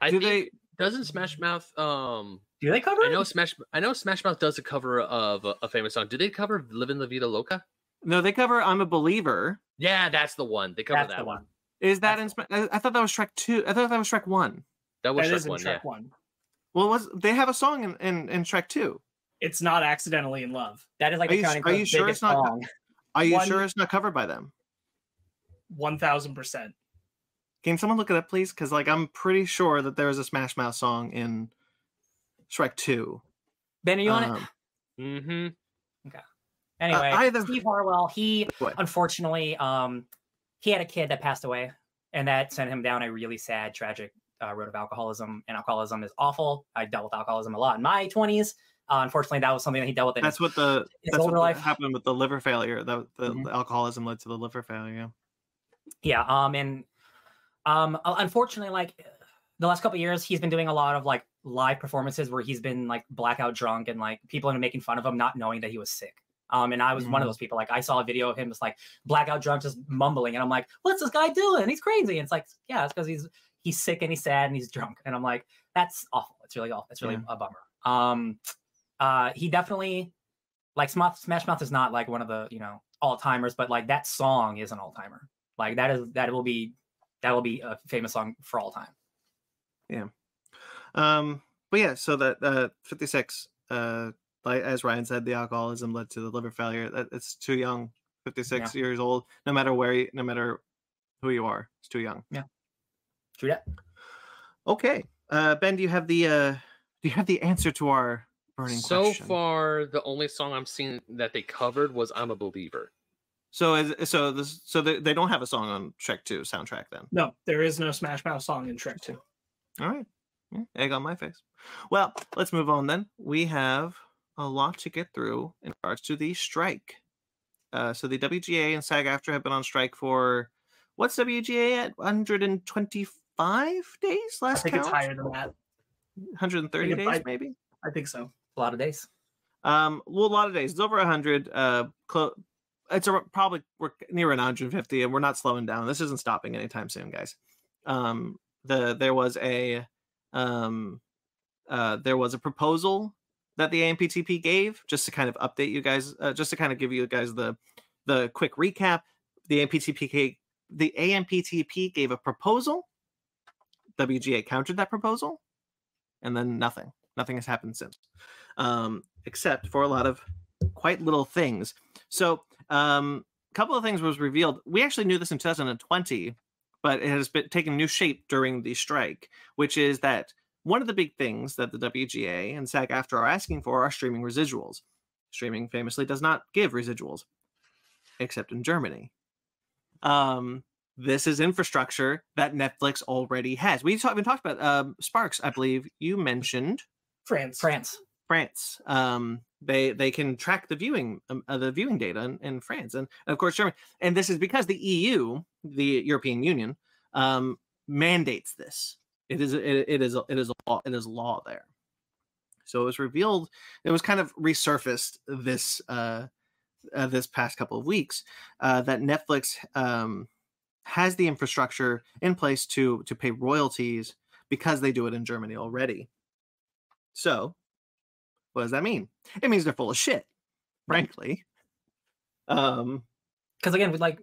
I Do think they doesn't Smash Mouth um Do they cover I it? know Smash I know Smash Mouth does a cover of a, a famous song. Do they cover Livin' La Vida Loca? No, they cover I'm a believer. Yeah, that's the one. They cover That's that the one. one. Is that That's in I, I thought that was Shrek 2. I thought that was Shrek 1. That was That Shrek is in one, Shrek yeah. one. Well, was they have a song in, in, in Shrek 2. It's not accidentally in love. That is like Are the you s- Counting are you sure it's not- song. Are you One- sure it's not covered by them? One thousand percent. Can someone look it up, please? Because like I'm pretty sure that there is a Smash Mouth song in Shrek 2. Ben, are you on it? Um, Mm-hmm. Okay. Anyway, either- Steve Harwell, he Go unfortunately, um, he had a kid that passed away, and that sent him down a really sad, tragic uh, road of alcoholism. And alcoholism is awful. I dealt with alcoholism a lot in my twenties. Uh, unfortunately, that was something that he dealt with in That's what the his that's what life. happened with the liver failure. That the, Mhm. the alcoholism led to the liver failure. yeah um and um unfortunately like the last couple of years he's been doing a lot of like live performances where he's been like blackout drunk and like people are making fun of him not knowing that he was sick um and i was one of Mhm. those people like i saw a video of him just like blackout drunk just mumbling and i'm like what's this guy doing he's crazy and it's like yeah it's because he's he's sick and he's sad and he's drunk and i'm like that's awful it's really awful it's really Yeah. a bummer um uh he definitely like smash, mouth is not like one of the you know all timers but like that song is an all timer like that is that will be that will be a famous song for all time. Yeah. Um, but yeah, so that uh, 56, uh, like as Ryan said, the alcoholism led to the liver failure. That it's too young. 56 years old. No matter where, you, no matter who you are, it's too young. Yeah. True that. Okay, uh, Ben, do you have the uh, do you have the answer to our burning So question? far, the only song I'm seeing that they covered was "I'm a Believer." So is so this so they, they don't have a song on Shrek 2 soundtrack then. No, there is no Smash Mouth song in Shrek 2. All right. Yeah, egg on my face. Well, let's move on then. We have a lot to get through in regards to the strike. Uh, so the WGA and SAG AFTRA have been on strike for what's WGA at 125 days last I last think count? it's higher than that. 130 days it's- maybe. I think so. A lot of days. Um, well, a lot of days. It's over 100. Uh, clo- it's a, probably we're near an 150, and we're not slowing down. This isn't stopping anytime soon, guys. Um, the there was a um, uh, there was a proposal that the AMPTP gave just to kind of update you guys, uh, just to kind of give you guys the the quick recap. The AMPTP the AMPTP gave a proposal. WGA countered that proposal, and then nothing. Nothing has happened since um, except for a lot of quite little things. So, um, a couple of things was revealed. We actually knew this in 2020, but it has been taken new shape during the strike, which is that one of the big things that the WGA and SAG AFTRA are asking for are streaming residuals. Streaming famously does not give residuals, except in Germany. Um, this is infrastructure that Netflix already has. We talked, we talked about um, Sparks, I believe you mentioned France. France. France. Um, they they can track the viewing um, uh, the viewing data in, in France and, of course Germany. And this is because the EU, the European Union, um, mandates this. It is it, it is it is law. It is law there. So it was revealed. It was kind of resurfaced this uh, uh, this past couple of weeks uh, that Netflix um, has the infrastructure in place to to pay royalties because they do it in Germany already. So, what does that mean? It means they're full of shit, frankly. Um, because again, with like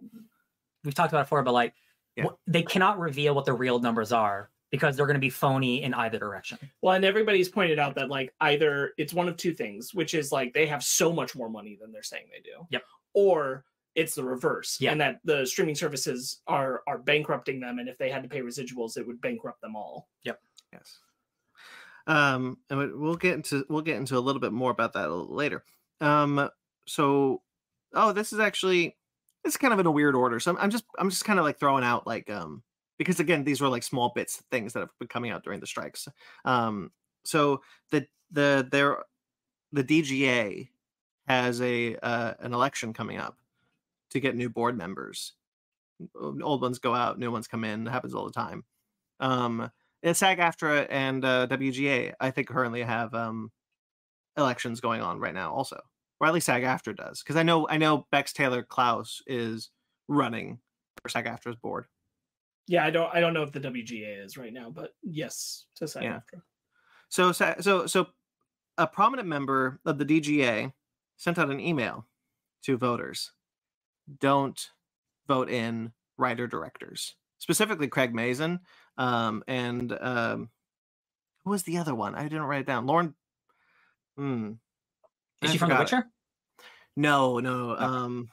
we've talked about it before, but like Yeah. they cannot reveal what the real numbers are because they're going to be phony in either direction. Well, and everybody's pointed out that like either it's one of two things, which is like they have so much more money than they're saying they do. Yep. Or it's the reverse, Yeah. and that the streaming services are are bankrupting them, and if they had to pay residuals, it would bankrupt them all. Yep. Yes. Um, and we- we'll get into we'll get into a little bit more about that later. Um, so oh, this is actually it's kind of in a weird order. So I'm, I'm just I'm just kind of like throwing out like um because again these were like small bits things that have been coming out during the strikes. Um, so the the there the DGA has a uh, an election coming up to get new board members. Old ones go out, new ones come in. It happens all the time. Um, and SAG-AFTRA and uh, WGA, I think, currently have um, elections going on right now, also, or at least SAG-AFTRA does, because I know I know Bex Taylor Klaus is running for SAG-AFTRA's board. Yeah, I don't I don't know if the WGA is right now, but yes, to say Yeah. So, so, so, a prominent member of the DGA sent out an email to voters: don't vote in writer directors, specifically Craig Mazin, um, and um, who was the other one? I didn't write it down. Lauren. Hmm. Is I she from The forgot it. No, no. Okay. Um,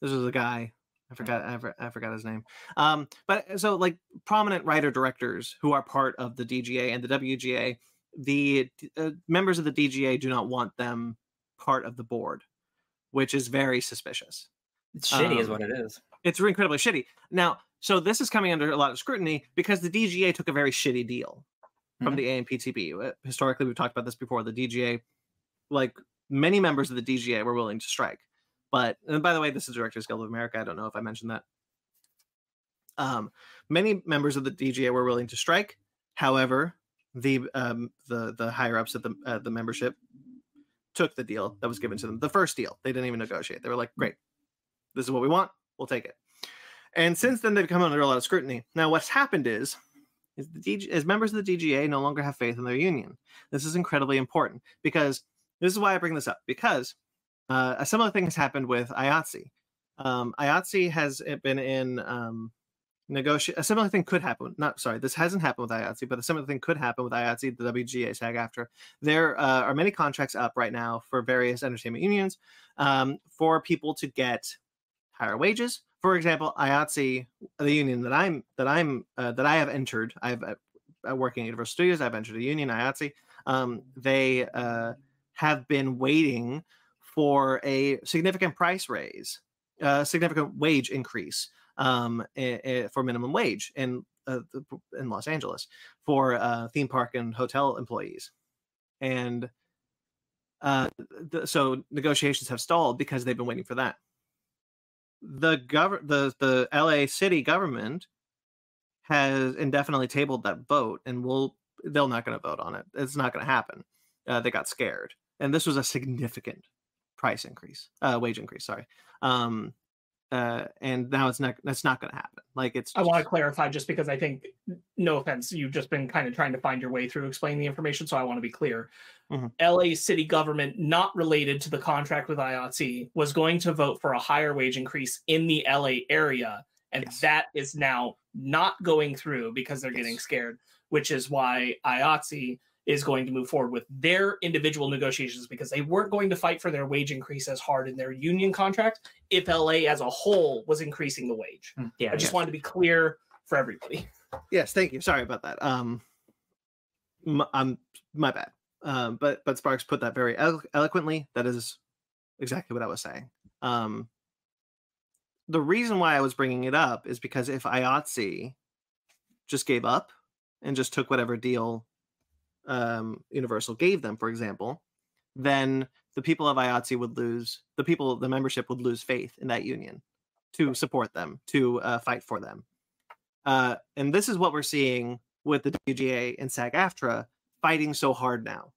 this was a guy. I forgot. I, for- I forgot his name. Um, but so like prominent writer directors who are part of the DGA and the WGA, the uh, members of the DGA do not want them part of the board, which is very suspicious. It's shitty, is Um, what it is. It's incredibly shitty. Now, so this is coming under a lot of scrutiny because the DGA took a very shitty deal from Mhm. the AMPTP. Uh, Historically, we've talked about this before. The DGA, like many members of the DGA, were willing to strike. But and by the way, this is Directors Guild of America. I don't know if I mentioned that. Um, many members of the DGA were willing to strike. However, the um, the the higher ups at the uh, the membership took the deal that was given to them. The first deal, they didn't even negotiate. They were like, "Great, this is what we want. We'll take it." And since then, they've come under a lot of scrutiny. Now, what's happened is, is the DG, is members of the DGA no longer have faith in their union. This is incredibly important because this is why I bring this up because uh, a similar thing has happened with IATSE. Um, IATSE has uh, been in um, negotiate. A similar thing could happen. Not sorry, this hasn't happened with IATSE, but a similar thing could happen with IATSE, the WGA SAG AFTRA. There uh, are many contracts up right now for various entertainment unions um, for people to get higher wages. For example, IATSE, the union that I'm that I'm uh, that I have entered, I've uh, working at Universal Studios. I've entered a union, IATSE. Um, they uh, have been waiting for a significant price raise, a significant wage increase um, i- i- for minimum wage in uh, in Los Angeles for uh, theme park and hotel employees, and uh, so negotiations have stalled because they've been waiting for that. The gov- the the LA city government has indefinitely tabled that vote, and will they're not going to vote on it. It's not going to happen. Uh, they got scared, and this was a significant price increase, uh, wage increase. Sorry, um, uh, and now it's not. That's not going to happen. Like it's. I want to clarify just because I think, no offense, you've just been kind of trying to find your way through explaining the information. So I want to be clear. Mhm. LA city government, not related to the contract with IATSE, was going to vote for a higher wage increase in the LA area. And Yes. that is now not going through because they're getting scared, which is why IATSE is going to move forward with their individual negotiations because they weren't going to fight for their wage increase as hard in their union contract if LA as a whole was increasing the wage. Mm, Yeah, I just yes. wanted to be clear for everybody. Yes, thank you. Sorry about that. Um, m- I'm my bad. Um, but but Sparks put that very elo- eloquently. That is exactly what I was saying. Um, the reason why I was bringing it up is because if IATSE just gave up and just took whatever deal um, Universal gave them, for example, then the people of IATSE would lose the people, the membership would lose faith in that union to support them, to uh, fight for them. Uh, and this is what we're seeing with the WGA and SAG AFTRA fighting so hard now.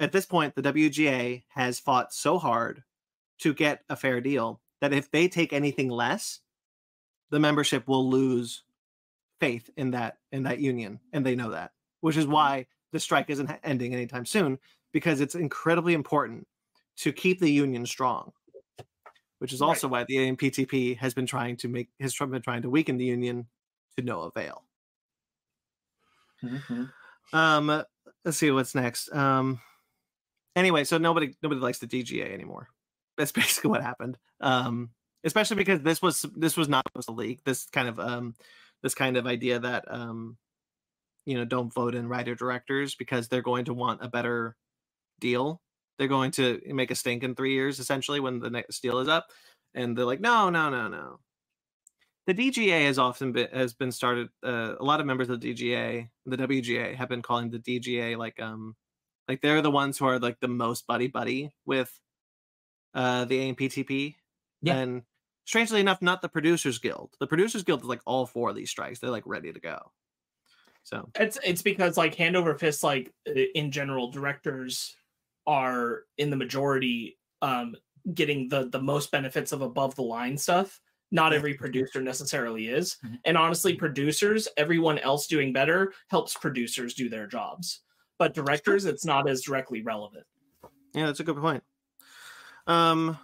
At this point, the WGA has fought so hard to get a fair deal that if they take anything less, the membership will lose faith in that in that union, and they know that. Which is why the strike isn't ending anytime soon, because it's incredibly important to keep the union strong. which is Right. also why the AMPTP has been trying to make has been trying to weaken the union to no avail. Mhm. Um, let's see what's next. Um, anyway, so nobody nobody likes the DGA anymore. That's basically what happened. Um, especially because this was this was not supposed to leak. This kind of um, this kind of idea that um, you know, don't vote in writer directors because they're going to want a better deal. They're going to make a stink in three years, essentially, when the next deal is up. And they're like, no, no, no, no. The DGA has often been has been started. Uh, a lot of members of the DGA, the WGA, have been calling the DGA like um, like they're the ones who are like the most buddy buddy with uh the AMPTP. Yeah. And strangely enough, not the Producers Guild. The Producers Guild is like all four of these strikes. They're like ready to go. So It's it's because like hand over fist, like in general, directors are in the majority um getting the the most benefits of above the line stuff. Not every producer necessarily is. Mhm. And honestly, producers, everyone else doing better helps producers do their jobs. But directors, it's not as directly relevant. yeah, that's a good point. Um,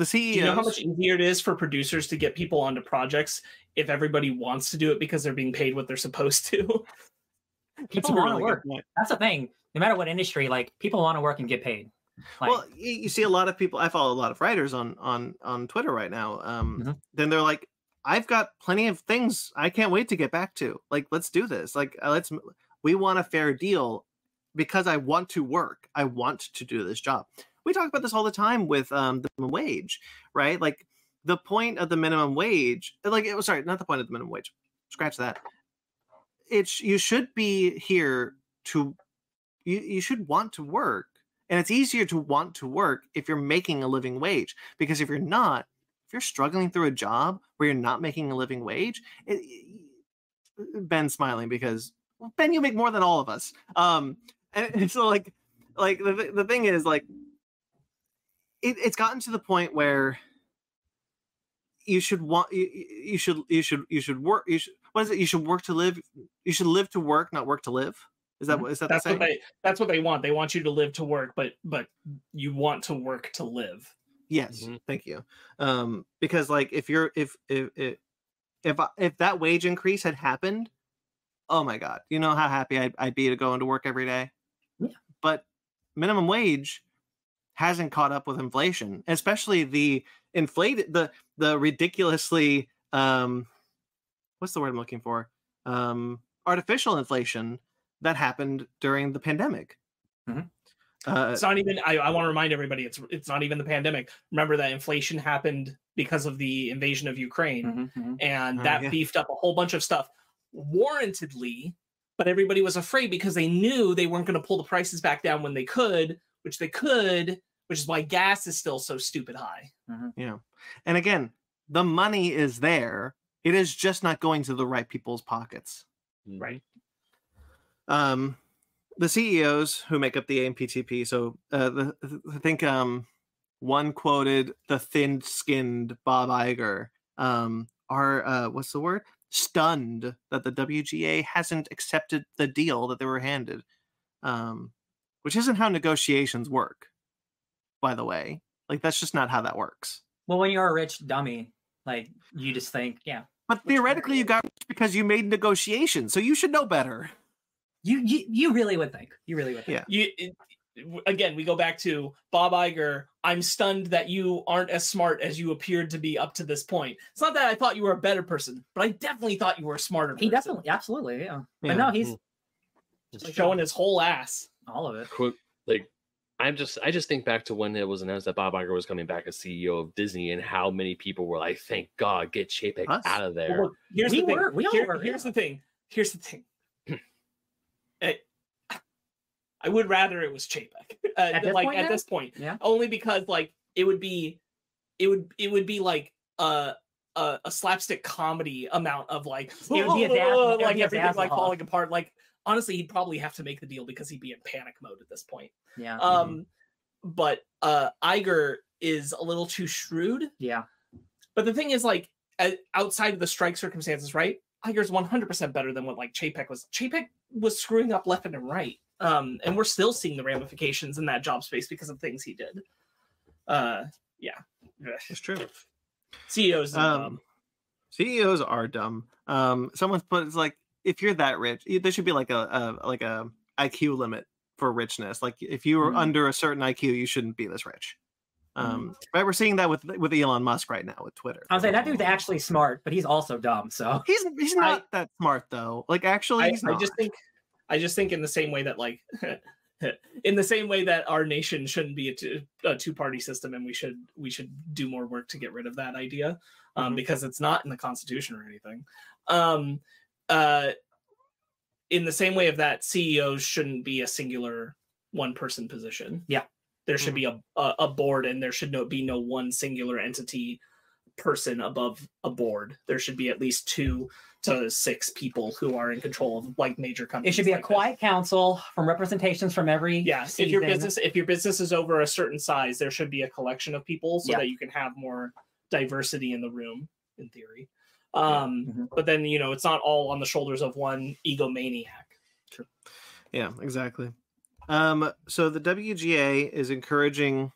the CEOs. Do you know how much easier it is for producers to get people onto projects if everybody wants to do it because they're being paid what they're supposed to? People want to really work. That's the thing. No matter what industry, like people want to work and get paid. Like, well, you, you see a lot of people. I follow a lot of writers on on on Twitter right now. Um, Mhm. then they're like, "I've got plenty of things I can't wait to get back to. Like, let's do this. Like, uh, let's. We want a fair deal because I want to work. I want to do this job. We talk about this all the time with um the minimum wage, right? Like, the point of the minimum wage, like, it was sorry, not the point of the minimum wage. Scratch that. It's you should be here to. You, you should want to work and it's easier to want to work if you're making a living wage. Because if you're not, if you're struggling through a job where you're not making a living wage, it, Ben's smiling because Ben, you make more than all of us. Um, and, and so like, like the the thing is like, it, it's gotten to the point where you should want you, you you should you should you should work you should what is it you should work to live you should live to work not work to live is that what is that that's the what they that's what they want. They want you to live to work, but but you want to work to live. Yes, Mhm. thank you. Um, because like if you're if if if if, I, if that wage increase had happened, oh my god, you know how happy I'd, I'd be to go into work every day. Yeah. But minimum wage hasn't caught up with inflation, especially the inflated the the ridiculously um, what's the word I'm looking for? Um, artificial inflation that happened during the pandemic. Mhm. Uh, It's not even. I, I want to remind everybody. It's it's not even the pandemic. Remember that inflation happened because of the invasion of Ukraine, mhm, mhm. and Oh, that yeah. beefed up a whole bunch of stuff, warrantedly. But everybody was afraid because they knew they weren't going to pull the prices back down when they could, which they could, which is why gas is still so stupid high. Yeah. And again, the money is there. It is just not going to the right people's pockets. Right. Um the CEOs who make up the AMPTP, so uh the, I think um one quoted the thin-skinned Bob Iger um are uh what's the word? stunned that the WGA hasn't accepted the deal that they were handed. Um which isn't how negotiations work, by the way. Like that's just not how that works. Well, when you're a rich dummy, like you just think, yeah, But theoretically, you got rich because you made negotiations, so you should know better. you you, you really would think. You really would think. Yeah. You it, again, we go back to Bob Iger. I'm stunned that you aren't as smart as you appeared to be up to this point. It's not that I thought you were a better person, but I definitely thought you were a smarter. He person. definitely, absolutely, yeah. Yeah. But no, he's just Like like showing uh, his whole ass. all of it. Quote, like I'm just I just think back to when it was announced that Bob Iger was coming back as CEO of Disney and how many people were like, "Thank God, get Chapek Us? out of there." Well, here's We the thing. were- we Here- were, here's yeah. the thing. Here's the thing. Eh, I would rather it was Chapek. Uh, At this like point at now? this point, Yeah. only because like it would be, it would it would be like a a, a slapstick comedy amount of like It would be a Daz- like everything like falling apart. Like honestly, he'd probably have to make the deal because he'd be in panic mode at this point. Yeah, Um, but uh, Iger is a little too shrewd. yeah. But the thing is, like, outside of the strike circumstances, right? Iger's 100% better than what like Chapek was. Chapek was screwing up left and right. Um, and we're still seeing the ramifications in that job space because of things he did. Uh, yeah, It's true. CEOs. are Um, dumb. CEOs are dumb. Um, someone put it's like if you're that rich, there should be like a, a like a IQ limit for richness. Like if you are Mhm. under a certain IQ, you shouldn't be this rich. Mm-hmm. Um, right, we're seeing that with with Elon Musk right now with Twitter. I was saying that dude's actually smart, but he's also dumb. So He's he's I- not that smart though. Like actually, I, I just think I just think in the same way that like in the same way that our nation shouldn't be a two, a two party system and we should we should do more work to get rid of that idea um, Mhm. because it's not in the constitution or anything um uh in the same way of that ceos shouldn't be a singular one person position Yeah. there should be a, a a board and there should no be no one singular entity person above a board there should be at least two to six people who are in control of like major companies it should be a like that. quiet council from representations from every yeah if your business if your business is over a certain size there should be a collection of people so Yeah. that you can have more diversity in the room in theory um Mhm. but then you know it's not all on the shoulders of one egomaniac Yeah, exactly. Um, so the WGA is encouraging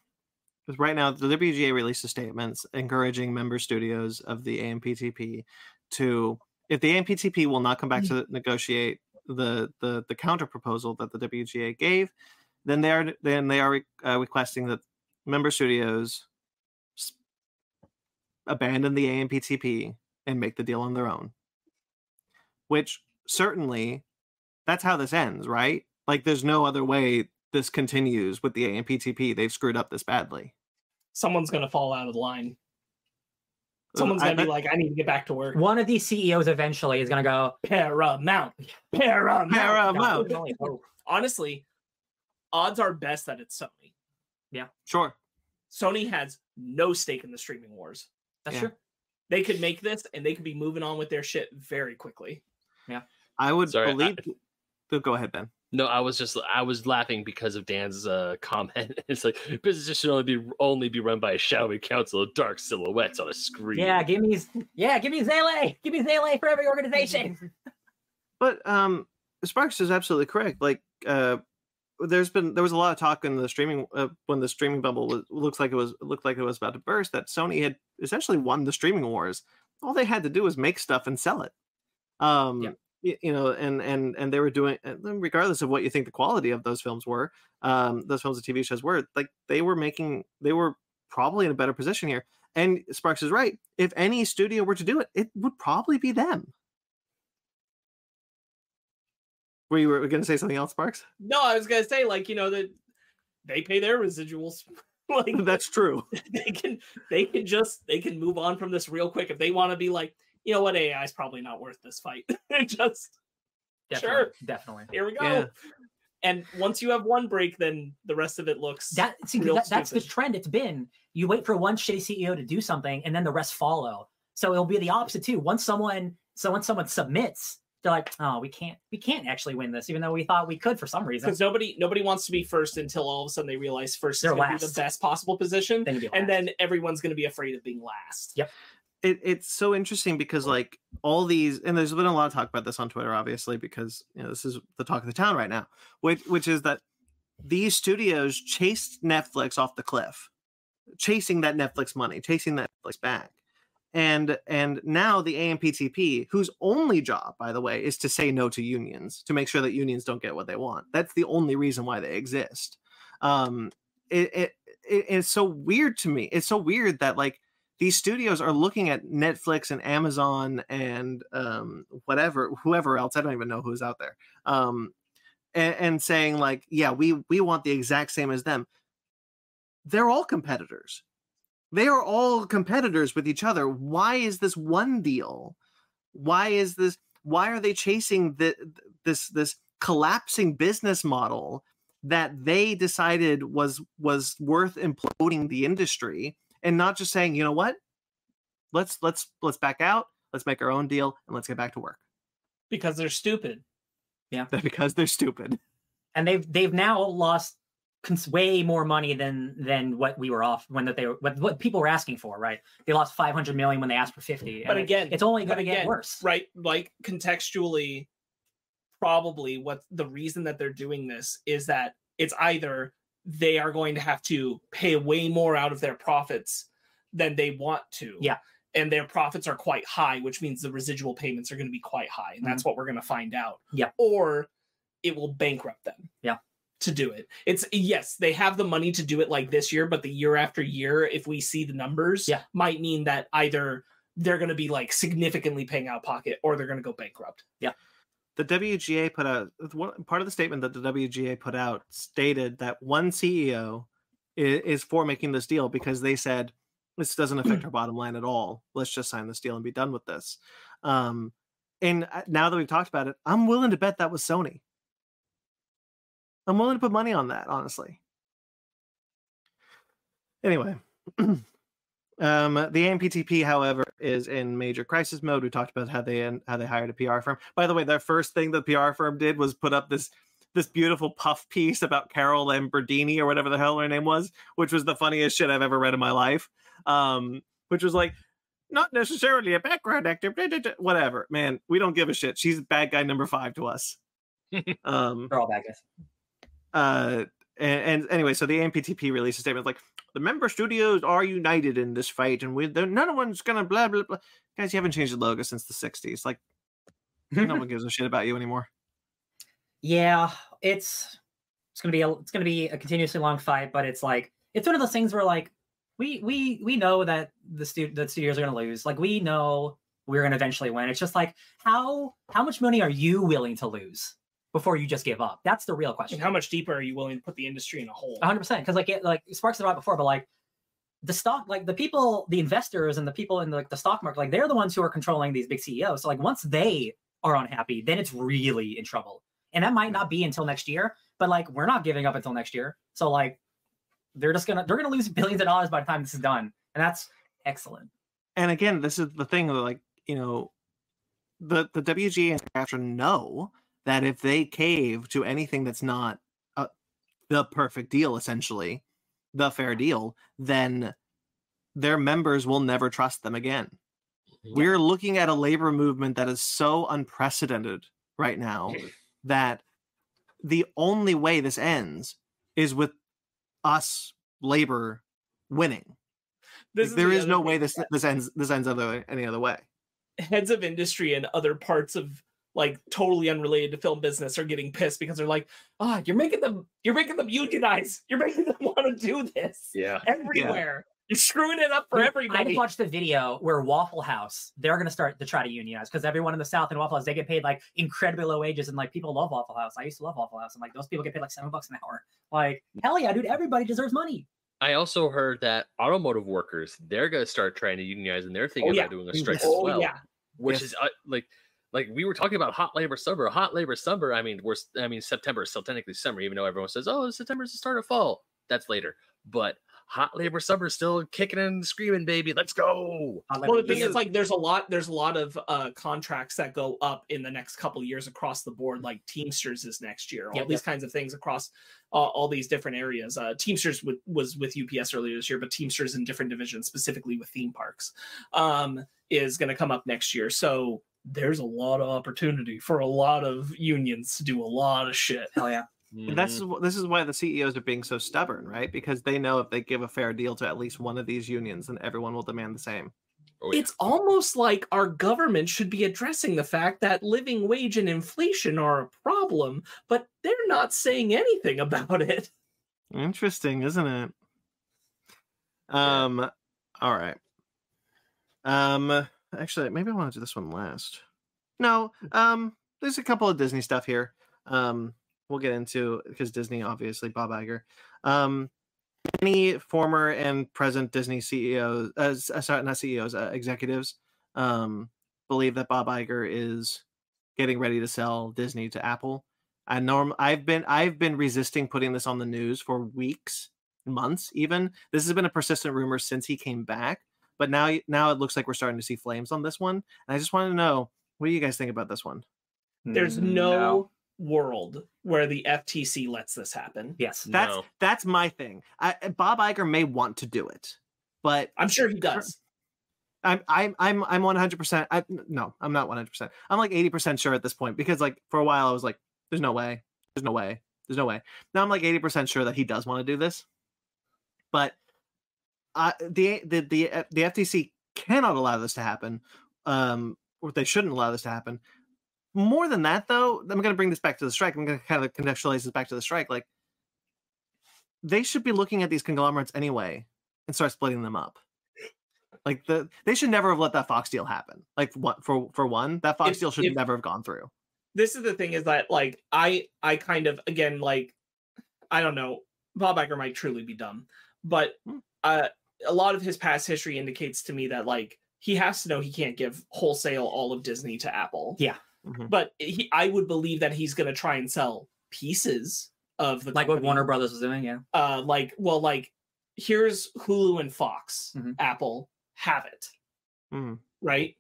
right now the WGA released a statements encouraging member studios of the AMPTP to if the AMPTP will not come back to negotiate the the the counter proposal that the WGA gave, then they are then they are re- uh, requesting that member studios abandon the AMPTP and make the deal on their own. Which certainly that's how this ends, right? Like there's no other way this continues with the AMPTP. They've screwed up this badly. someone's gonna fall out of the line someone's gonna be I- like i need to get back to work one of these CEOs eventually is gonna go. paramount paramount Paramount. "God, only hope." honestly odds are best that it's sony Yeah. Sure. sony has no stake in the streaming wars That's Yeah. true. They could make this and they could be moving on with their shit very quickly Yeah. I would Sorry, believe. Go- Go ahead, Ben. No, I was just I was laughing because of Dan's uh, comment. It's like business should only be only be run by a shadowy council of dark silhouettes on a screen. Yeah, give me yeah, give me SEELE. Give me SEELE for every organization. But um, Sparks is absolutely correct. Like, uh, there's been there was a lot of talk in the streaming uh, when the streaming bubble was, looks like it was looked like it was about to burst that Sony had essentially won the streaming wars. All they had to do was make stuff and sell it. Um, Yeah. y- you know, and and and they were doing regardless of what you think the quality of those films were, um, those films and TV shows were like they were making they were probably in a better position here. And Sparks is right. If any studio were to do it, it would probably be them. Were you were going to say something else, Sparks? No, I was gonna say like you know that they pay their residuals. like That's true. they can they can just they can move on from this real quick if they want to be like you know what AI is probably not worth this fight. just Definitely, Sure. definitely. here we go. Yeah. And once you have one break, then the rest of it looks That see, real that, that's the trend. It's been you wait for one shitty CEO to do something, and then the rest follow. So it'll be the opposite too. Once someone, so once someone submits, they're like, "Oh, we can't, we can't actually win this, even though we thought we could for some reason." because nobody nobody wants to be first until all of a sudden they realize 1st is They're going to be the best possible position, Then you and then everyone's going to be afraid of being last. Yep. It, it's so interesting because like all these and there's been a lot of talk about this on Twitter, obviously, because you know this is the talk of the town right now, which which is that these studios chased Netflix off the cliff, chasing that Netflix money, chasing that Netflix back. And and now the AMPTP, whose only job, by the way, is to say no to unions, to make sure that unions don't get what they want. That's the only reason why they exist. Um, it, it, it it's so weird to me. It's so weird that like these studios are looking at Netflix and Amazon and um, whatever, whoever else. I don't even know who's out there. Um, and, and saying like, yeah, we we want the exact same as them. They're all competitors. They are all competitors with each other. Why is this one deal? Why is this? Why are they chasing the, this this collapsing business model that they decided was was worth imploding the industry? and not just saying, you know what, let's let's let's back out, let's make our own deal, and let's get back to work. because they're stupid. Yeah. Because they're stupid. and they've they've now lost cons- way more money than than what we were off when that they were what, what people were asking for. Right? They lost five hundred million when they asked for fifty. But and it- again, it's only going to get worse. right? Like contextually, probably what the reason that they're doing this is that it's either they are going to have to pay way more out of their profits than they want to. Yeah. And their profits are quite high, which means the residual payments are going to be quite high. And that's what we're going to find out. Mm-hmm. Yeah. Or it will bankrupt them. Yeah. To do it. It's yes, they have the money to do it like this year, but the year after year, if we see the numbers, Yeah. might mean that either they're going to be like significantly paying out pocket or they're going to go bankrupt. Yeah. The WGA put out one part of the statement that the WGA put out stated that one CEO is, is for making this deal because they said this doesn't affect our bottom line at all. Let's just sign this deal and be done with this. Um, and uh, now that we've talked about it, I'm willing to bet that was Sony. I'm willing to put money on that, honestly. Anyway, um, the AMPTP, however, is in major crisis mode. We talked about how they how they hired a PR firm. By the way, their first thing the PR firm did was put up this this beautiful puff piece about Carol Lamborghini or whatever the hell her name was, which was the funniest shit I've ever read in my life. Um, which was like not necessarily a background actor, blah, blah, blah, whatever. Man, we don't give a shit. She's bad guy number five to us. um, They're all bad guys. Uh and, and anyway so the amptp released a statement like the member studios are united in this fight and we none of one's gonna blah blah blah guys you haven't changed the logo since the 60s like no one gives a shit about you anymore Yeah, it's it's gonna be a it's gonna be a continuously long fight, but it's like it's one of those things where like we we we know that the stu- the studios are gonna lose. Like we know we're gonna eventually win. It's just like how how much money are you willing to lose before you just give up? That's the real question. And how much deeper are you willing to put the industry in a hole? 100 percent because like it like Sparks said about before, but like the stock, like the people, the investors and the people in the, like the stock market, like they're the ones who are controlling these big CEOs. So like once they are unhappy, then it's really in trouble. And that might not be until next year, but like we're not giving up until next year. So like they're just gonna they're gonna lose billions of dollars by the time this is done, and that's excellent. and again this is the thing that like you know the the wga and AFTRA know that if they cave to anything that's not uh, the perfect deal essentially the fair deal then their members will never trust them again. We're looking at a labor movement that is so unprecedented right now that the only way this ends is with us labor winning. This Like, there the is no way this this ends this ends other any other way. heads of industry and other parts of like totally unrelated to film business are getting pissed because they're like, ah, you're making them, you're making them unionize. You're making them want to do this Yeah. everywhere. You're screwing it up for I everybody. I watched the video where Waffle House they're gonna start to try to unionize because everyone in the South in Waffle House they get paid like incredibly low wages and like people love Waffle House. I used to love Waffle House and like those people get paid like seven bucks an hour. Like hell yeah, dude! Everybody deserves money. I also heard that automotive workers they're gonna start trying to unionize and they're thinking yeah. about doing a strike Yes. as oh well. yeah, Which Yes. is uh, like like we were talking about hot labor summer. Hot labor summer. I mean, we're s- I mean September is still technically summer, even though everyone says, "Oh, September is the start of fall." That's later, but hot labor summer is still kicking and screaming, baby. Let's go. Not like well, the thing is, like, there's a lot, there's a lot of uh contracts that go up in the next couple years across the board. Like Teamsters is next year. All Yep, these yep. kinds of things across uh, all these different areas. Uh, Teamsters w- was with UPS earlier this year, but Teamsters in different divisions, specifically with theme parks, um, is going to come up next year. So there's a lot of opportunity for a lot of unions to do a lot of shit. hell yeah. And that's this is why the CEOs are being so stubborn, right? Because they know if they give a fair deal to at least one of these unions, then everyone will demand the same. Oh, yeah. It's almost like our government should be addressing the fact that living wage and inflation are a problem, but they're not saying anything about it. Interesting, isn't it? Um, all right. Um, actually, maybe I want to do this one last. No, um, there's a couple of Disney stuff here. Um, we'll get into because Disney, obviously, Bob Iger. Um, many former and present Disney CEOs, uh, uh, sorry, not CEOs, uh, executives, um, believe that Bob Iger is getting ready to sell Disney to Apple. I norm I've been I've been resisting putting this on the news for weeks, months even. This has been a persistent rumor since he came back, but now now it looks like we're starting to see flames on this one. And I just want to know what do you guys think about this one? There's mm, no, world where the FTC lets this happen. Yes. That's No. that's my thing. I, Bob Iger may want to do it, but I'm sure he does. I'm I'm I'm I'm 100. percent I no, I'm not 100. percent I'm like 80 percent sure at this point because like for a while I was like, there's no way, there's no way. There's no way. Now I'm like 80% sure that he does want to do this. But uh, the the the uh, the FTC cannot allow this to happen. Um or they shouldn't allow this to happen. More than that though, I'm going to bring this back to the strike. I'm going to kind of contextualize this back to the strike like they should be looking at these conglomerates anyway and start splitting them up. Like the they should never have let that Fox deal happen. Like what for for one, that Fox If- deal should if- never have gone through. this is the thing is that like I I kind of again like I don't know Bob Iger might truly be dumb, but Hmm. uh, a lot of his past history indicates to me that like he has to know he can't give wholesale all of Disney to Apple. Yeah. Mhm. but he I would believe that he's going to try and sell pieces of the Like what. Warner Brothers was doing, yeah. uh like well like here's Hulu and Fox Mhm. Apple have it Mhm. right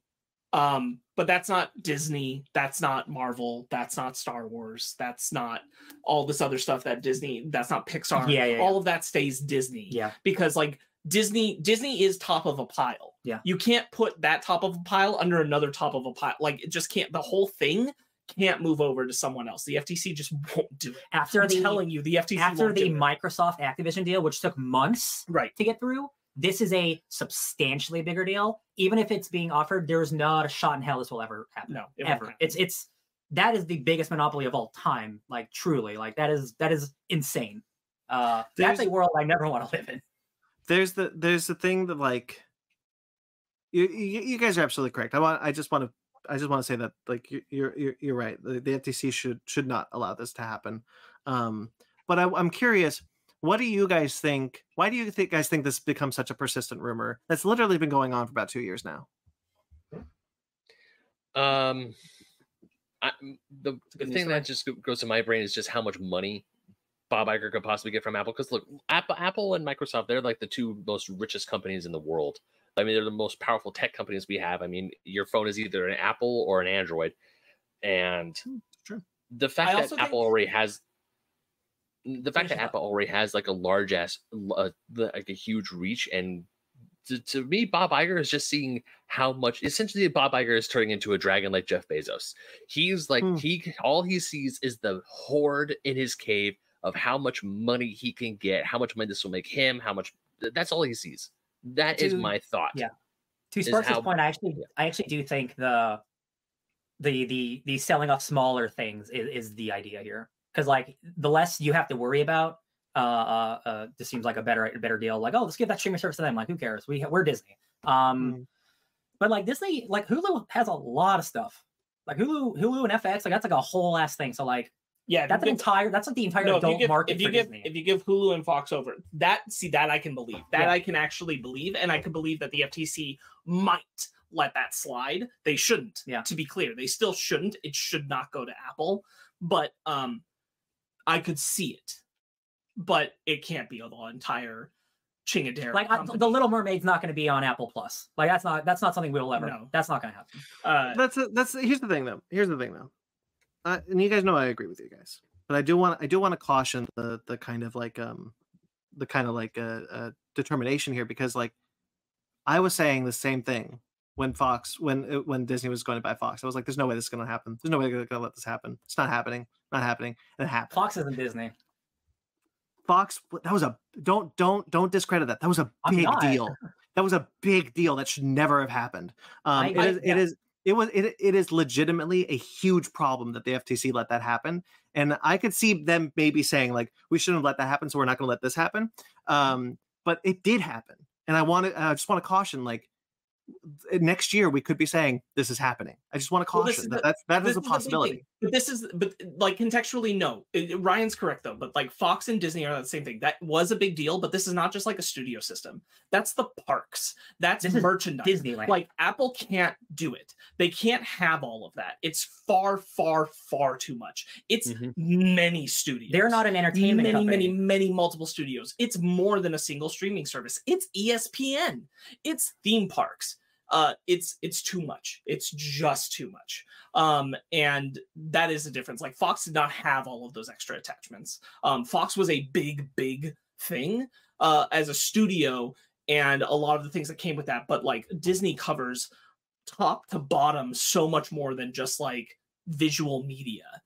um but that's not Disney that's not Marvel that's not Star Wars that's not all this other stuff that Disney that's not Pixar Yeah, yeah, all of that stays Disney Yeah. because like Disney Disney is top of a pile Yeah. you can't put that top of a pile under another top of a pile like it just can't the whole thing can't move over to someone else the FTC just won't do it After I'm the telling you the FTC after won't the do it. Microsoft Activision deal, which took months right to get through, this is a substantially bigger deal. Even if it's being offered, there's not a shot in hell this will ever happen. no it ever. happen. It's it's that is the biggest monopoly of all time. Like truly, like that is that is insane. Uh, that's a world I never want to live in. There's the there's the thing that like you, you you guys are absolutely correct. I want I just want to I just want to say that like you- you're you're you're right. The, the FTC should should not allow this to happen. Um, but I, I'm curious. What do you guys think? Why do you think guys think this becomes such a persistent rumor that's literally been going on for about two years now? Um, I, m- the, the thing story. that just goes to my brain is just how much money Bob Iger could possibly get from Apple. Because look, Apple, Apple and Microsoft, they're like the two most richest companies in the world. I mean, they're the most powerful tech companies we have. I mean, your phone is either an Apple or an Android, and true. the fact that Apple already has the fact that. Apple already has like a large ass, uh, like a huge reach, and to, to me, Bob Iger is just seeing how much. Essentially, Bob Iger is turning into a dragon like Jeff Bezos. He's like Hmm. he all he sees is the hoard in his cave of how much money he can get, how much money this will make him, how much. That's all he sees. That is Dude, my thought. yeah. To is Sparks' how- point, I actually I actually do think the the the the selling off smaller things is, is the idea here. Because like the less you have to worry about, uh, uh, uh, this seems like a better a better deal. Like, oh, let's give that streaming service to them. Like, who cares? We we're Disney. Um, Mm. but like Disney, like Hulu has a lot of stuff. Like Hulu, Hulu and FX, like that's like a whole ass thing. So like yeah that's an if- entire that's like the entire no, if adult give, market if you for give Disney. if you give Hulu and Fox over that, see that I can believe that Yeah. I can actually believe, and I can believe that the FTC might let that slide. They shouldn't. Yeah. To be clear, they still shouldn't. It should not go to Apple, but um, I could see it, but it can't be the entire Chingadera. like I, the Little Mermaid's not going to be on Apple Plus. Like that's not that's not something we'll ever. No. That's not going to happen. uh, that's a, that's here's the thing though. Here's the thing though. Uh, and you guys know I agree with you guys, but I do want I do want to caution the the kind of like um the kind of like uh, uh determination here because like I was saying the same thing when Fox when uh, when Disney was going to buy Fox. I was like, there's no way this is going to happen. There's no way they're going to let this happen. It's not happening. Not happening. And it happened. Fox isn't Disney. Fox that was a don't don't don't discredit that. That was a big deal. That was a big deal that should never have happened. Um, I- it I- is yeah. it is it was it, it is legitimately a huge problem that the FTC let that happen. And I could see them maybe saying like we shouldn't have let that happen, so we're not going to let this happen. Um, but it did happen, and I want to I just want to caution like next year we could be saying this is happening. I just want to caution is that that's that is a the big thing. possibility. But this is, but like contextually, no. It- Ryan's correct though. But like Fox and Disney are the same thing. That was a big deal, but this is not just like a studio system. That's the parks. That's This merchandise. Disneyland. Like Apple can't do it. They can't have all of that. It's far, far, far too much. It's Mhm. many studios. they're not an entertainment many, company. many, many multiple studios. It's more than a single streaming service. It's ESPN. It's theme parks. Uh, it's it's too much. It's just too much. Um, and that is the difference. Like Fox did not have all of those extra attachments. Um, Fox was a big, big thing uh, as a studio, and a lot of the things that came with that. But like Disney covers top to bottom so much more than just like visual media.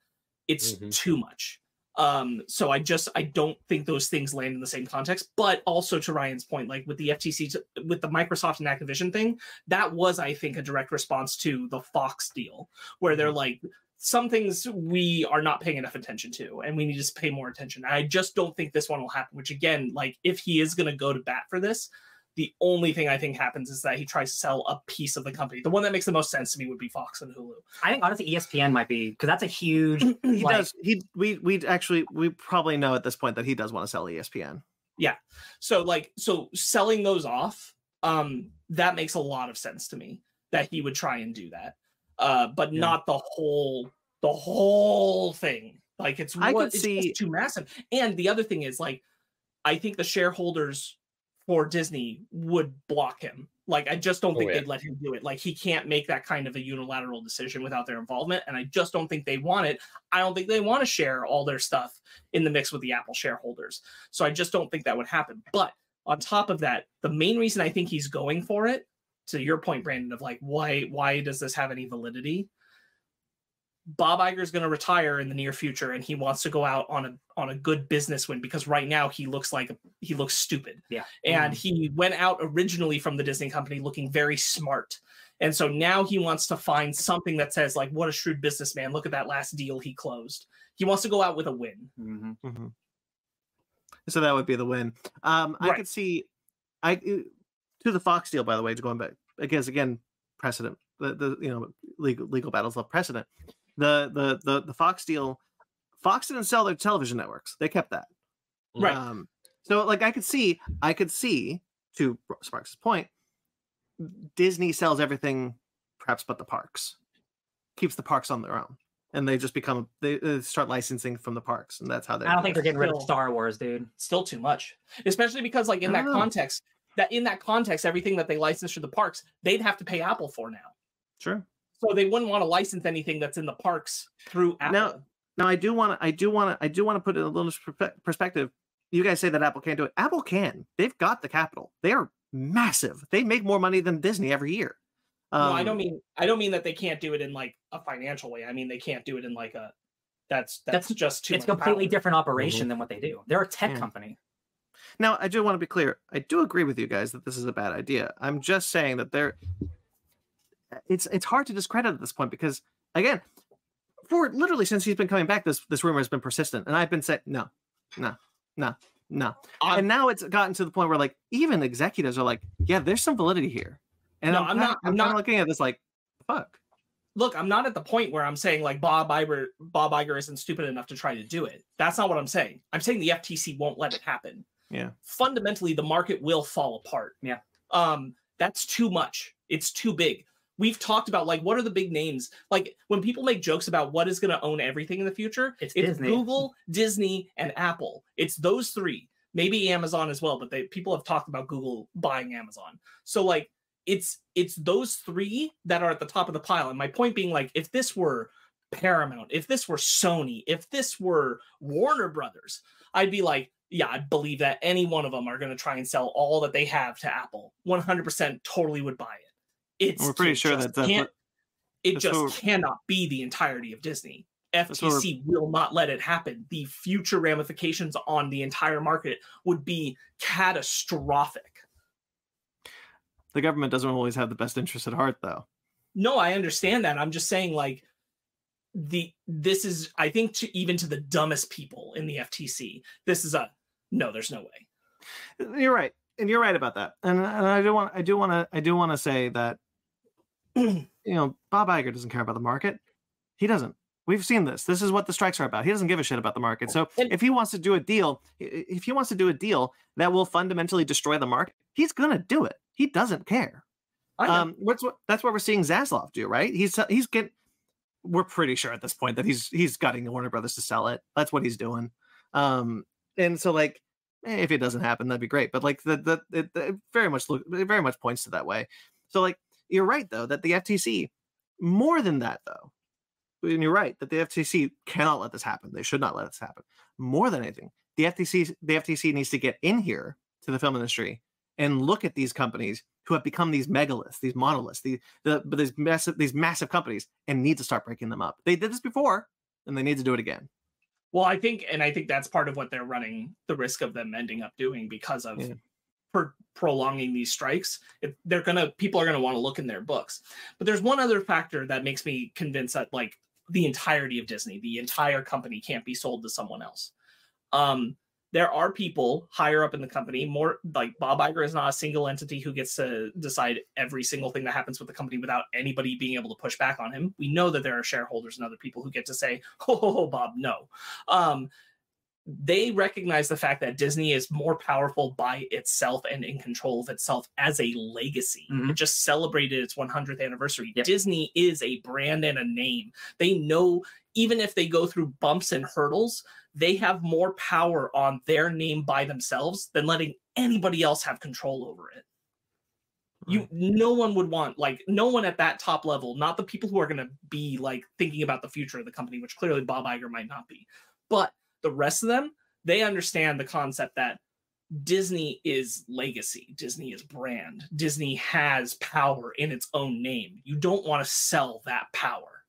It's Mhm. too much. Um, so I just I don't think those things land in the same context. But also to Ryan's point, like with the FTC, to, with the Microsoft and Activision thing, that was I think a direct response to the Fox deal, where they're like some things we are not paying enough attention to, and we need to pay more attention. I just don't think this one will happen. Which again, like if he is going to go to bat for this, the only thing I think happens is that he tries to sell a piece of the company. The one that makes the most sense to me would be Fox and Hulu. I think honestly ESPN might be because that's a huge. he like- does. He we we actually we probably know at this point that he does want to sell ESPN. Yeah. So like so selling those off, um, that makes a lot of sense to me that he would try and do that. Uh, but Yeah. not the whole the whole thing. Like it's I what, could it's see- too massive. And the other thing is like I think the shareholders for Disney would block him. Like I just don't Oh, think yeah. they'd let him do it. Like he can't make that kind of a unilateral decision without their involvement. And I just don't think they want it. I don't think they want to share all their stuff in the mix with the Apple shareholders. So I just don't think that would happen. But on top of that, the main reason I think he's going for it, to your point, Brandon, of like why why does this have any validity? Bob Iger is going to retire in the near future, and he wants to go out on a on a good business win because right now he looks like he looks stupid. Yeah. and he went out originally from the Disney company looking very smart, and so now he wants to find something that says like, "What a shrewd businessman! Look at that last deal he closed." He wants to go out with a win. Mhm. Mhm. So that would be the win. Um, I Right. could see, I uh, to the Fox deal. By the way, to going back again, again, precedent. The the you know legal legal battles love precedent. The the the the Fox deal. Fox didn't sell their television networks. They kept that. Right. Um, so like I could see, I could see to Sparks' point, Disney sells everything, perhaps but the parks, keeps the parks on their own, and they just become they, they start licensing from the parks, and that's how they. I don't think they're getting rid of Star Wars, dude. Still too much, especially because like in that know. context, that in that context, everything that they license for the parks, they'd have to pay Apple for now. sure. So they wouldn't want to license anything that's in the parks through Apple. Now- Now I do want to I do want to I do want to put it in a little perspective. You guys say that Apple can't do it. Apple can. They've got the capital. They are massive. They make more money than Disney every year. no, I Um, don't mean I don't mean that they can't do it in like a financial way. I mean they can't do it in like a that's that's, That's- just too It's much completely power. different operation than what they do. They're a tech Yeah. company. Now, I do want to be clear. I do agree with you guys that this is a bad idea. I'm just saying that there it's it's hard to discredit at this point because again, for literally since he's been coming back, this this rumor has been persistent. And I've been saying no, no, no, no. I'm- and now it's gotten to the point where like even executives are like, yeah, there's some validity here. And No, I'm, I'm kinda- not- I'm not not- looking at this like fuck. look, I'm not at the point where I'm saying like Bob Iger, Bob Iger isn't stupid enough to try to do it. That's not what I'm saying. I'm saying the FTC won't let it happen. Yeah. Fundamentally, the market will fall apart. Yeah. Um, that's too much. It's too big. We've talked about like what are the big names? Like when people make jokes about what is going to own everything in the future, It's it's Disney. Google, Disney, and Apple. It's those three. Maybe Amazon as well, but they people have talked about Google buying Amazon. So like it's it's those three that are at the top of the pile. And my point being like if this were Paramount, if this were Sony, if this were Warner Brothers, I'd be like, yeah, I believe that any one of them are going to try and sell all that they have to Apple. 100% totally would buy it. It's We're pretty sure that that's what- it just cannot be the entirety of Disney. FTC will not let it happen. The future ramifications on the entire market would be catastrophic. the government doesn't always have the best interest at heart though. No, I understand that. I'm just saying, like, the this is, I think, to even to the dumbest people in the FTC, this is a no. There's no way. You're right, and you're right about that. And, and I do want, I do want to, I do want to say that, you know, Bob Iger doesn't care about the market. He doesn't. We've seen this. This is what the strikes are about. He doesn't give a shit about the market. So if he wants to do a deal, if he wants to do a deal that will fundamentally destroy the market, he's gonna do it. He doesn't care. Um, what's what? That's what we're seeing Zaslav do, right? He's he's getting. We're pretty sure at this point that he's he's gutting Warner Brothers to sell it. That's what he's doing. Um, and so like, if it doesn't happen, that'd be great. But like the the it, it very much look it very much points to that way. So like, you're right though that the FTC, more than that though, and you're right that the FTC cannot let this happen. They should not let this happen. More than anything, the FTC the FTC needs to get in here to the film industry and look at these companies who have become these megaliths, these monoliths, these the but these massive these massive companies, and need to start breaking them up. They did this before, and they need to do it again. Well, I think, and I think that's part of what they're running the risk of them ending up doing because of Yeah. per- prolonging these strikes. They're gonna, people are gonna want to look in their books. But there's one other factor that makes me convinced that like the entirety of Disney, the entire company, can't be sold to someone else. Um, there are people higher up in the company, more like Bob Iger is not a single entity who gets to decide every single thing that happens with the company without anybody being able to push back on him. We know that there are shareholders and other people who get to say, oh, ho ho, Bob, no." Um, they recognize the fact that Disney is more powerful by itself and in control of itself as a legacy. Mhm. It just celebrated its 100th anniversary. Yep. Disney is a brand and a name. They know even if they go through bumps and hurdles, they have more power on their name by themselves than letting anybody else have control over it. You no one would want like no one at that top level, not the people who are going to be like thinking about the future of the company, which clearly Bob Iger might not be. But the rest of them, they understand the concept that Disney is legacy, Disney is brand, Disney has power in its own name. You don't want to sell that power.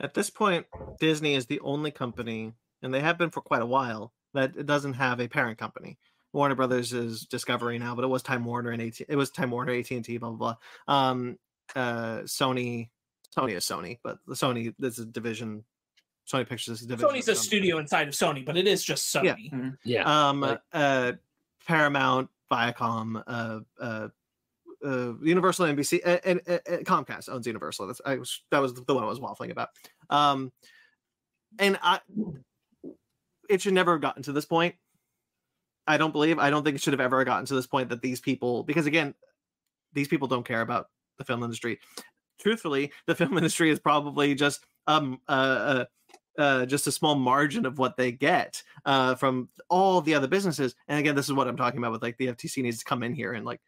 At this point, Disney is the only company, and they have been for quite a while, that doesn't have a parent company. Warner Brothers is Discovery now, but it was Time Warner and AT. It was Time Warner, AT and T, blah blah blah. Um, uh, Sony, Sony is Sony, but the Sony this is division. Sony Pictures is a division. Sony's of a Sony. studio inside of Sony, but it is just Yeah. Sony. Yeah. Um, like- uh, Paramount, Viacom, uh, uh, uh, Universal, NBC, and, and, and Comcast owns Universal. That's I was that was the one I was waffling about. Um, and I, it should never have gotten to this point. I don't believe. I don't think it should have ever gotten to this point that these people, because again, these people don't care about the film industry. Truthfully, the film industry is probably just um uh, uh just a small margin of what they get uh, from all the other businesses. And again, this is what I'm talking about with like the FTC needs to come in here and like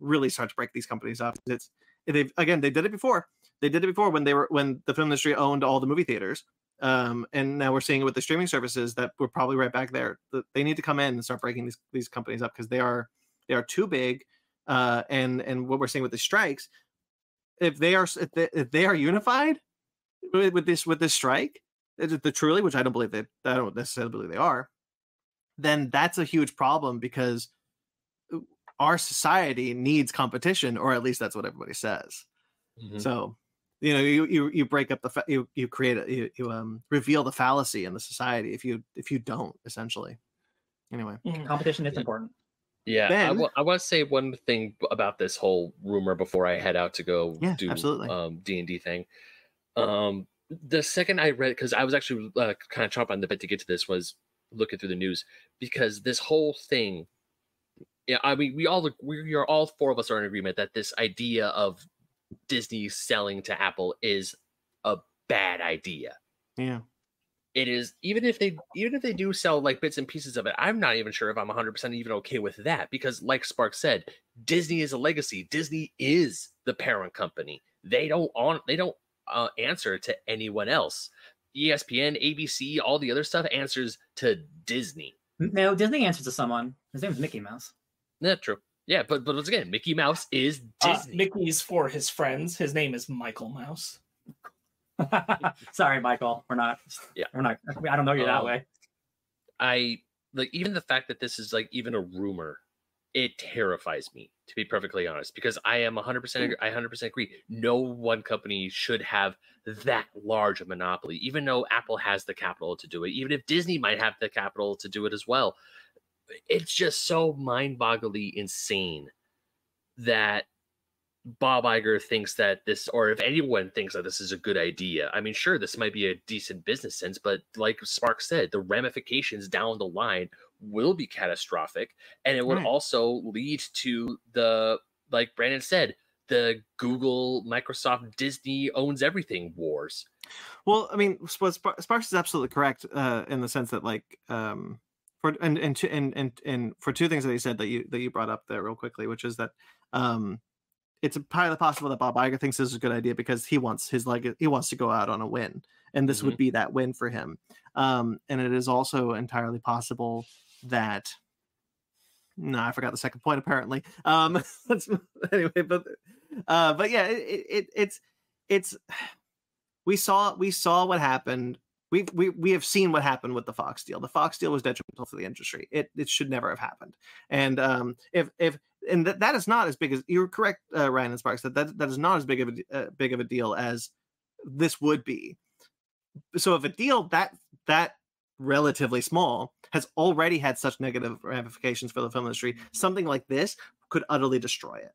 really start to break these companies up. It's they've again they did it before. They did it before when they were when the film industry owned all the movie theaters. Um, and now we're seeing it with the streaming services that we're probably right back there. They need to come in and start breaking these these companies up because they are they are too big. Uh, and and what we're seeing with the strikes, if they are if they, if they are unified with, with this with this strike, the truly, which I don't believe they I don't necessarily believe they are, then that's a huge problem because uh, our society needs competition, or at least that's what everybody says. Mhm. So, you know, you you you break up the fa- you you create a you, you um reveal the fallacy in the society if you if you don't essentially. Anyway, Competition is Yeah. important. Yeah, I Ben? wa- I want to say one thing about this whole rumor before I head out to go Yeah, do absolutely. um D and D thing. Um, the second I read, because I was actually uh, kind of chomping on the bit to get to this, was looking through the news because this whole thing. Yeah, I mean, we all we are all four of us are in agreement that this idea of Disney selling to Apple is a bad idea. Yeah, it is even if they even if they do sell like bits and pieces of it i'm not even sure if i'm 100% even okay with that because like spark said disney is a legacy. Disney is the parent company. They don't on they don't uh, answer to anyone else espn abc all the other stuff answers to disney No, Disney answers to someone. His name's Mickey Mouse. that's true yeah but but once again mickey mouse is Uh, disney Mickey's for his friends. His name is Michael Mouse. Sorry, Michael. We're not. Yeah. We're not. I don't know you that Um, way. I like even the fact that this is like even a rumor, it terrifies me to be perfectly honest because I am 100% mm. agree, I 100% agree. No one company should have that large a monopoly even though Apple has the capital to do it. Even if Disney might have the capital to do it as well. It's just so mind-bogglingly insane that Bob Iger thinks that this, or if anyone thinks that this is a good idea, I mean, sure, this might be a decent business sense, but like Spark said, the ramifications down the line will be catastrophic. And it would Right. also lead to the, like Brandon said, the Google, Microsoft, Disney owns everything wars. Well, I mean, Sparks is absolutely correct uh, in the sense that, like, um, for and and two, and and and for two things that he said that you that you brought up there real quickly, which is that um, it's entirely possible that Bob Iger thinks this is a good idea because he wants his leg he wants to go out on a win, and this would be that win for him. Um, and it is also entirely possible that. No, I forgot the second point. Apparently, um, let's, anyway, but uh, but yeah, it, it, it it's it's we saw we saw what happened we we we have seen what happened with the Fox deal. The Fox deal was detrimental for the industry. It it should never have happened. And um, if if and that, that is not as big as you're correct, uh, Ryan and Sparks. That, that that is not as big of a uh, big of a deal as this would be. So if a deal that that relatively small has already had such negative ramifications for the film industry, something like this could utterly destroy it.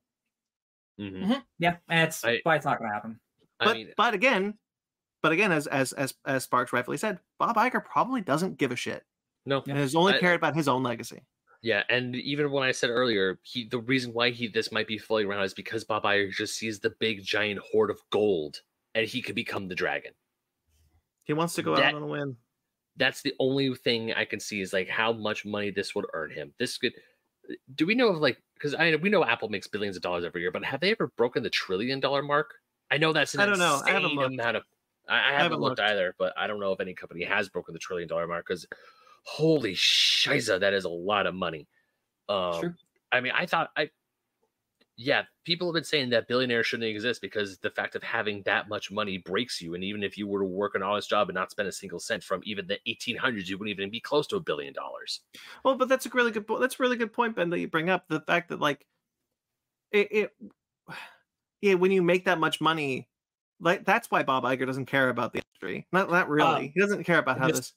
Mhm. Yeah, and it's I- why it's not going to happen. I But mean, but again, but again, as as as as Sparks rightfully said, Bob Iger probably doesn't give a shit no. and has only I- cared about his own legacy. Yeah, and even when I said earlier, he the reason why he this might be floating around is because Bob Iger just sees the big giant hoard of gold, and he could become the dragon. He wants to go That- out on a win. That's the only thing I can see is like how much money this would earn him. This could. Do we know of like because I we know Apple makes billions of dollars every year, but have they ever broken the trillion dollar mark? I know that's an I don't know. I haven't looked. amount of. I, I haven't, haven't looked, looked. either, but I don't know if any company has broken the trillion dollar mark because holy shiza, that is a lot of money. Um, True. I mean, I thought I, yeah, people have been saying that billionaires shouldn't exist because the fact of having that much money breaks you. And even if you were to work an honest job and not spend a single cent from even the 1800s, you wouldn't even be close to a billion dollars. Well, but that's a really good. po- That's a really good point, Ben, that you bring up the fact that like it, it yeah, when you make that much money, like that's why Bob Iger doesn't care about the industry. Not not really. Um, he doesn't care about how this.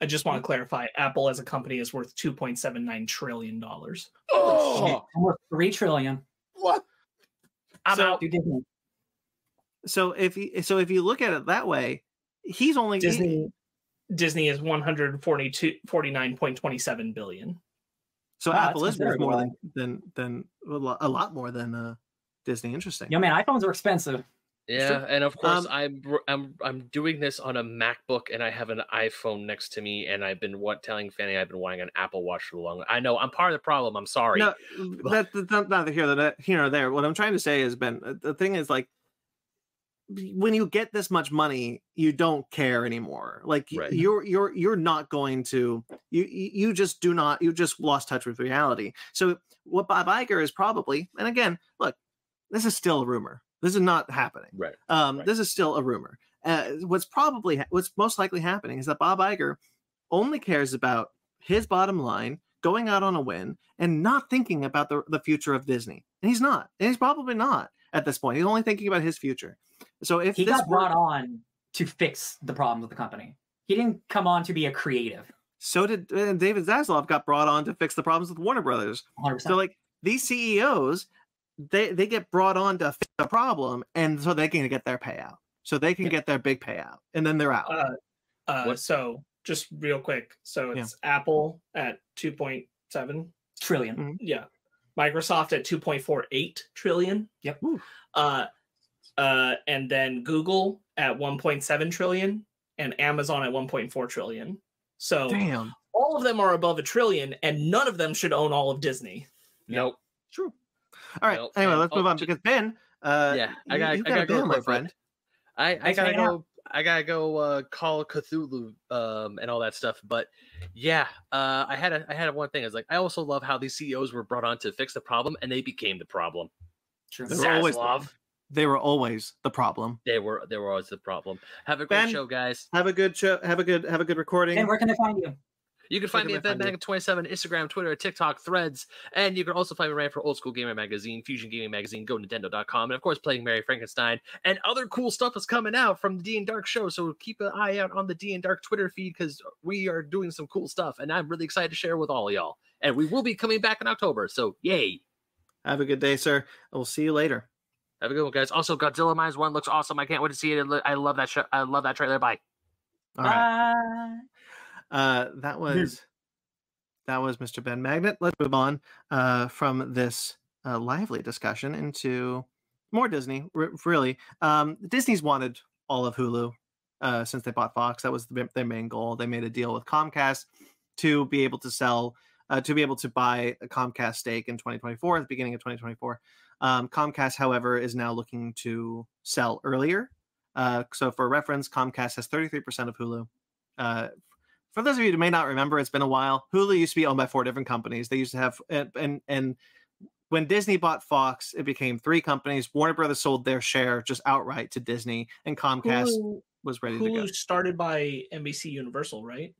I just want to clarify: Apple as a company is worth two point seven nine trillion dollars. Oh, Almost three trillion. what? I'm So- out. Do So if you so if you look at it that way, he's only he- Disney Disney is one hundred forty two forty nine point twenty seven billion. so Wow, that's Apple is worth more than than than a lot, a lot more than uh, Disney. Interesting. Yo, man, iPhones are expensive. Yeah, and of course Um, I'm I'm I'm doing this on a MacBook and I have an iPhone next to me and I've been what telling Fanny I've been wanting an Apple Watch for a long. I know I'm part of the problem. I'm sorry. No, that, that's not neither here nor here nor there. What I'm trying to say is, Ben, uh, the thing is like when you get this much money, you don't care anymore. Like Right. you're you're you're not going to you you you just do not you just lost touch with reality. So what Bob Iger is probably, and again, look, this is still a rumor. This is not happening. Right. Um, Right. This is still a rumor. Uh, what's probably what's most likely happening is that Bob Iger only cares about his bottom line, going out on a win, and not thinking about the, the future of Disney. And he's not. And he's probably not at this point. He's only thinking about his future. So if He this got were- brought on to fix the problems with the company. He didn't come on to be a creative. so did uh, David Zaslav got brought on to fix the problems with Warner Brothers. 100%. So like these CEOs, they they get brought on to fix the problem, and so they can get their payout. So they can Yeah. get their big payout, and then they're out. Uh, uh, so just real quick, so Yeah. it's Apple at two point seven trillion. trillion. Mhm. Yeah, Microsoft at two point four eight trillion. Yep. Ooh. Uh, uh, and then Google at one point seven trillion, and Amazon at one point four trillion. So Damn. all of them are above a trillion, and none of them should own all of Disney. Nope. True. All right. Well, anyway, let's move oh, on because Ben, uh, Yeah, I got- you I gotta a go deal, my friend. I, I gotta hanging out. go. I gotta go uh, call Cthulhu um, and all that stuff. But yeah, uh, I had a, I had a one thing. I was like, I also love how these CEOs were brought on to fix the problem, and they became the problem. True. They were always the- They were always the problem. they were they were always the problem. Have a great Ben, show, guys. Have a good show. Have a good. Have a good recording. And where can they find you? You can find can me at find you? BenMag27, Instagram, Twitter, TikTok, Threads, and you can also find me around for Old School Gamer Magazine, Fusion Gaming Magazine, Go to Nintendo.com, and of course playing Mary Frankenstein and other cool stuff is coming out from the D and Dark show. So keep an eye out on the D and Dark Twitter feed because we are doing some cool stuff, and I'm really excited to share with all of y'all. And we will be coming back in October, so yay! Have a good day, sir. We'll see you later. Have a good one, guys. Also, Godzilla Minus One looks awesome. I can't wait to see it. I love that show. I love that trailer. Bye. All right. Uh, that was that was Mr. Ben Magnet. Let's move on uh, from this uh, lively discussion into more Disney. r- really, um, Disney's wanted all of Hulu uh, since they bought Fox. That was the, their main goal. They made a deal with Comcast to be able to sell, uh, to be able to buy a Comcast stake in 2024, at the beginning of 2024. Um, Comcast, however, is now looking to sell earlier. Uh, so, for reference, Comcast has 33% of Hulu. For those of you who may not remember, it's been a while. Hulu used to be owned by four different companies. They used to have and and, when Disney bought Fox, it became three companies. Warner Brothers sold their share just outright to Disney, and Comcast Hulu, was ready to go. Hulu started by NBC Universal, right?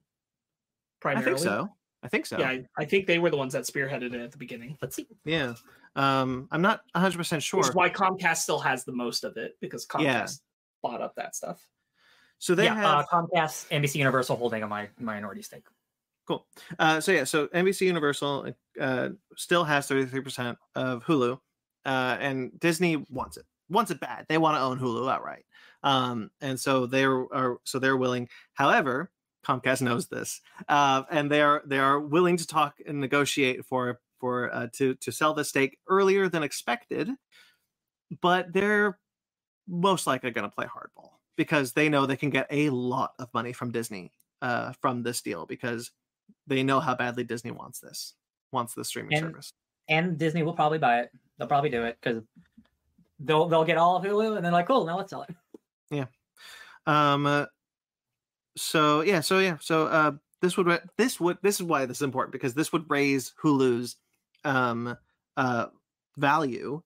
I think so. I think so. Yeah, I, I think they were the ones that spearheaded it at the beginning. Let's see. Yeah. Um, I'm not 100 percent sure. Which why Comcast still has the most of it because Comcast Yeah. bought up that stuff. So they yeah, have uh, Comcast, NBC Universal holding a mi- minority stake. Cool. Uh, so yeah, so NBC Universal uh, still has 33% of Hulu, uh, and Disney wants it. Wants it bad. They want to own Hulu outright. Um, and so they're are so they're willing. However, Comcast knows this, uh, and they are they are willing to talk and negotiate for for uh, to to sell the stake earlier than expected, but they're most likely going to play hardball because they know they can get a lot of money from Disney uh, from this deal because they know how badly Disney wants this, wants the streaming And- service. And Disney will probably buy it. They'll probably do it because they'll they'll get all of Hulu and they're like, cool, now let's sell it. Yeah. Um, uh, so yeah, so yeah, so uh, this would this would this is why this is important because this would raise Hulu's um uh value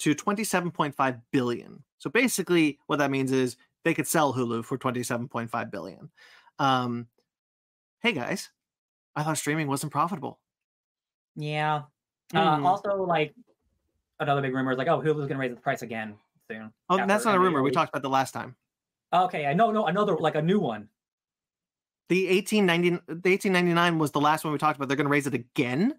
to 27.5 billion. So basically, what that means is they could sell Hulu for 27.5 billion. Um, hey guys, I thought streaming wasn't profitable. Yeah. Uh, Hmm. also, like another big rumor is like, oh, Hulu's gonna raise the price again soon. Oh, that's not a rumor. We talked about the last time. Okay, I know, no, another like a new one. The 1890 the 1899 was the last one we talked about. They're going to raise it again.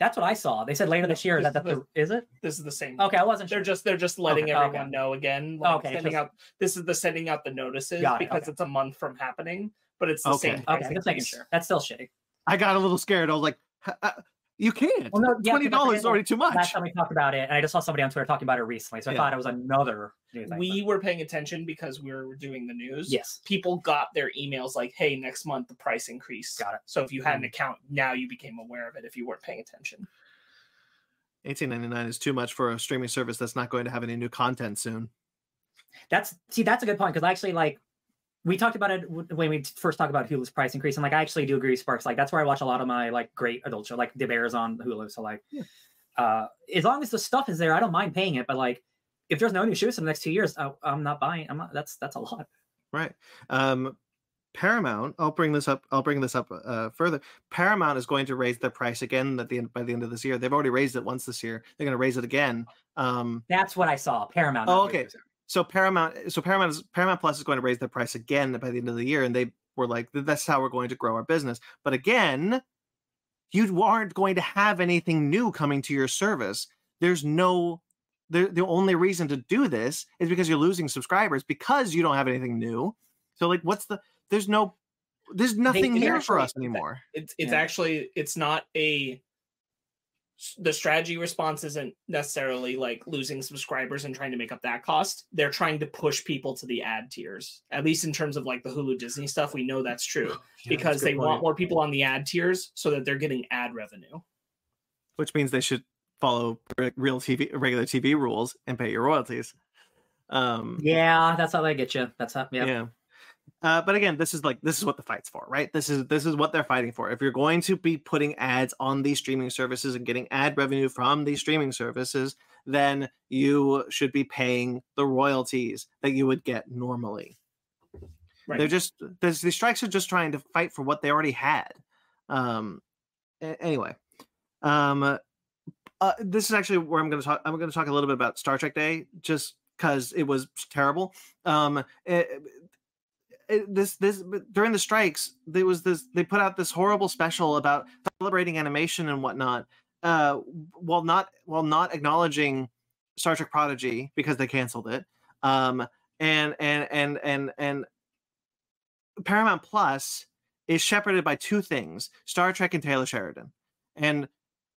That's what I saw. They said later this year. Is that, this that the, is it? This is the same. Okay, I wasn't Sure. They're just they're just letting Okay, everyone okay. know again. Like Okay, sending just- out this is the sending out the notices it, because okay. it's a month from happening, but it's the Okay. same. price Okay, just making sure. That's still shitty. I got a little scared. I was like, "H- uh, "You can't. Well, no, yeah, 'cause Twenty dollars forget, is already too much. Last time we talked about it, and I just saw somebody on Twitter talking about it recently, so I Yeah. thought it was another new thing. We but- were paying attention because we were doing the news. yes, People got their emails like, "Hey, next month the price increase." Got it. So if you had an mm. account, now you became aware of it. If you weren't paying attention, 1899 is too much for a streaming service that's not going to have any new content soon. that's see, that's a good point because actually, like, we talked about it when we first talked about Hulu's price increase, and like, I actually do agree with Sparks. Like, that's where I watch a lot of my like great adult show, like The Bears on Hulu. So like, Yeah. uh, as long as the stuff is there, I don't mind paying it. But like, if there's no new shows in the next two years, I, I'm not buying. I'm not. That's that's a lot. Right. Um, Paramount. I'll bring this up. I'll bring this up uh, further. Paramount is going to raise their price again at the end by the end of this year. They've already raised it once this year. They're going to raise it again. Um, That's what I saw. Paramount. Oh, okay. So Paramount. So Paramount is Paramount Plus is going to raise their price again by the end of the year, and they were like, "That's how we're going to grow our business." But again, you aren't going to have anything new coming to your service. There's no. The, the only reason to do this is because you're losing subscribers because you don't have anything new. So like, what's the? There's no. There's nothing here for us anymore. it's it's Yeah. actually it's not a the strategy response isn't necessarily like losing subscribers and trying to make up that cost. They're trying to push people to the ad tiers. At least in terms of like the Hulu Disney stuff, we know that's true because they want more people on the ad tiers so that they're getting ad revenue. which means they should follow real TV, regular TV rules and pay your royalties. Um, Yeah, that's how they get you. That's how. Yeah. yeah. Uh, but again, this is like this is what the fight's for, right? This is this is what they're fighting for. If you're going to be putting ads on these streaming services and getting ad revenue from these streaming services, then you should be paying the royalties that you would get normally. Right. They're just there's, these strikes are just trying to fight for what they already had. Um, anyway, um, uh, this is actually where I'm going to talk. I'm going to talk a little bit about Star Trek Day, just because it was terrible. Um, it, it- this this during the strikes, there was this. They put out this horrible special about celebrating animation and whatnot, uh, while not while not acknowledging Star Trek Prodigy because they canceled it. Um, and and and and and Paramount Plus is shepherded by two things: Star Trek and Taylor Sheridan, and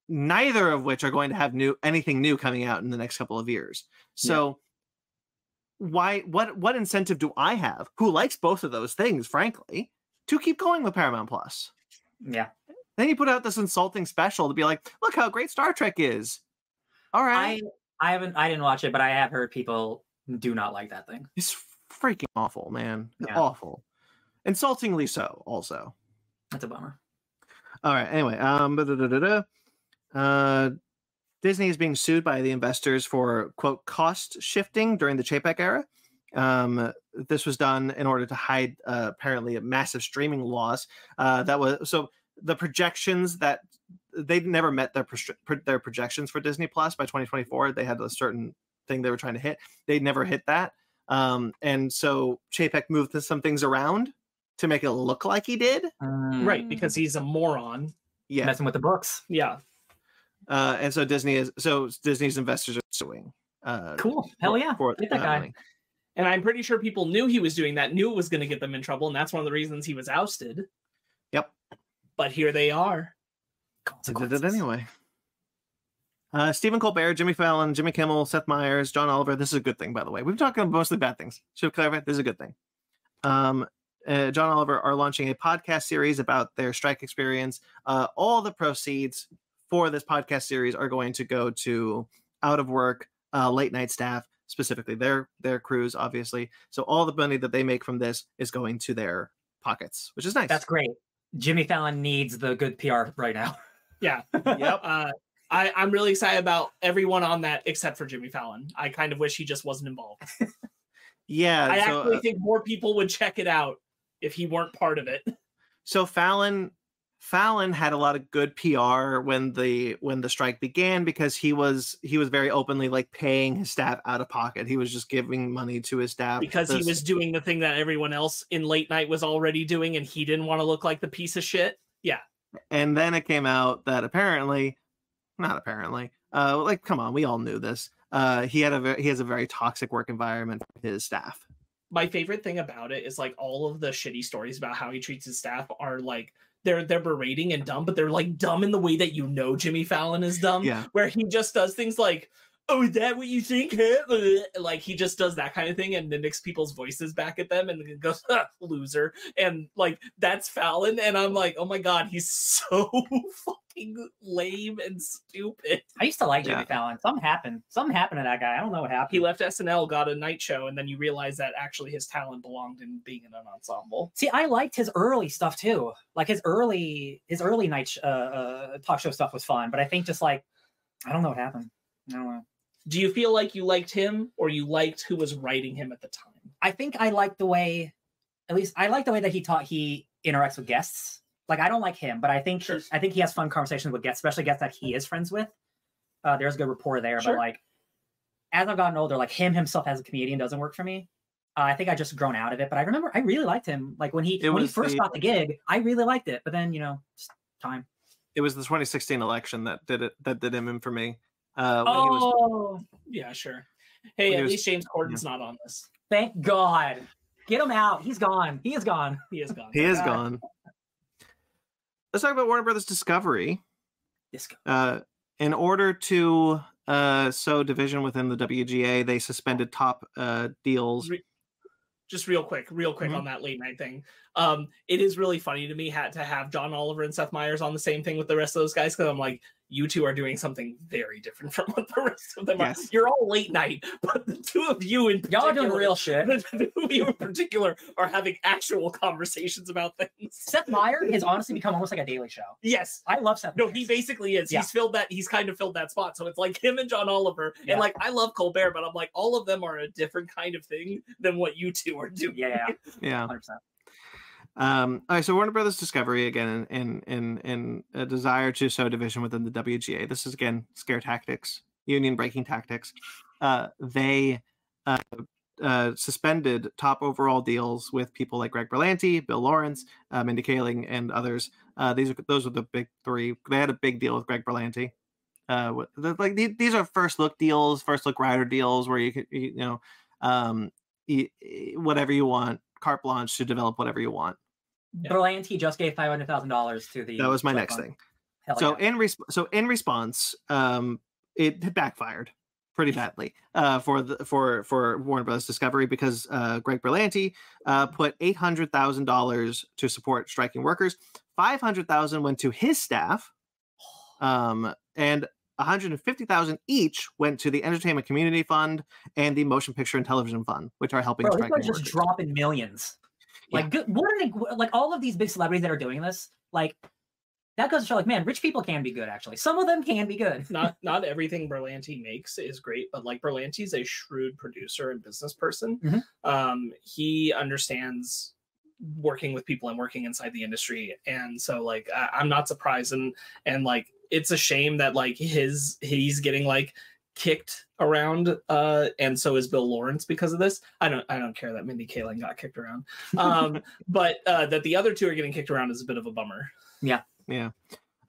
neither of which are going to have new anything new coming out in the next couple of years. So why what what incentive do I have who likes both of those things, frankly, to keep going with Paramount Plus? Yeah. Then you put out this insulting special to be like, look how great Star Trek is. All right. I I haven't I didn't watch it, but I have heard people do not like that thing. It's freaking awful, man. Yeah. Awful. Insultingly so, also. That's a bummer. All right. Anyway, um, uh, Disney is being sued by the investors for quote cost shifting during the Chapek era. Um, this was done in order to hide uh, apparently a massive streaming loss. Uh, that was so the projections that they never met their pro- their projections for Disney Plus by 2024. They had a certain thing they were trying to hit. They never hit that. Um, and so Chapek moved some things around to make it look like he did. Right, because he's a moron. Yeah. messing with the books. Yeah. Uh, and so Disney is so Disney's investors are suing. Uh, Cool. Hell yeah. For Get that guy. money. And I'm pretty sure people knew he was doing that, knew it was going to get them in trouble, and that's one of the reasons he was ousted. Yep. But here they are. They did it anyway. Uh, Stephen Colbert, Jimmy Fallon, Jimmy Kimmel, Seth Meyers, John Oliver. This is a good thing, by the way. We've been talking mostly bad things. Should clarify. This is a good thing. Um, uh, John Oliver are launching a podcast series about their strike experience. Uh, all the proceeds for this podcast series are going to go to out of work, uh, late night staff, specifically their their crews, obviously. So all the money that they make from this is going to their pockets, which is nice. That's great. Jimmy Fallon needs the good PR right now. Yeah. Yep. Uh, I, I'm really excited about everyone on that except for Jimmy Fallon. I kind of wish he just wasn't involved. Yeah. I so, actually uh, think more people would check it out if he weren't part of it. so Fallon Fallon had a lot of good PR when the when the strike began because he was he was very openly like paying his staff out of pocket. He was just giving money to his staff because he was doing the thing that everyone else in late night was already doing and he didn't want to look like the piece of shit. Yeah. And then it came out that apparently not apparently uh like come on we all knew this uh he had a he has a very toxic work environment for his staff My favorite thing about it is like all of the shitty stories about how he treats his staff are like they're they're berating and dumb, but they're like dumb in the way that you know Jimmy Fallon is dumb. yeah where he just does things like, "Oh, is that what you think?" huh?" Like he just does that kind of thing and mimics people's voices back at them and goes, "Ah, "Loser," and like that's Fallon, and I'm like, "Oh my god, he's so fucking lame and stupid." I used to like Jimmy Yeah. Fallon. Something happened. Something happened to that guy. I don't know what happened. He left SNL, got a night show, and then you realize that actually his talent belonged in being in an ensemble. See, I liked his early stuff too. Like his early, his early night sh- uh, uh, talk show stuff was fun. But I think just like, I don't know what happened. I don't know. Do you feel like you liked him, or you liked who was writing him at the time? I think I like the way, at least I like the way that he taught he interacts with guests. Like I don't like him, but I think Sure. I think he has fun conversations with guests, especially guests that he is friends with. Uh, there's good rapport there, Sure. but like as I've gotten older, like him himself as a comedian doesn't work for me. Uh, I think I just grown out of it, but I remember I really liked him. Like when he It when he first the- got the gig, I really liked it. But then you know, just time. it was the 2016 election that did it that did him in for me uh when he was Oh, Yeah, sure. Hey, When he at was- least James Corden's not on this. thank God! Get him out. He's gone. He is gone. He is gone. he is God. gone let's talk about warner brothers discovery This guy. uh in order to uh sow division within the wga they suspended top uh deals Re- just real quick, real quick Mhm. on that late night thing. Um, it is really funny to me had to have John Oliver and Seth Meyers on the same thing with the rest of those guys because I'm like, you two are doing something very different from what the rest of them Yes. are. You're all late night, but the two of you in Y'all are doing real shit. The two of you in particular are having actual conversations about things. Seth Meyer has honestly become almost like a daily show. Yes. I love Seth. No, Meyers. he basically is. Yeah. He's filled that. He's kind of filled that spot. So it's like him and John Oliver, Yeah. and like I love Colbert, but I'm like all of them are a different kind of thing than what you two are doing. Yeah, yeah hundred percent. Um, all right, so Warner Brothers Discovery again in in in a desire to sow division within the WGA. This is again scare tactics, union breaking tactics. Uh, they uh, uh, suspended top overall deals with people like Greg Berlanti, Bill Lawrence, uh, Mindy Kaling, and others. Uh, these are those are the big three. They had a big deal with Greg Berlanti. Uh, like the- these are first look deals, first look rider deals where you can you know um, whatever you want, carte blanche to develop whatever you want. Yeah. Berlanti just gave five hundred thousand dollars to the. That was my next Fund. thing. Hell so yeah. in res- so in response, um, it had backfired pretty badly uh, for the for for Warner Brothers Discovery because uh, Greg Berlanti uh, put eight hundred thousand dollars to support striking workers. Five hundred thousand went to his staff, um, and one hundred and fifty thousand each went to the Entertainment Community Fund and the Motion Picture and Television Fund, which are helping Bro, striking guy's just workers. dropping millions. Like, good, what are they? Like all of these big celebrities that are doing this, like that goes to show like, man, rich people can be good. Actually, some of them can be good. not not everything Berlanti makes is great, but like Berlanti's a shrewd producer and business person. Mhm. Um, he understands working with people and working inside the industry, and so like I, I'm not surprised, and and like it's a shame that like his he's getting like kicked around uh and so is bill lawrence because of this i don't i don't care that mindy kaling got kicked around um but uh that the other two are getting kicked around is a bit of a bummer Yeah. Yeah.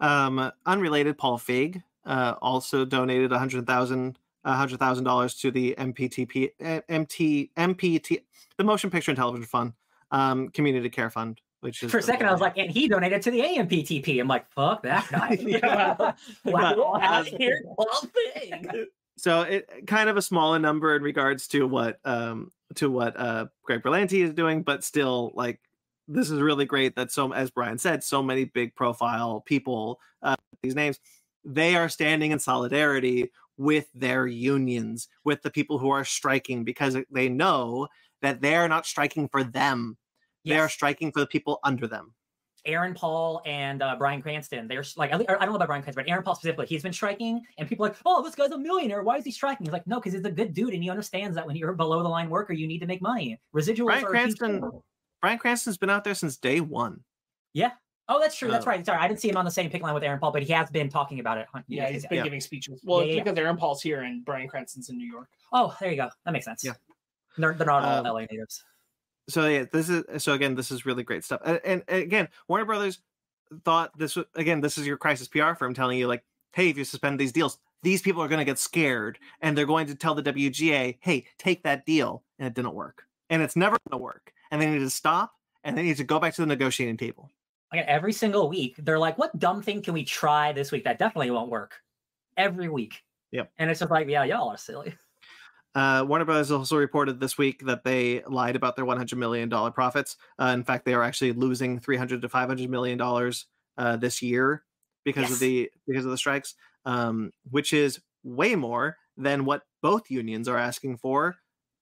Um, unrelated, Paul Feig uh, also donated a hundred thousand a hundred thousand dollars to the MPTP MT MPT the Motion Picture and Television Fund um, Community Care Fund, which is For a second, I was like, and he donated to the AMPTP. I'm like, fuck that guy. Wow. Um, here, so it kind of a smaller number in regards to what um to what uh Greg Berlanti is doing, but still like this is really great that so as Brian said, so many big profile people, uh these names, they are standing in solidarity with their unions, with the people who are striking because they know that they are not striking for them. They are striking for the people under them. Aaron Paul and uh, Bryan Cranston. They're like, I don't know about Bryan Cranston, but Aaron Paul specifically, he's been striking, and people are like, oh, this guy's a millionaire. Why is he striking? He's like, no, because he's a good dude, and he understands that when you're a below the line worker, you need to make money. Residuals Bryan are a huge Cranston- Bryan Cranston's been out there since day one. Yeah. Oh, that's true. That's Uh, right. Sorry, I didn't see him on the same pick line with Aaron Paul, but he has been talking about it. on- yeah he's been Yeah. giving speeches well Yeah, it's yeah, yeah. because aaron paul's here and bryan cranston's in new york Oh, there you go. That makes sense. Yeah. They're, they're not all Um, LA natives. So yeah this is so again this is really great stuff and, and and again warner brothers thought this was again this is your crisis pr firm telling you like hey if you suspend these deals these people are going to get scared and they're going to tell the wga hey take that deal and it didn't work and it's never going to work and they need to stop and they need to go back to the negotiating table Like every single week, they're like, what dumb thing can we try this week that definitely won't work? Every week. Yep. And it's just like, yeah, y'all are silly. Uh, Warner Brothers also reported this week that they lied about their 100 million dollar profits. Uh, in fact, they are actually losing 300 to 500 million dollars uh, this year because Yes. of the because of the strikes, um, which is way more than what both unions are asking for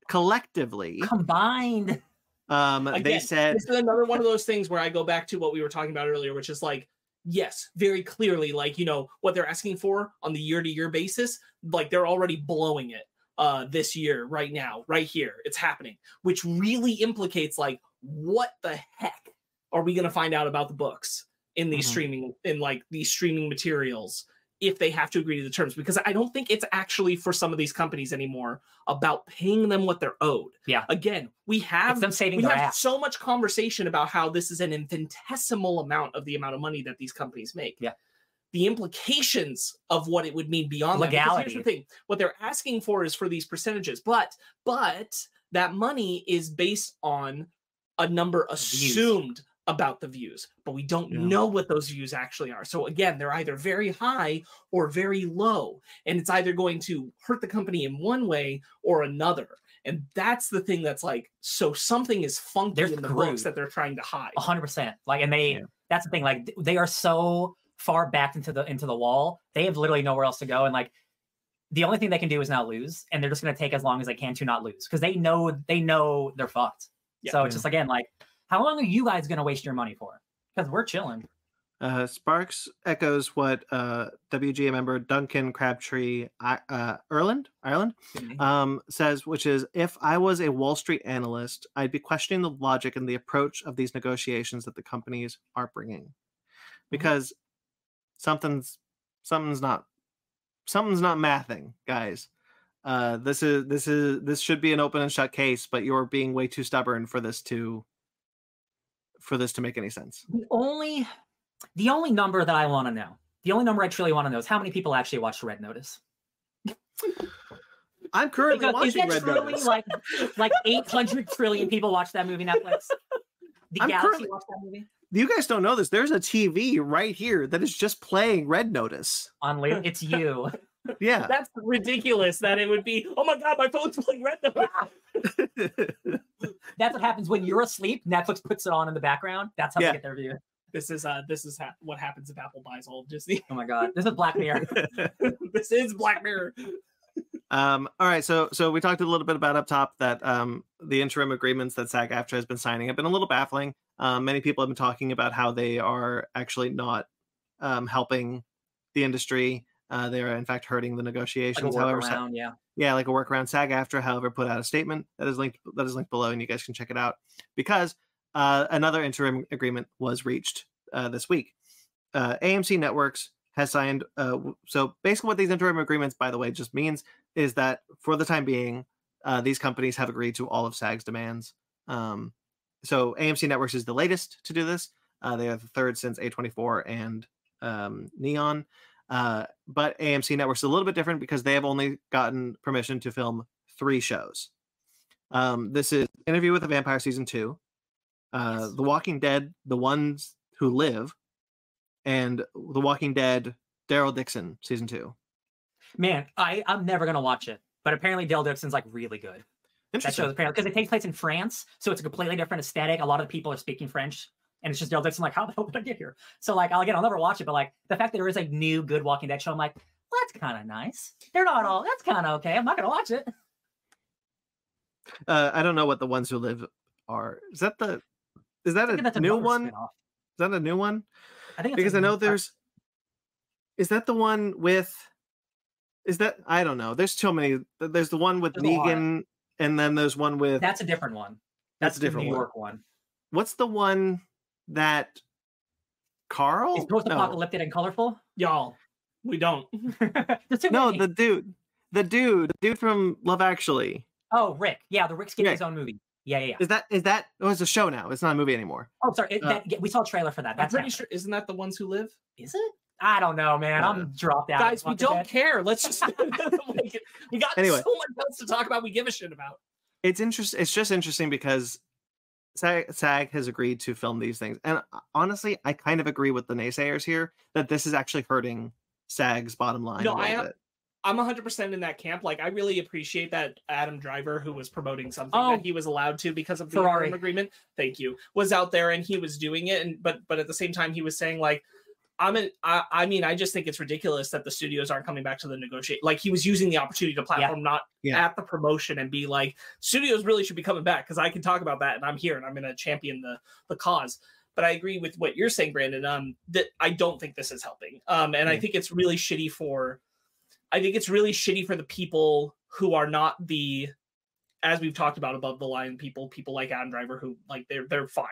collectively. Combined. Um, they said this is another one of those things where I go back to what we were talking about earlier, which is like, yes, very clearly, like you know what they're asking for on the year-to-year basis, like they're already blowing it uh this year, right now, right here, it's happening, which really implicates like, what the heck are we gonna find out about the books in these Mhm. streaming in like these streaming materials? If they have to agree to the terms, because I don't think it's actually for some of these companies anymore about paying them what they're owed. Yeah. Again, we have It's them saving we have ass. so much conversation about how this is an infinitesimal amount of the amount of money that these companies make. Yeah. The implications of what it would mean beyond that. Here's the thing: what they're asking for is for these percentages, but but that money is based on a number Views. assumed about the views, but we don't Yeah. know what those views actually are. So again, they're either very high or very low, and it's either going to hurt the company in one way or another. And that's the thing that's like, so something is funky They're in the screwed. books that they're trying to hide. A hundred percent. Like, and they Yeah. that's the thing. Like, they are so far backed into the into the wall. They have literally nowhere else to go. And like, the only thing they can do is not lose, and they're just gonna take as long as they can to not lose because they know they know they're fucked. Yeah. so it's just again like, how long are you guys gonna waste your money for? Because we're chilling. Uh, Sparks echoes what uh, WGA member Duncan Crabtree I- uh, Ireland Ireland um, says, which is if I was a Wall Street analyst, I'd be questioning the logic and the approach of these negotiations that the companies are bringing, because something's something's not something's not mathing, guys. Uh, this is this is this should be an open and shut case, but you're being way too stubborn for this to for this to make any sense. The only the only number that I want to know, the only number I truly want to know is how many people actually watched Red Notice. I'm currently Because watching Red truly Notice. like like 800 trillion people watch that movie Netflix? The I'm Galaxy currently- watched that movie you guys don't know this. There's a TV right here that is just playing Red Notice. on Li- It's you. Yeah. That's ridiculous that it would be, oh my God, my phone's playing red. Notice." That's what happens when you're asleep. Netflix puts it on in the background. That's how Yeah. they get their view. This is uh this is ha- what happens if Apple buys all of Disney. Oh my god, this is Black Mirror. this is Black Mirror. um, all right, so so we talked a little bit about up top that um, the interim agreements that SAG-AFTRA has been signing have been a little baffling. Um, many people have been talking about how they are actually not um, helping the industry. Uh, they are in fact hurting the Like negotiations. however, Sa- yeah. yeah, like a workaround. SAG-AFTRA, however, put out a statement that is linked that is linked below, and you guys can check it out because uh, another interim agreement was reached uh, this week. Uh, AMC Networks has signed. Uh, so basically, what these interim agreements, by the way, just means is that for the time being, uh, these companies have agreed to all of SAG's demands. Um, so AMC Networks is the latest to do this. Uh, they are the third since A24 and um, Neon. Uh, but AMC Networks is a little bit different because they have only gotten permission to film three shows. Um, this is Interview with the Vampire season two, uh, Yes. The Walking Dead, The Ones Who Live, and The Walking Dead, Daryl Dixon season two. Man, I I'm never gonna watch it, but apparently Daryl Dixon's like really good. That Interesting. show's apparently because it takes place in France, so it's a completely different aesthetic. A lot of the people are speaking French, and it's just Dale Dixon. Like, how the hell did I get here? So like, I'll again, I'll never watch it, but like the fact that there is a new good Walking Dead show, I'm like, well, that's kind of nice. They're not all. That's kind of okay. I'm not gonna watch it. Uh, I don't know what The Ones Who Live are. Is that the? Is that I that's a new another one? Is spin-off. that a new one? I think because I know new- there's. Is that the one with? Is that I don't know. There's too many. There's the one with There's. Negan, and then there's one with. That's a different one. That's That's, a the different New one. York one. What's the one that? Carl? It's No. post-apocalyptic and colorful. Y'all, we don't. Too No, many. the dude, the dude, the dude from Love Actually. Oh, Rick. Yeah, the Rick's getting Yeah. his own movie. Yeah, yeah, yeah. Is that is that? Oh, it's a show now. It's not a movie anymore. Oh, sorry. It, Uh, that, yeah, we saw a trailer for that. I'm That's pretty happening. sure. Isn't that the ones who live? Is it? I don't know, man. Uh, I'm dropped out. Guys, we don't Dead. care. Let's just like, we got Anyway. so much else to talk about. We give a shit about. It's interesting. It's just interesting because SAG, SAG has agreed to film these things, and uh, honestly, I kind of agree with the naysayers here that this is actually hurting SAG's bottom line. No, a I am- bit. I'm 100% in that camp. Like, I really appreciate that Adam Driver, who was promoting something Oh. that he was allowed to because of the Ferrari. agreement. Thank you. Was out there and he was doing it, and but but at the same time, he was saying like, I'm an. I, I mean, I just think it's ridiculous that the studios aren't coming back to the negotiate. Like, he was using the opportunity to platform not Yeah. at the promotion and be like, studios really should be coming back because I can talk about that and I'm here and I'm going to champion the the cause. But I agree with what you're saying, Brandon. Um, that I don't think this is helping. Um, and I think it's really shitty for I think it's really shitty for the people who are not the as we've talked about above the line people, people like Adam Driver who like they're they're fine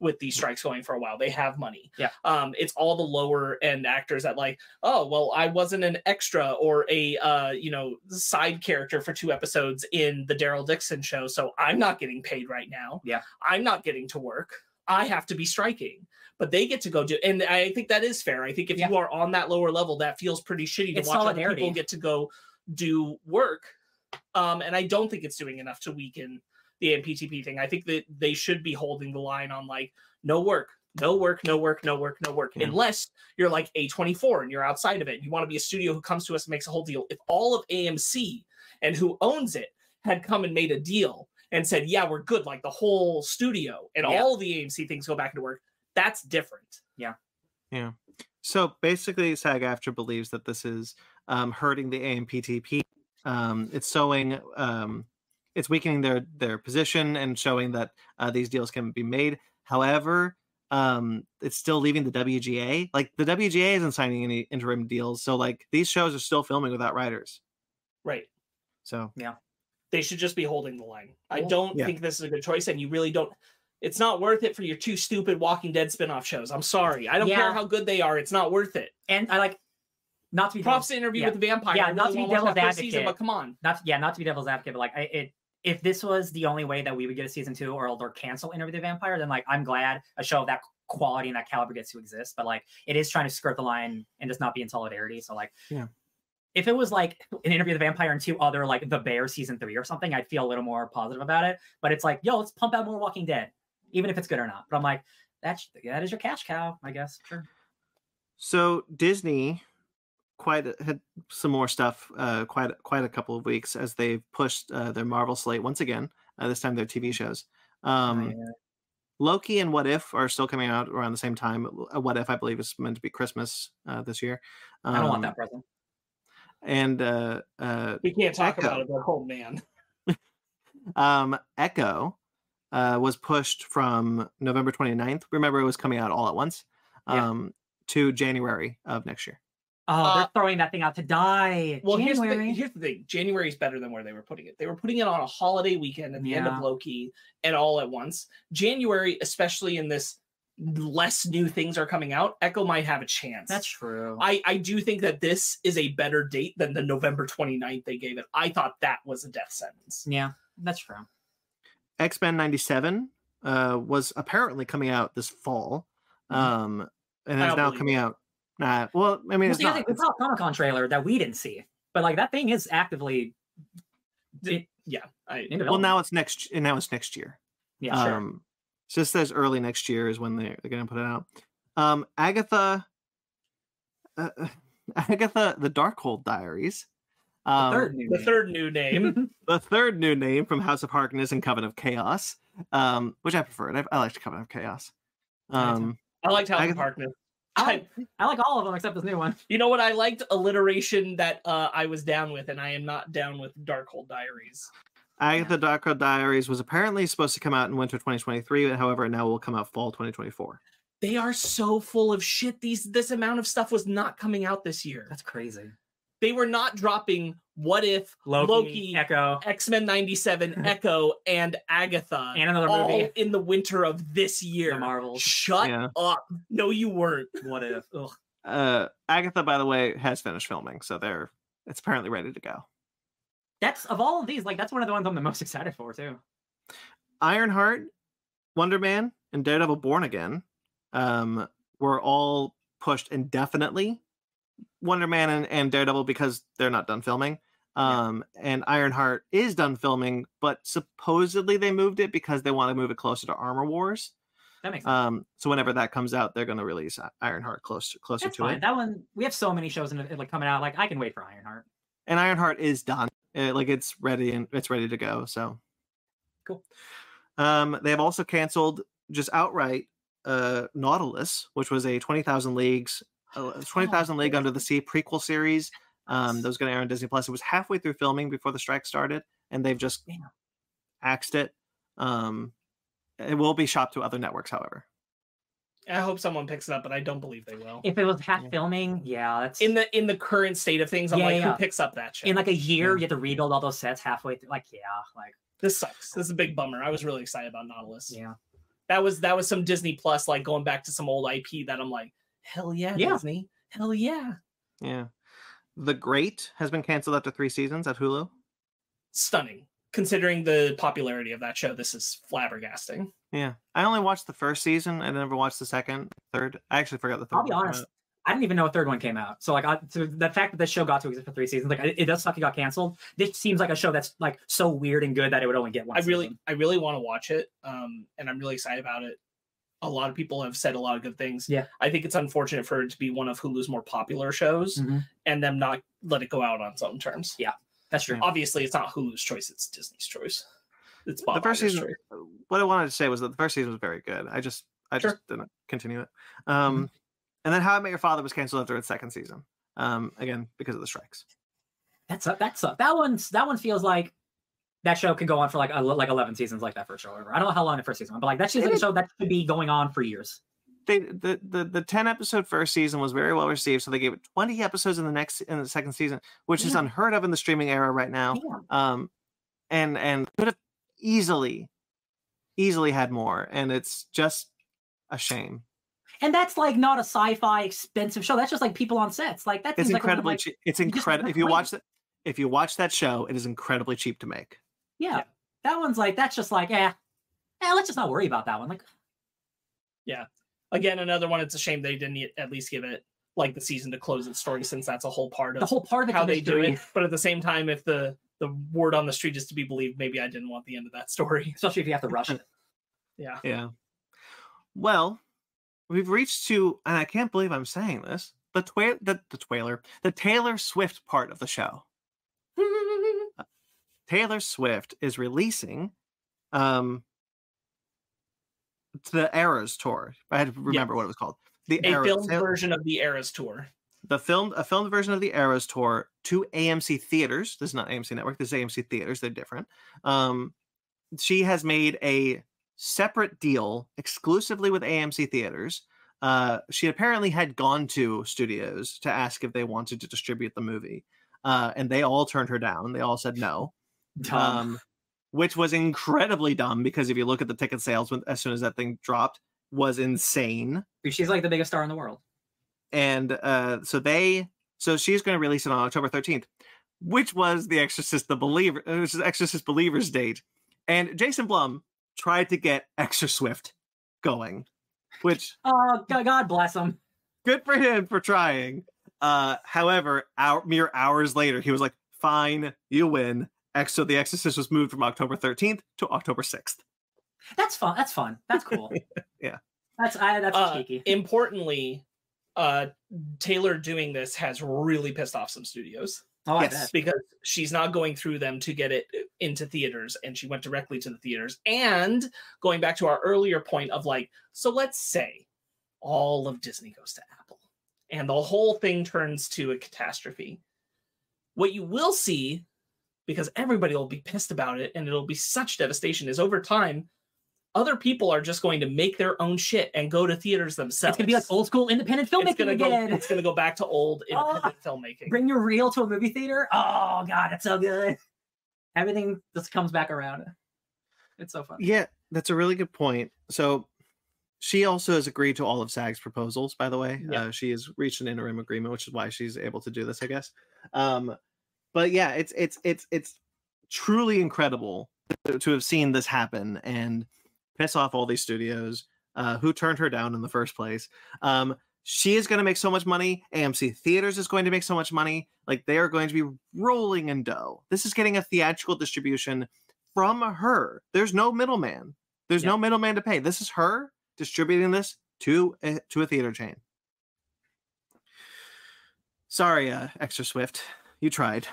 with these strikes going for a while. They have money. Yeah. Um, it's all the lower end actors that like, oh well, I wasn't an extra or a uh, you know, side character for two episodes in the Daryl Dixon show, so I'm not getting paid right now. Yeah. I'm not getting to work. I have to be striking but they get to go do and i think that is fair i think if Yeah. you are on that lower level that feels pretty shitty to It's watch other people get to go do work um and i don't think it's doing enough to weaken the mptp thing i think that they should be holding the line on like no work no work no work no work no work Yeah. unless you're like a24 and you're outside of it and you want to be a studio who comes to us and makes a whole deal if all of amc and who owns it had come and made a deal and said yeah we're good like the whole studio and Yeah. all the amc things go back into work that's different Yeah. Yeah. So basically, SAG AFTRA believes that this is um, hurting the AMPTP. Um, it's showing, um, it's weakening their their position and showing that uh, these deals can be made. However, um, it's still leaving the WGA. Like the WGA isn't signing any interim deals, so like these shows are still filming without writers. right So yeah, they should just be holding the line. I don't yeah. think this is a good choice, and you really don't. It's not worth it for your two stupid Walking Dead spin-off shows. I'm sorry. I don't care how good they are. It's not worth it. And I like not to be Props devil's, to interview yeah. with the vampire. Yeah, not really to be devil's that first season, advocate. but come on. not yeah, not to be devil's advocate, but like I, it if this was the only way that we would get a season two or or cancel Interview the Vampire, then like I'm glad a show of that quality and that caliber gets to exist. But like it is trying to skirt the line and just not be in solidarity. So like Yeah. If it was like an interview with the vampire and two other like the bear season three or something, I'd feel a little more positive about it. But it's like, yo, let's pump out more Walking Dead, even if it's good or not. But I'm like, that's that is your cash cow, I guess. Sure. So Disney quite a- had some more stuff uh quite quite a couple of weeks as they've pushed uh, their Marvel slate once again. Uh, this time their TV shows. Um Loki and What If are still coming out around the same time. Uh, What If I believe is meant to be Christmas uh, this year. Um, I don't want that present. And uh uh We can't talk Echo. about it, but oh man. um Echo uh was pushed from November 29th. Remember it was coming out all at once. Yeah. Um to January of next year. Oh, Uh, they're throwing that thing out to die. Well, here's the, thing, here's the thing. January is better than where they were putting it. They were putting it on a holiday weekend at the end of Loki and all at once. January, especially in this less new things are coming out, Echo might have a chance. That's true. I, I do think that this is a better date than the November 29th they gave it. I thought that was a death sentence. yeah, that's true. X Men '97 uh, was apparently coming out this fall, Mhm. um, and I is now believe coming out. Nah, well, I mean, Well, it's see, I not. think we it's- saw a Comic Con trailer that we didn't see, but like that thing is actively. D- Yeah. I, well, now it's next. and Now it's next year. yeah, sure. Um, it just says early next year is when they're, they're going to put it out. Um, Agatha, uh, Agatha, the Darkhold Diaries. Um, the third new the name. third new name. the third new name from House of Harkness and Coven of Chaos, um, which I preferred. I, I liked Coven of Chaos. Yeah, me too. Um, I liked House of Agatha- Harkness. I I, like, I like all of them except this new one. you know what? I liked alliteration that uh, I was down with, and I am not down with Darkhold Diaries. Agatha Darkhold Diaries was apparently supposed to come out in winter 2023, however, it now will come out fall 2024. They are so full of shit. These this amount of stuff was not coming out this year. That's crazy. They were not dropping What If, Loki, Loki, Echo, X Men '97, Echo, and Agatha and another all movie. in the winter of this year. The Marvels. Shut Yeah. up! No, you weren't. What if? Ugh. Uh, Agatha, by the way, has finished filming, so they're it's apparently ready to go. That's of all of these, like that's one of the ones I'm the most excited for too. Ironheart, Wonder Man, and Daredevil Born Again um, were all pushed indefinitely. Wonder Man and, and Daredevil because they're not done filming. Yeah. Um, and Ironheart is done filming, but supposedly they moved it because they want to move it closer to Armor Wars. That makes sense. Um, so whenever that comes out, they're going to release Ironheart closer closer That's to fine. it. That one we have so many shows in it like coming out. Like I can wait for Ironheart. and Ironheart is done. Uh, like it's ready and it's ready to go. So Cool. Um, they have also canceled just outright uh, Nautilus, which was a twenty thousand leagues, uh, twenty thousand league under the sea prequel series. Um, that was going to air on Disney Plus. It was halfway through filming before the strike started, and they've just Damn. axed it. Um, it will be shopped to other networks, however. I hope someone picks it up, but I don't believe they will. If it was half Yeah. filming, yeah, that's In the in the current state of things, I'm Yeah, like, yeah. who picks up that shit? in like a year Yeah. you have to rebuild all those sets halfway through. Like yeah, like this sucks. This is a big bummer. I was really excited about Nautilus. yeah. That was that was some Disney Plus, like going back to some old IP that I'm like, hell yeah, Yeah. Disney, hell yeah. Yeah, The Great has been canceled after three seasons at Hulu. Stunning. Considering the popularity of that show, this is flabbergasting. Yeah, I only watched the first season. I never watched the second, third. I actually forgot the 3rd I'll be honest. I didn't even know a third one came out. So like, I, so the fact that this show got to exist for three seasons, like, it, it does suck. It got canceled. This seems like a show that's like so weird and good that it would only get one. I really, season. I really want to watch it, um, and I'm really excited about it. A lot of people have said a lot of good things. Yeah. I think it's unfortunate for it to be one of Hulu's more popular shows Mhm. and them not let it go out on its own terms. Yeah. that's true. Obviously, it's not Hulu's choice; it's Disney's choice. It's Bob the first season. choice. What I wanted to say was that the first season was very good. I just, I Sure. just didn't continue it. Um, and then How I Met Your Father was canceled after its second season. Um, again because of the strikes. That's that's that one's that one feels like that show could go on for like like eleven seasons like that first show. I don't know how long the first season, went, but like that seems like a show that should be going on for years. They the, the the ten episode first season was very well received, so they gave it twenty episodes in the next in the second season, which is unheard of in the streaming era right now. Yeah. um and and could have easily easily had more and it's just a shame And that's like not a sci-fi expensive show. That's just like people on sets. Like that it's seems like one of, incredibly like, cheap it's incredible if you watch that if you watch that show it is incredibly cheap to make yeah, Yeah. That one's like that's just like eh, eh, let's just not worry about that one. Like yeah. Again, another one. It's a shame they didn't at least give it like the season to close its story, since that's a whole part of the whole part of it's how they do it. But at the same time, if the the word on the street is to be believed, maybe I didn't want the end of that story. especially if you have to rush it. Yeah. yeah well we've reached to and i can't believe i'm saying this the twa- the, the trailer the taylor swift part of the show taylor swift is releasing um the eras tour i had to remember what it was called the a Eras- filmed Taylor- version of the Eras tour. the filmed a filmed version of the Eras tour to AMC theaters. This is not AMC Network. This is AMC theaters. They're different. Um, she has made a separate deal exclusively with AMC theaters uh, she apparently had gone to studios to ask if they wanted to distribute the movie, uh, and they all turned her down. They all said no, Dumb. um, which was incredibly dumb because if you look at the ticket sales when, as soon as that thing dropped, was insane. She's like the biggest star in the world. And uh, so they, so she's going to release it on October thirteenth, which was the Exorcist the Believer, uh, which is Exorcist Believers date, and Jason Blum tried to get Extra Swift going, which Oh, God, God bless him. good for him for trying. Uh, however, hour, mere hours later, he was like, "Fine, you win." Ex- so the Exorcist was moved from October 13th to October 6th. That's fun. That's fun. That's cool. Yeah. That's I. That's Uh, cheeky. Importantly, uh, Taylor doing this has really pissed off some studios Oh, I yes. bet. because she's not going through them to get it into theaters, and she went directly to the theaters. And going back to our earlier point of like, so let's say all of Disney goes to Apple, and the whole thing turns to a catastrophe. What you will see, because everybody will be pissed about it, and it'll be such devastation, is over time. Other people are just going to make their own shit and go to theaters themselves. It's gonna be like old school independent it's filmmaking gonna go. again. It's gonna go back to old Oh. independent filmmaking. Bring your reel to a movie theater. Oh God, it's so good. Everything just comes back around. It's so fun. Yeah, that's a really good point. So she also has agreed to all of SAG's proposals, by the way. Yeah. Uh, she has reached an interim agreement, which is why she's able to do this, I guess. Um, but yeah, it's it's it's it's truly incredible to, to have seen this happen and piss off all these studios uh, who turned her down in the first place. Um, she is going to make so much money. AMC Theaters is going to make so much money. Like they are going to be rolling in dough. This is getting a theatrical distribution from her. There's no middleman. There's no middleman to pay. This is her distributing this to a, to a theater chain. Sorry, uh, Extra Swift, you tried.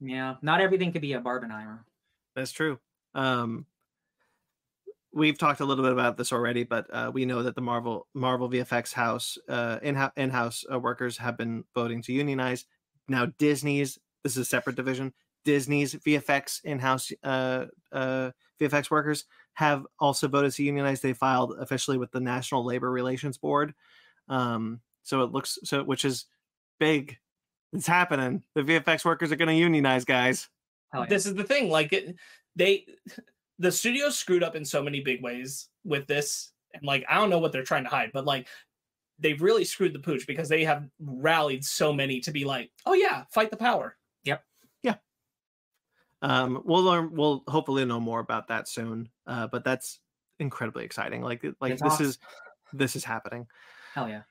Yeah. Not everything could be a Barbenheimer. That's true. Um, we've talked a little bit about this already, but uh, we know that the Marvel Marvel VFX house uh, in in house uh, workers have been voting to unionize. Now Disney's this is a separate division. Disney's VFX in house uh, uh, VFX workers have also voted to unionize. They filed officially with the National Labor Relations Board. Um, so it looks so, which is big. It's happening. The VFX workers are going to unionize, guys. Yeah. This is the thing. Like it, they, the studio screwed up in so many big ways with this, and like I don't know what they're trying to hide, but like they've really screwed the pooch because they have rallied so many to be like, oh yeah, fight the power. Yep. Yeah. um we'll learn we'll hopefully know more about that soon uh but that's incredibly exciting like like It's this awesome. is this is happening Hell yeah.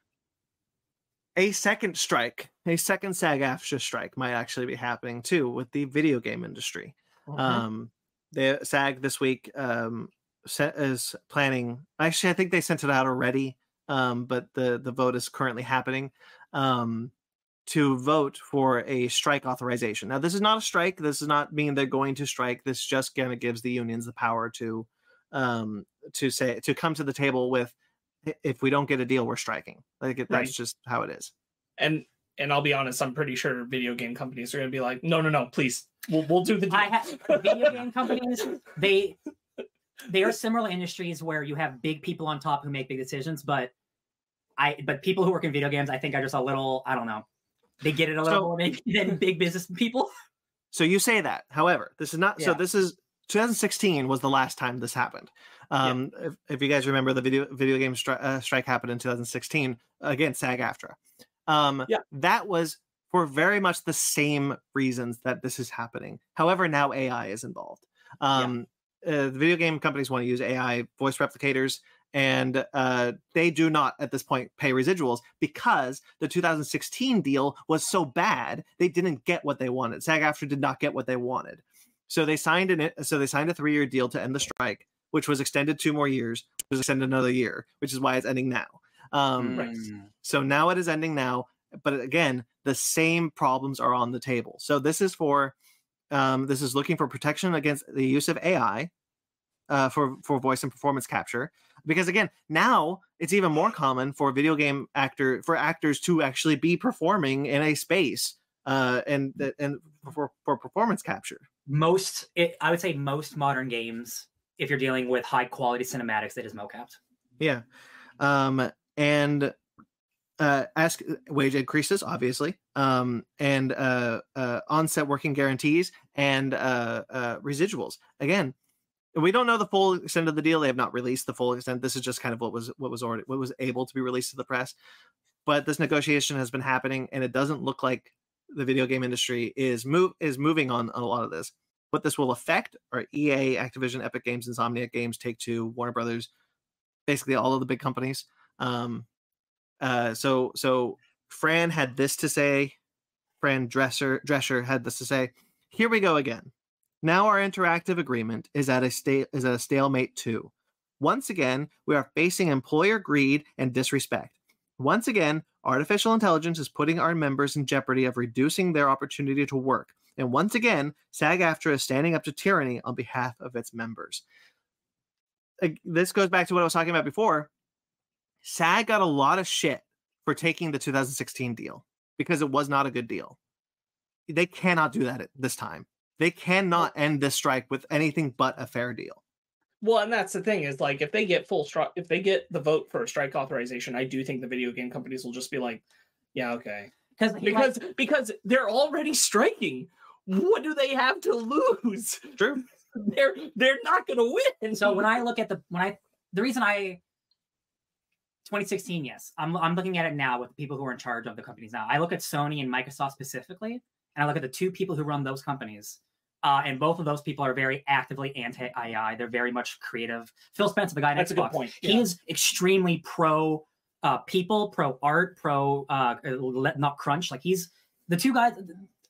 A second strike a second sag aftra strike might actually be happening too with the video game industry. Um the sag this week um is planning actually i think they sent it out already um but the the vote is currently happening um to vote for a strike authorization. Now this is not a strike. This does not mean they're going to strike. This just kind of gives the unions the power to um to say to come to the table with "I- if we don't get a deal we're striking like it, that's Right. just how it is and and I'll be honest, I'm pretty sure video game companies are going to be like, no, no, no, please, we'll we'll do the deal. I have video game companies. They they are similar industries where you have big people on top who make big decisions, but I but people who work in video games, I think are just a little. I don't know. They get it a little So- more maybe than big business people. So you say that. However, this is not. So this is 2016 was the last time this happened. Um, if, if you guys remember, the video video game stri- uh, strike happened in 2016 against SAG-AFTRA. Um, Yeah. that was for very much the same reasons that this is happening. However, now AI is involved. Um, uh, the video game companies want to use AI voice replicators, and uh, they do not at this point pay residuals because the 2016 deal was so bad they didn't get what they wanted. SAG-AFTRA did not get what they wanted, so they signed an so they signed a three year deal to end the strike, which was extended two more years, which was extended another year, which is why it's ending now. Um, Right. Mm. so now it is ending now, but again, the same problems are on the table. So this is for um, this is looking for protection against the use of AI uh, for for voice and performance capture. Because again, now it's even more common for video game actor for actors to actually be performing in a space uh, and that- and for for performance capture. Most, it, I would say, most modern games, if you're dealing with high quality cinematics, it is mocapped. Yeah. Um, and uh, ask wage increases, obviously, um, and uh, uh, onset working guarantees and uh, uh, residuals. Again, we don't know the full extent of the deal. They have not released the full extent. This is just kind of what was what was already what was able to be released to the press. But this negotiation has been happening, and it doesn't look like the video game industry is move is moving on a lot of this. What this will affect are EA, Activision, Epic Games, Insomniac Games, Take Two, Warner Brothers, basically all of the big companies. Um, uh, so so Fran had this to say. Fran Dresser Drescher had this to say. Here we go again. Now our interactive agreement is at a sta- is at a stalemate too. Once again, we are facing employer greed and disrespect. Once again, artificial intelligence is putting our members in jeopardy of reducing their opportunity to work. And once again, SAG-AFTRA is standing up to tyranny on behalf of its members. This goes back to what I was talking about before. SAG got a lot of shit for taking the 2016 deal because it was not a good deal. They cannot do that at this time. They cannot end this strike with anything but a fair deal. Well, and that's the thing is like if they get full strike, if they get the vote for a strike authorization, I do think the video game companies will just be like, yeah, okay, because because because they're already striking. What do they have to lose? True. They're they're not going to win. And so when I look at the when I the reason I 2016, yes, I'm I'm looking at it now with the people who are in charge of the companies now. I look at Sony and Microsoft specifically, and I look at the two people who run those companies. Uh, and both of those people are very actively anti-AI. They're very much creative. Phil Spencer, the guy at that's a good Xbox, point. he is extremely pro uh, people, pro art, pro uh, let not crunch. Like he's the two guys.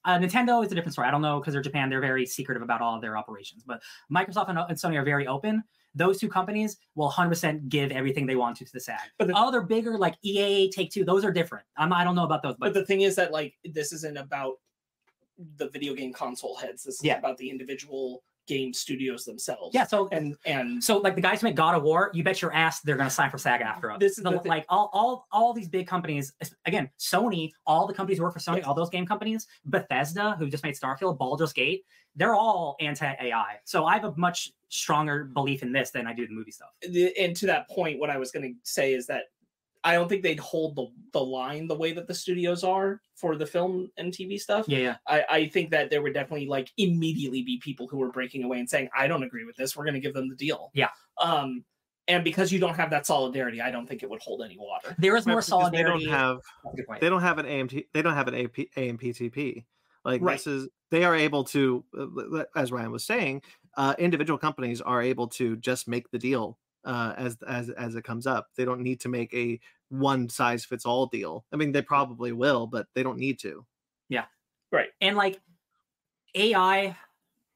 Uh, Nintendo is a different story. I don't know because they're Japan. They're very secretive about all of their operations. But Microsoft and, and Sony are very open. Those two companies will 100% give everything they want to to the SAG. But the- other bigger like EA, Take Two, those are different. I'm, I don't know about those, But but, the thing is that like this isn't about the video game console heads. This is Yeah. about the individual game studios themselves. yeah. So And and so like the guys who make God of War, you bet your ass they're gonna sign for SAG-AFTRA. This is The- the like all all all these big companies. Again, Sony, all the companies who work for Sony, Yes. all those game companies, Bethesda, who just made Starfield, Baldur's Gate, they're all anti-AI. So I have a much stronger belief in this than I do the movie stuff. and to that point, what I was going to say is that I don't think they'd hold the the line the way that the studios are for the film and TV stuff. Yeah, yeah. I, I think that there would definitely like immediately be people who were breaking away and saying, I don't agree with this. We're going to give them the deal. Yeah. Um, and because you don't have that solidarity, I don't think it would hold any water. There is more Because solidarity. They don't have That's a they don't have an AMT they don't have an AP, AMPTP. Like Right. this is they are able to uh, as Ryan was saying, uh, individual companies are able to just make the deal uh, as as as it comes up. They don't need to make a one size fits all deal. I mean, they probably will, but they don't need to. Yeah. Right. And like AI,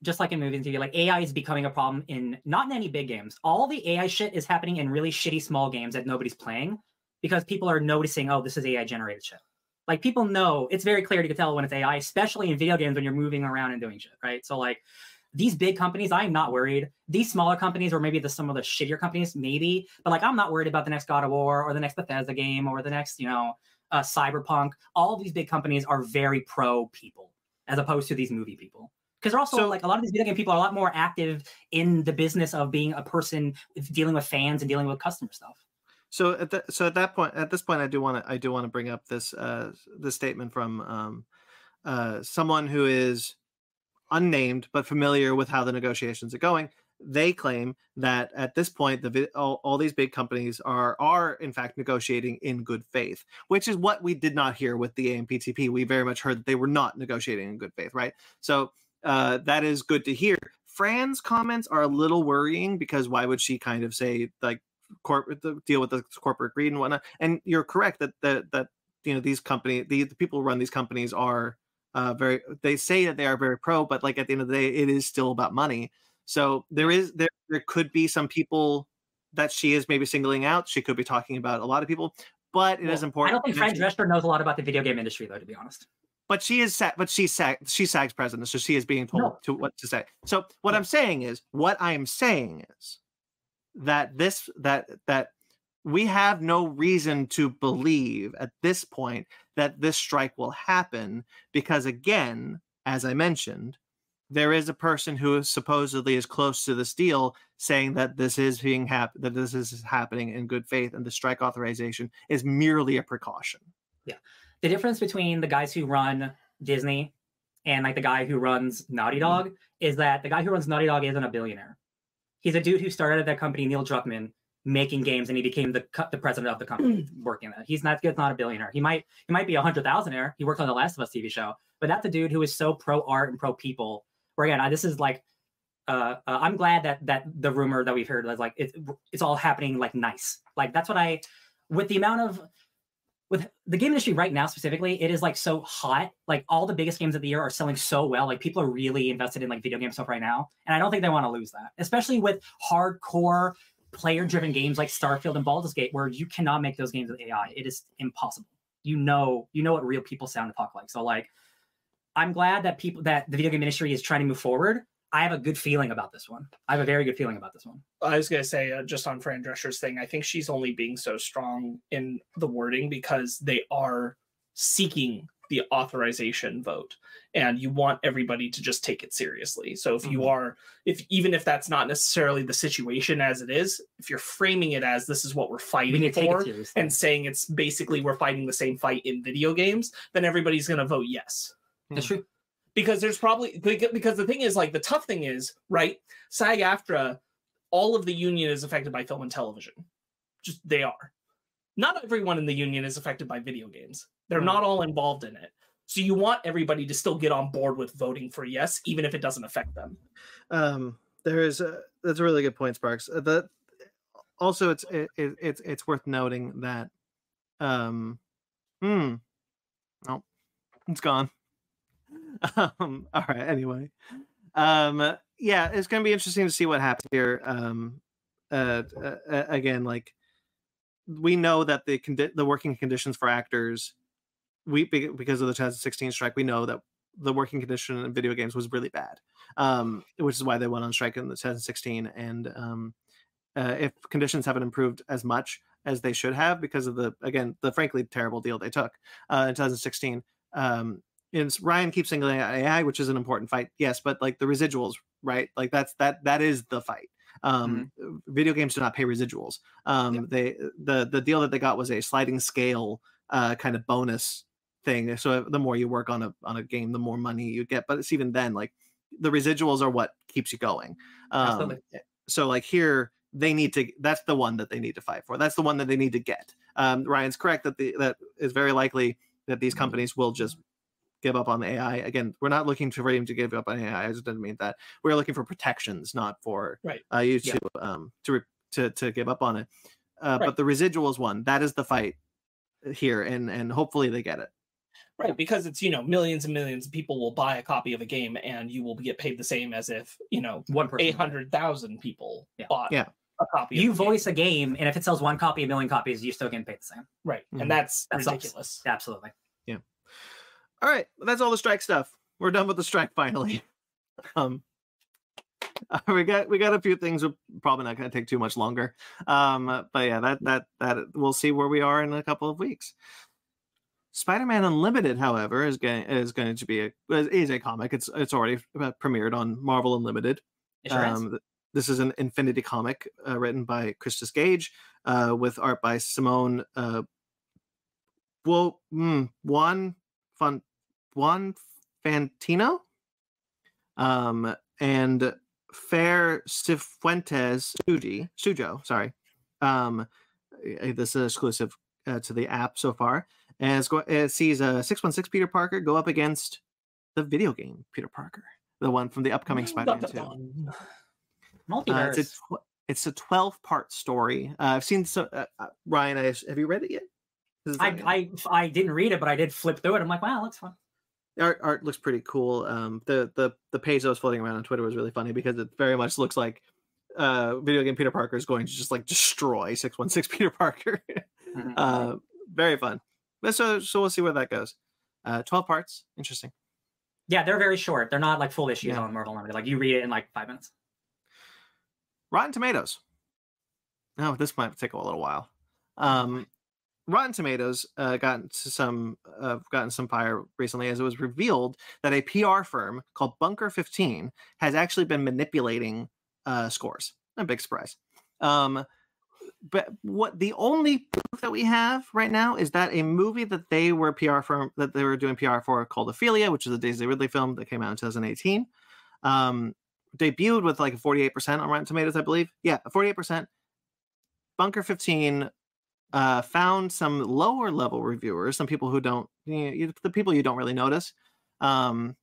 just like in movies and TV, like AI is becoming a problem in not in any big games. All the AI shit is happening in really shitty small games that nobody's playing because people are noticing, oh, this is AI generated shit. Like people know it's very clear to tell when it's AI, especially in video games when you're moving around and doing shit, right? So like these big companies, I'm not worried. These smaller companies, or maybe the some of the shittier companies, maybe, but like I'm not worried about the next God of War or the next Bethesda game or the next, you know, uh, Cyberpunk. All these big companies are very pro people as opposed to these movie people. Because they're also So- like a lot of these video game people are a lot more active in the business of being a person dealing with fans and dealing with customer stuff. So at that so at that point at this point I do want to I do want to bring up this uh this statement from um uh someone who is unnamed but familiar with how the negotiations are going. They claim that at this point the all, all these big companies are are in fact negotiating in good faith, which is what we did not hear with the AMPTP. We very much heard that they were not negotiating in good faith, right? So uh, that is good to hear. Fran's comments are a little worrying because why would she kind of say like corporate deal with the corporate greed and whatnot. And you're correct that that that you know these company the, the people who run these companies are uh very they say that they are very pro, but like at the end of the day, it is still about money. So there is there there could be some people that she is maybe singling out. She could be talking about a lot of people, but it is Well, important. I don't think Fred Drescher knows a lot about the video game industry, though, to be honest. but she is sa- but she's sag she's SAG's president, so she is being told No. to what to say. So what I'm saying is what I am saying is that this that that we have no reason to believe at this point that this strike will happen because again, as I mentioned, there is a person who supposedly is close to this deal saying that this is being hap- that this is happening in good faith and the strike authorization is merely a precaution. Yeah. The difference between the guys who run Disney and like the guy who runs Naughty mm-hmm. Dog is that the guy who runs Naughty Dog isn't a billionaire. He's a dude who started at that company, Neil Druckmann, making games, and he became the the president of the company working there. He's not he's not a billionaire. He might he might be a hundred thousandaire. He worked on the Last of Us TV show, but that's a dude who is so pro art and pro people. Where again, I, this is like. Uh, uh, I'm glad that that the rumor that we've heard is like it, it's all happening like nice. Like that's what I, with the amount of with the game industry right now specifically, it is like so hot. Like all the biggest games of the year are selling so well. Like people are really invested in like video game stuff right now, and I don't think they want to lose that, especially with hardcore player-driven games like Starfield and Baldur's Gate, where you cannot make those games with AI. It is impossible. You know, you know what real people sound and talk like. So like, I'm glad that people that the video game industry is trying to move forward. I have a good feeling about this one. I have a very good feeling about this one. I was gonna say uh, just on Fran Drescher's thing, I think she's only being so strong in the wording because they are seeking the authorization vote, and you want everybody to just take it seriously. So if you Mhm. are, if even if that's not necessarily the situation as it is, if you're framing it as this is what we're fighting need for, and saying it's basically we're fighting the same fight in video games, then everybody's gonna vote yes That's true. because there's probably because the thing is like the tough thing is right SAG AFTRA all of the union is affected by film and television just they are not everyone in the union is affected by video games they're Hmm. not all involved in it so you want everybody to still get on board with voting for yes even if it doesn't affect them Um, there is a, that's a really good point, Sparks. Uh, The also it's it, it, it's it's worth noting that um, hmm, no, it's gone. Um, all right. Anyway, um, yeah, it's gonna be interesting to see what happens here. Um, uh, uh, uh, again, like we know that the condi- the working conditions for actors, we because of the 2016 strike, we know that the working condition in video games was really bad um, which is why they went on strike in the 2016. And um, uh, if conditions haven't improved as much as they should have because of the again the frankly terrible deal they took uh, in 2016, um, and Ryan keeps singling out AI, which is an important fight, yes, but like the residuals, right? Like that's that that is the fight. Um, Video games do not pay residuals. Um, Yeah. They the the deal that they got was a sliding scale uh, kind of bonus thing. So the more you work on a on a game, the more money you get. But it's even then like the residuals are what keeps you going. Um, so like here they need to that's the one that they need to fight for. That's the one that they need to get. Um, Ryan's correct that the that is very likely that these companies will just give up on the AI. Again, we're not looking for him to give up on AI. I just didn't mean that. We're looking for protections, not for Right. uh, you Yeah. to um to re- to to give up on it. Uh, Right. But the residuals one that is the fight here, and and hopefully they get it. Right because it's you know millions and millions of people will buy a copy of a game and you will get paid the same as if you know One 800,000 people Yeah. bought Yeah. a copy of You the game. voice a game, and if it sells one copy, a million copies, you still getting paid the same. right Mhm. and that's That sucks. ridiculous Absolutely. Yeah. All right, that's all the strike stuff. We're done with the strike finally. Um, we got we got a few things. We're probably not going to take too much longer. Um, but yeah, that that that we'll see where we are in a couple of weeks. Spider-Man Unlimited, however, is going is going to be a is a comic. It's it's already uh, premiered on Marvel Unlimited. It sure. Um, th- this is an Infinity comic uh, written by Christos Gage, uh, with art by Simone uh, well, mm, Juan Fon Juan Fantino, um, and Fair Cifuentes Suji Sujo. Sorry, um, uh, this is exclusive uh, to the app so far, and it's go- it sees a six one six Peter Parker go up against the video game Peter Parker, the one from the upcoming Spider-Man Two. dun, dun. Uh, Multiverse. it's a tw- it's a twelve part story. Uh, I've seen so uh, uh, Ryan. I, have you read it yet? I, I I didn't read it, but I did flip through it. I'm like, wow, looks fun. art art looks pretty cool. Um, the the the page that was floating around on Twitter was really funny because it very much looks like uh, video game Peter Parker is going to just like destroy six one six Peter Parker. Mhm. uh, very fun. So so we'll see where that goes. Uh, twelve parts, interesting. yeah, they're very short. They're not like full issues Yeah. on Marvel Unlimited. Like you read it in like five minutes. Rotten Tomatoes. Oh, this might take a little while. Um, Rotten Tomatoes uh, gotten some uh, gotten some fire recently as it was revealed that a PR firm called Bunker 15 has actually been manipulating uh, scores. A big surprise. Um, but what the only proof that we have right now is that a movie that they were PR firm that they were doing PR for called Ophelia, which is a Daisy Ridley film that came out in 2018, um, debuted with like a 48% on Rotten Tomatoes, I believe. Yeah, 48%. Bunker 15 uh, found some lower level reviewers, some people who don't, you know, the people you don't really notice, um,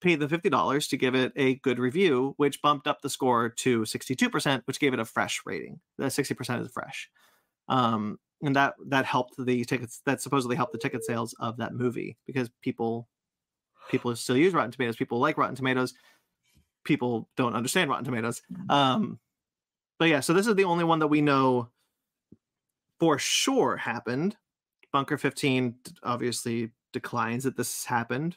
paid the fifty dollars to give it a good review, which bumped up the score to sixty two percent, which gave it a fresh rating. The sixty percent is fresh, um, and that that helped the tickets. That supposedly helped the ticket sales of that movie because people people still use Rotten Tomatoes. People like Rotten Tomatoes. People don't understand Rotten Tomatoes. Um, but yeah, so this is the only one that we know for sure happened. Bunker 15 obviously declines that this happened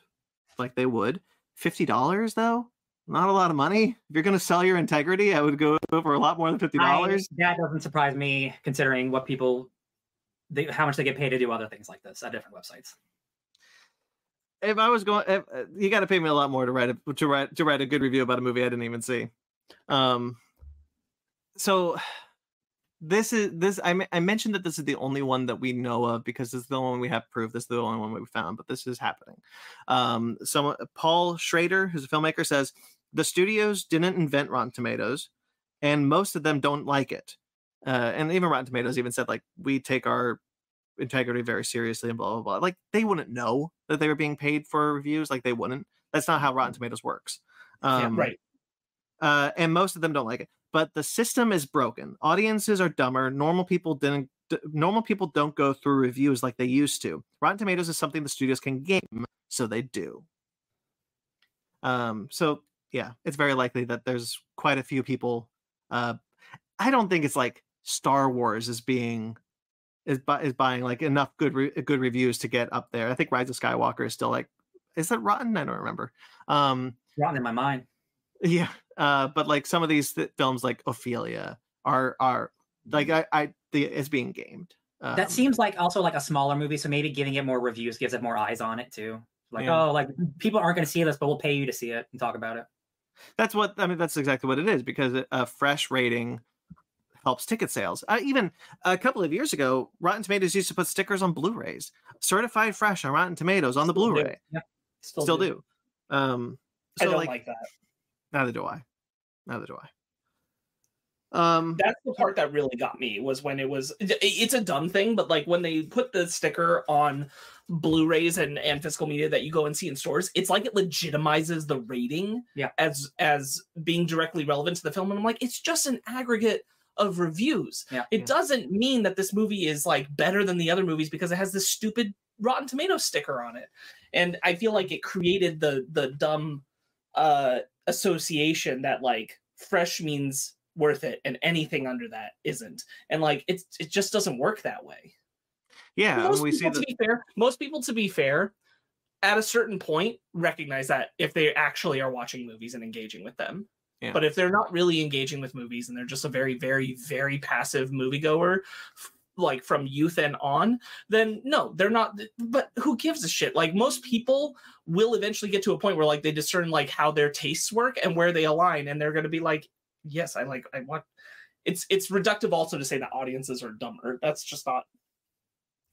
like they would. $50 though? Not a lot of money. If you're going to sell your integrity, I would go for a lot more than $50. That doesn't surprise me considering what people they, how much they get paid to do other things like this at different websites. If I was going, if, uh, you got to pay me a lot more to write a to write to write a good review about a movie I didn't even see. Um, so this is this I, I mentioned that this is the only one that we know of because it's the only one we have proof this is the only one we found but this is happening. Um so paul schrader who's a filmmaker says the studios didn't invent rotten tomatoes and most of them don't like it. Uh, and even rotten tomatoes even said like we take our integrity very seriously and blah blah blah. Like they wouldn't know that they were being paid for reviews like they wouldn't. That's not how rotten tomatoes works. Um, yeah, right. uh, and most of them don't like it but the system is broken. Audiences are dumber. Normal people didn't normal people don't go through reviews like they used to. Rotten Tomatoes is something the studios can game, so they do. Um so yeah, it's very likely that there's quite a few people uh I don't think it's like Star Wars is being is, bu- is buying like enough good re- good reviews to get up there. I think Rise of Skywalker is still like is that rotten? I don't remember. Um rotten in my mind. Yeah, uh, but like some of these th- films, like Ophelia, are are like I, I the, it's being gamed. Um, that seems like also like a smaller movie, so maybe giving it more reviews gives it more eyes on it too. Like, yeah. oh, like people aren't going to see this, but we'll pay you to see it and talk about it. That's what I mean. That's exactly what it is because a fresh rating helps ticket sales. Uh, even a couple of years ago, Rotten Tomatoes used to put stickers on Blu-rays, certified fresh on Rotten Tomatoes on the Blu-ray. Do. Yeah, still, still do. do. Um, so I don't like, like that. Neither do I. Neither do I. Um, that's the part that really got me was when it was. It's a dumb thing, but like when they put the sticker on Blu-rays and and physical media that you go and see in stores, it's like it legitimizes the rating, yeah, as as being directly relevant to the film. And I'm like, it's just an aggregate of reviews. Yeah, it yeah. doesn't mean that this movie is like better than the other movies because it has this stupid Rotten Tomato sticker on it. And I feel like it created the the dumb uh association that like fresh means worth it and anything under that isn't. And like it's it just doesn't work that way. Yeah most we see to be fair most people to be fair at a certain point recognize that if they actually are watching movies and engaging with them. Yeah. but if they're not really engaging with movies and they're just a very very very passive moviegoer like from youth and on, then no, they're not. But who gives a shit? Like most people will eventually get to a point where like they discern like how their tastes work and where they align, and they're going to be like, yes, I like, I want. It's it's reductive also to say that audiences are dumber. That's just not.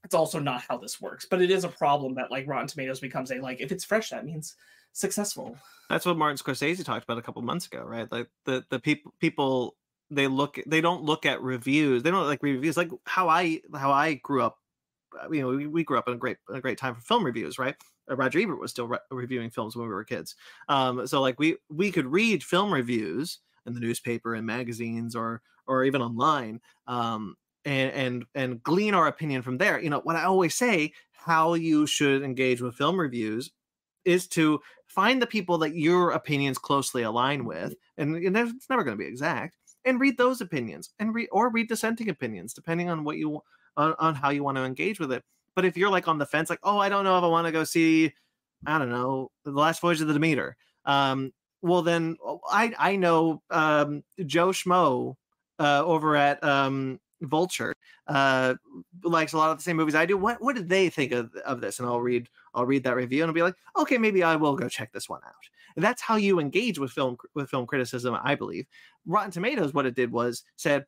It's also not how this works, but it is a problem that like Rotten Tomatoes becomes a like if it's fresh, that means successful. That's what Martin Scorsese talked about a couple months ago, right? Like the the people people they look they don't look at reviews they don't like reviews like how i how i grew up uh, you know we, we grew up in a great a great time for film reviews right? Uh, roger ebert was still re- reviewing films when we were kids. Um so like we we could read film reviews in the newspaper and magazines or or even online um and and and glean our opinion from there. You know what i always say how you should engage with film reviews is to find the people that your opinions closely align with and, and it's never going to be exact and read those opinions and read or read dissenting opinions depending on what you on, on how you want to engage with it but if you're like on the fence like oh i don't know if i want to go see i don't know the last voyage of the demeter um well then oh, i i know um joe schmo uh over at um Vulture uh, likes a lot of the same movies I do. What what did they think of, of this? And I'll read I'll read that review and I'll be like, okay, maybe I will go check this one out. That's how you engage with film with film criticism, I believe. Rotten Tomatoes, what it did was said,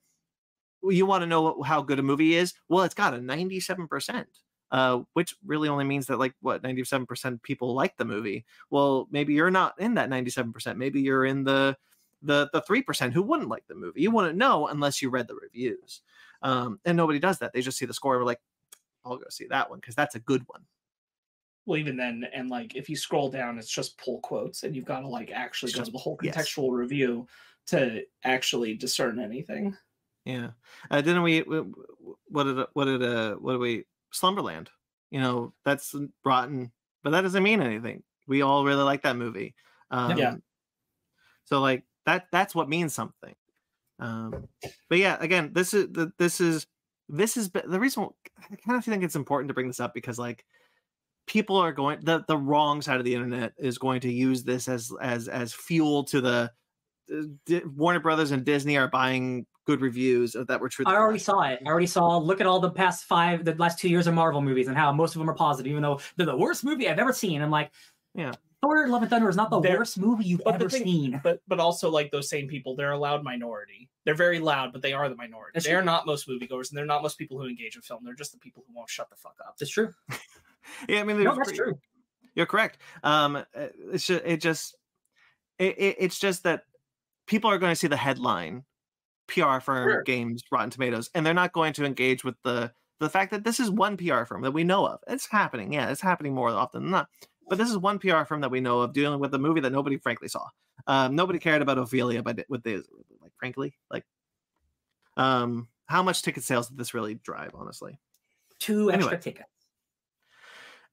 well, you want to know how good a movie is? Well, it's got a ninety seven percent. Uh, which really only means that like what 97% people like the movie well maybe you're not in that 97% maybe you're in the the the 3% who wouldn't like the movie you wouldn't know unless you read the reviews um, and nobody does that. They just see the score and we're like, I'll go see that one because that's a good one. Well, even then, and like if you scroll down, it's just pull quotes, and you've got to like actually It's go to the whole yes. contextual review to actually discern anything. Yeah. Uh, didn't we? What did? What did? Uh, what did we? Slumberland. You know, that's rotten, but that doesn't mean anything. We all really like that movie. Um, Yeah. So like that. That's what means something. Um, but yeah, again, this is the this is this is the reason. I kind of think it's important to bring this up because like people are going the the wrong side of the internet is going to use this as as as fuel to the. uh, Di- Warner Brothers and Disney are buying good reviews of that were true. I already saw it. I already saw. Look at all the past five, the last two years of Marvel movies, and how most of them are positive, even though they're the worst movie I've ever seen. I'm like, Yeah. Thor: Love and Thunder is not the They're- worst movie you've ever thing- seen. But but also like those same people, they're a loud minority. They're very loud, but they are the minority. That's They're true. not most moviegoers, and they're not most people who engage with film. They're just the people who won't shut the fuck up. That's true. Yeah, I mean, No, that's pre- true. You're correct. Um, uh, it's just, it just, it, it, it's just that people are going to see the headline, PR firm Sure. games Rotten Tomatoes, and they're not going to engage with the the fact that this is one PR firm that we know of. It's happening, yeah, it's happening more often than not. But this is one PR firm that we know of dealing with a movie that nobody frankly saw. Um, nobody cared about Ophelia, but with this, like frankly, like, um, how much ticket sales did this really drive? Honestly. Two extra tickets.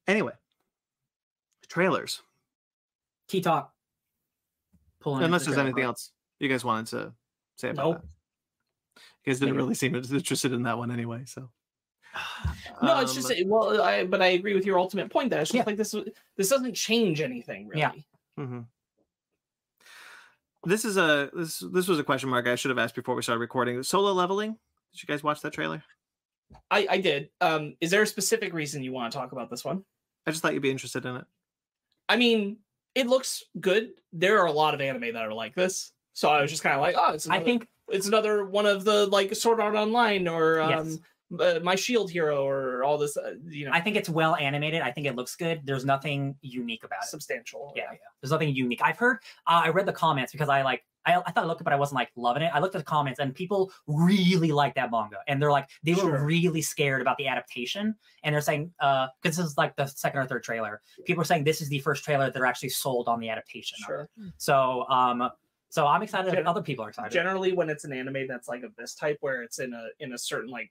Anyway, trailers. Key talk. Pulling Unless into there's anything trailer else you guys wanted to say about Nope. that. You guys didn't really seem interested in that one anyway, so. No, it's just Um, well, I but I agree with your ultimate point. That it's just Yeah. like this. This doesn't change anything really. Yeah. mhm. This is a this this was a question mark I should have asked before we started recording. Solo leveling. Did you guys watch that trailer? I I did. Um, is there a specific reason you want to talk about this one? I just thought you'd be interested in it. I mean, it looks good. There are a lot of anime that are like this, so I was just kind of like, oh, it's I think it's another one of the like Sword Art Online or um, Yes. uh, My Shield Hero or all this. Uh, you know, I think it's well animated. I think it looks good. There's nothing unique about it. substantial. Yeah, yeah. There's nothing unique. I've heard. Uh, I read the comments because I like. I, I thought I looked, it, but I wasn't like loving it. I looked at the comments, and people really like that manga, and they're like they were really scared about the adaptation, and they're saying uh because this is like the second or third trailer. People are saying this is the first trailer that are actually sold on the adaptation. Sure. So um, so I'm excited. Gen- other people are excited. Generally, when it's an anime that's like of this type, where it's in a in a certain like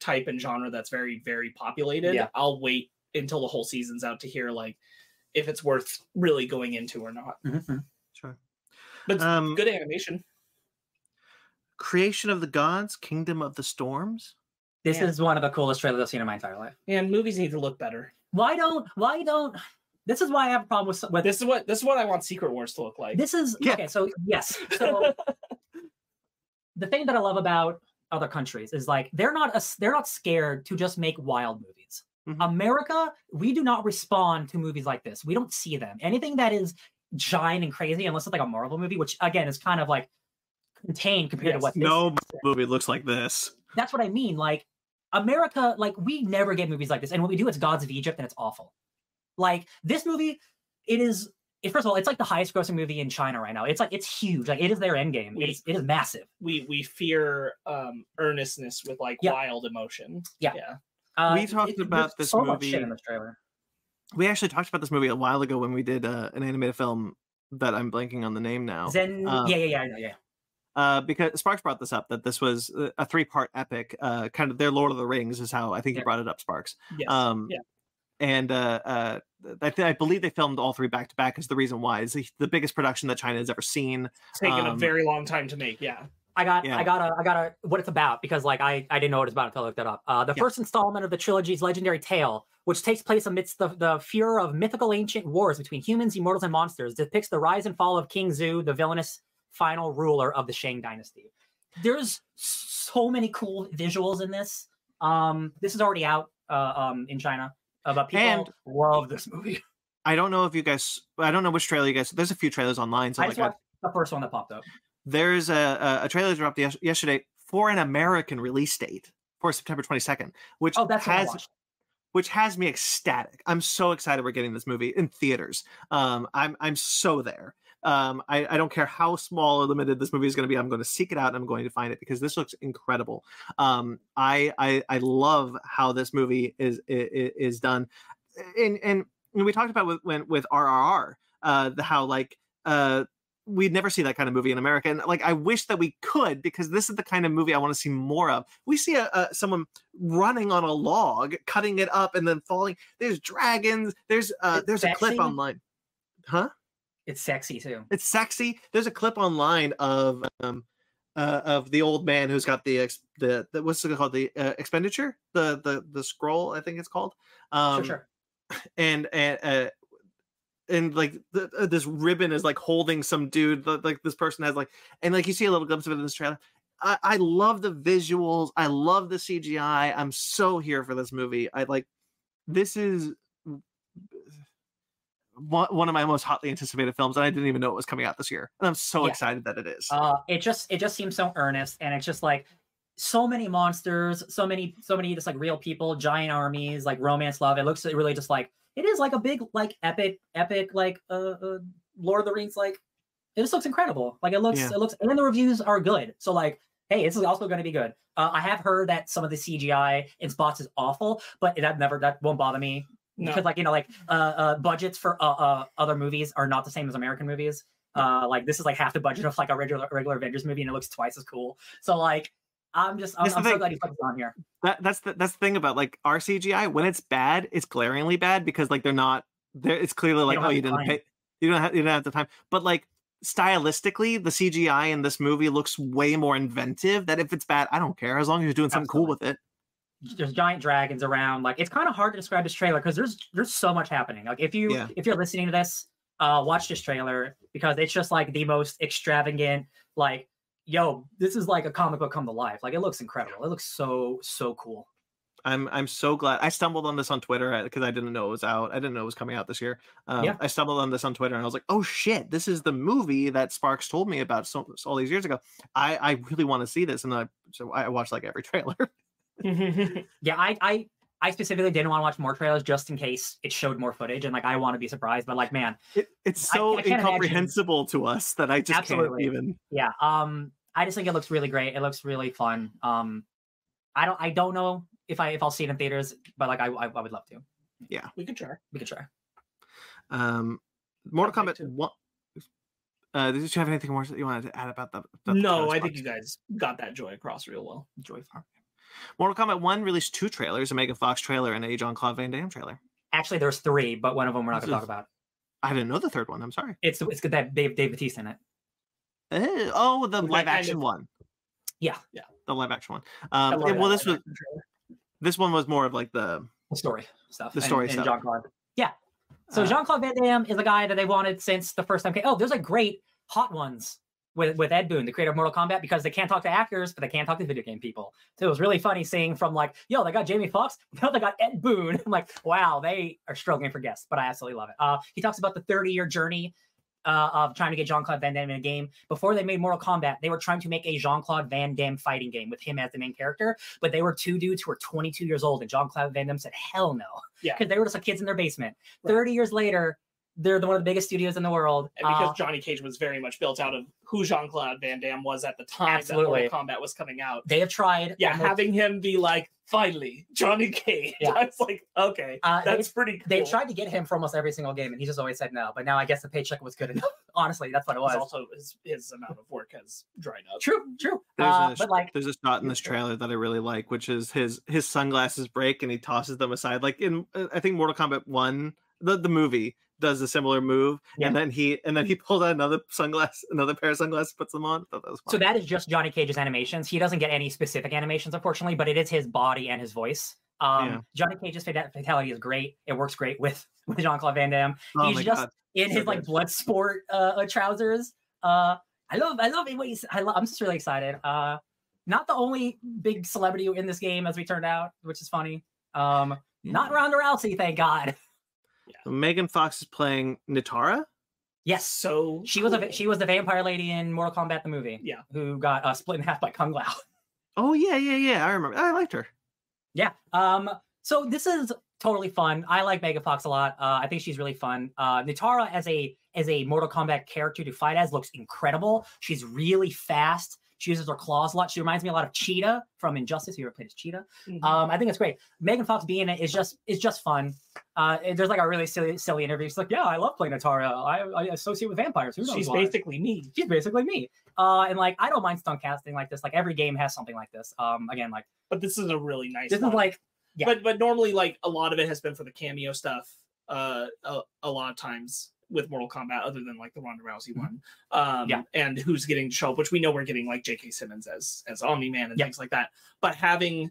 type and genre that's very very populated, Yeah. I'll wait until the whole season's out to hear like if it's worth really going into or not. Mhm. Sure. But Um, good animation. Creation of the Gods, Kingdom of the Storms. This Yeah. is one of the coolest trailers I've seen in my entire life. And movies need to look better. Why don't? Why don't? This is why I have a problem with with This is what this is what I want Secret Wars to look like. This is Yeah. okay. So yes. So the thing that I love about other countries is like they're not a, they're not scared to just make wild movies. Mhm. America, we do not respond to movies like this. We don't see them. Anything that is giant and crazy, unless it's like a Marvel movie, which again is kind of like contained compared Yes. to what this No movie looks like this. that's what I mean. Like America, like we never get movies like this, and when we do, it's Gods of Egypt, and it's awful. Like this movie, it is. It, first of all, it's like the highest grossing movie in China right now. It's like it's huge. Like it is their end game. It is it is massive. we we fear um earnestness with like Yeah. wild emotion. Yeah. Yeah. Uh, We talked there's about this so much shit movie- in this trailer. We actually talked about this movie a while ago when we did uh, an animated film that I'm blanking on the name now. Zen, uh, yeah, yeah, yeah, yeah, yeah. uh, because Sparks brought this up that this was a- a three part epic, uh, kind of their Lord of the Rings is how I think Yeah. you brought it up, Sparks. Yes. Um, yeah. And uh, uh, I, th- I believe they filmed all three back to back. Is the reason why it's the, the biggest production that China has ever seen. It's taken a um, very long time to make. Yeah. I got, yeah. I got a, I got a, what it's about because like I, I didn't know what it's about until I looked it up. Uh, the Yeah. first installment of the trilogy's legendary tale, which takes place amidst the, the furor of mythical ancient wars between humans, immortals, and monsters, depicts the rise and fall of King Zhou, the villainous final ruler of the Shang dynasty. there's so many cool visuals in this. Um, this is already out uh, um in China, uh, but people And- love this movie. I don't know if you guys. I don't know which trailer you guys. There's a few trailers online. So I like, just watched the first one that popped up. There's a, a a trailer dropped yes, yesterday for an American release date for September 22nd, which Oh, that's has which has me ecstatic. I'm so excited we're getting this movie in theaters. Um, I'm I'm so there. Um, I, I don't care how small or limited this movie is going to be. I'm going to seek it out and I'm going to find it because this looks incredible. Um, I, I I love how this movie is is, is done, and and we talked about with when with RRR, uh, the how like uh we'd never see that kind of movie in America. And like, I wish that we could because this is the kind of movie I want to see more of. We see a, a someone running on a log, cutting it up, and then falling. There's dragons. There's uh, It's there's a clip online, huh? It's sexy too. It's sexy. There's a clip online of um uh, of the old man who's got the ex- the, the what's it called the uh, expenditure the the the scroll I think it's called. Um, sure, sure. and and uh, and like the, uh, this ribbon is like holding some dude li- like this person has like and like you see a little glimpse of it in this trailer. I, I love the visuals. I love the cgi i'm so here for this movie. I like this is one, one of my most hotly anticipated films and i didn't even know it was coming out this year and i'm so Yeah. excited that it is. Uh, it just it just seems so earnest, and it's just like so many monsters, so many so many just like real people, giant armies, like romance love. It looks really just like it is like a big like epic epic like uh, uh Lord of the Rings like it just looks incredible. Like it looks Yeah. it looks and the reviews are good. So like hey, this is also going to be good. Uh, I have heard that some of the CGI in spots is awful, but that never that won't bother me No. because like you know like uh, uh budgets for uh, uh other movies are not the same as American movies. Uh, like this is like half the budget of like a regular regular Avengers movie, and it looks twice as cool. So like, I'm just I'm, I'm so thing. glad you put this on here. that, that's the that's the thing about like our cgi when it's bad it's glaringly bad because like they're not there it's clearly like oh you didn't time. pay you don't have you don't have the time but like stylistically the cgi in this movie looks way more inventive that if it's bad i don't care as long as you're doing something cool with it There's giant dragons around. Like it's kind of hard to describe this trailer because there's there's so much happening. Like if you Yeah. if you're listening to this, uh, watch this trailer because it's just like the most extravagant. Like, yo, this is like a comic book come to life. Like it looks incredible. It looks so so cool. i'm i'm so glad i stumbled on this on twitter because i didn't know it was out i didn't know it was coming out this year um, Yeah. i stumbled on this on twitter and i was like oh shit this is the movie that sparks told me about so, all these years ago i i really want to see this and i so i watched like every trailer Yeah, I I I specifically didn't want to watch more trailers just in case it showed more footage and like I want to be surprised. But like, man, It, it's so I can't imagine- incomprehensible to us that I just Absolutely. can't even. yeah um i just think it looks really great it looks really fun um i don't i don't know if i if i'll see it in theaters but like i i, I would love to Yeah. we could try. we could try Um, Mortal I'd like Kombat to. one. Uh, did you have anything more that you wanted to add about the? the No, the I think you guys got that joy across real well. joy farm Mortal Kombat One released two trailers: a Megan Fox trailer and a Jean Claude Van Damme trailer. actually there's three but one of them we're not going to talk about I didn't know the third one. I'm sorry. it's it's good that dave dave bautista in it Eh, oh, the That live action of- one. Yeah. Yeah. the live action one. Um, it- well, this was trailer. this one was more of like the the story stuff The and- story and, stuff. jean-claude yeah so Uh, jean-claude van damme is a guy that they wanted since the first time came oh there's like great hot ones with, with Ed Boon, the creator of Mortal Kombat, because they can't talk to actors, but they can't talk to video game people. So it was really funny seeing from like, yo, they got Jamie Foxx, now they got Ed Boon. I'm like, wow, they are struggling for guests, but I absolutely love it. Uh, he talks about the 30 year journey uh, of trying to get Jean Claude Van Damme in a game. Before they made Mortal Kombat, they were trying to make a Jean Claude Van Damme fighting game with him as the main character, but they were two dudes who were 22 years old, and Jean Claude Van Damme said, hell no. Yeah. Because they were just like kids in their basement. Right. 30 years later, they're the, one of the biggest studios in the world. And because Uh, Johnny Cage was very much built out of who Jean Claude Van Damme was at the time Absolutely. that Mortal Kombat was coming out. they have tried. Yeah, having him be like, finally, Johnny Cage. Yeah. I was like, okay, Uh, that's pretty cool. They tried to get him for almost every single game, and he just always said no. But now I guess the paycheck was good enough. Honestly, that's what it was. also his, his amount of work has dried up. True, true. There's Uh, a but like, there's a shot in this trailer that I really like, which is his his sunglasses break and he tosses them aside. Like in uh, I think Mortal Kombat One, the the movie does a similar move, Yeah. and then he and then he pulls out another sunglass, another pair of sunglasses, puts them on. I thought that was so that is just Johnny Cage's animations. He doesn't get any specific animations, unfortunately, but it is his body and his voice. Um, Yeah. Johnny Cage's fata- fatality is great. It works great with with Jean Claude Van Damme oh he's just god, in so his like good. Bloodsport uh, uh, trousers. Uh, I love, I love it. What you, s- I love, I'm just really excited. Uh, not the only big celebrity in this game, as we turned out, which is funny. Um, not Ronda Rousey, thank God. Megan Fox is playing Nitara. Yes, So she was a, she was the vampire lady in Mortal Kombat the movie. Yeah. who got uh, split in half by Kung Lao. Oh yeah, yeah, yeah. I remember. I liked her. Yeah. Um. So this is totally fun. I like Megan Fox a lot. Uh, I think she's really fun. Uh, Nitara as a as a Mortal Kombat character to fight as looks incredible. She's really fast. She uses her claws a lot. She reminds me a lot of Cheetah from Injustice. You ever played as Cheetah? Mhm. Um, I think it's great. Megan Fox being in it is just is just fun. Uh, there's like a really silly silly interview. She's like, "Yeah, I love playing Nitara. I, I associate with vampires. Who knows she's why?" basically me. she's basically me. Uh, and like I don't mind stunt casting like this. Like every game has something like this. Um, again, like But this is a really nice. this one. is like yeah. But but normally like a lot of it has been for the cameo stuff. Uh, a, a lot of times with Mortal Kombat, other than like the Ronda Rousey one. Um, Mm-hmm. Yeah. And who's getting to show up, which we know we're getting like J.K. Simmons as as Omni Man and Yeah. things like that. But having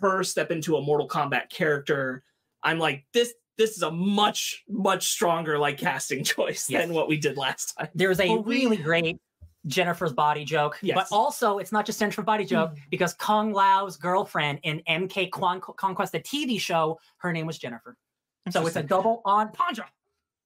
her step into a Mortal Kombat character, I'm like this. This is a much much stronger like casting choice Yes. than what we did last time. there's a Well, we- really great Jennifer's body joke, but also it's not just Jennifer's body joke because Kung Lao's girlfriend in MK Conquest, the TV show, her name was Jennifer. So it's a double on Panja.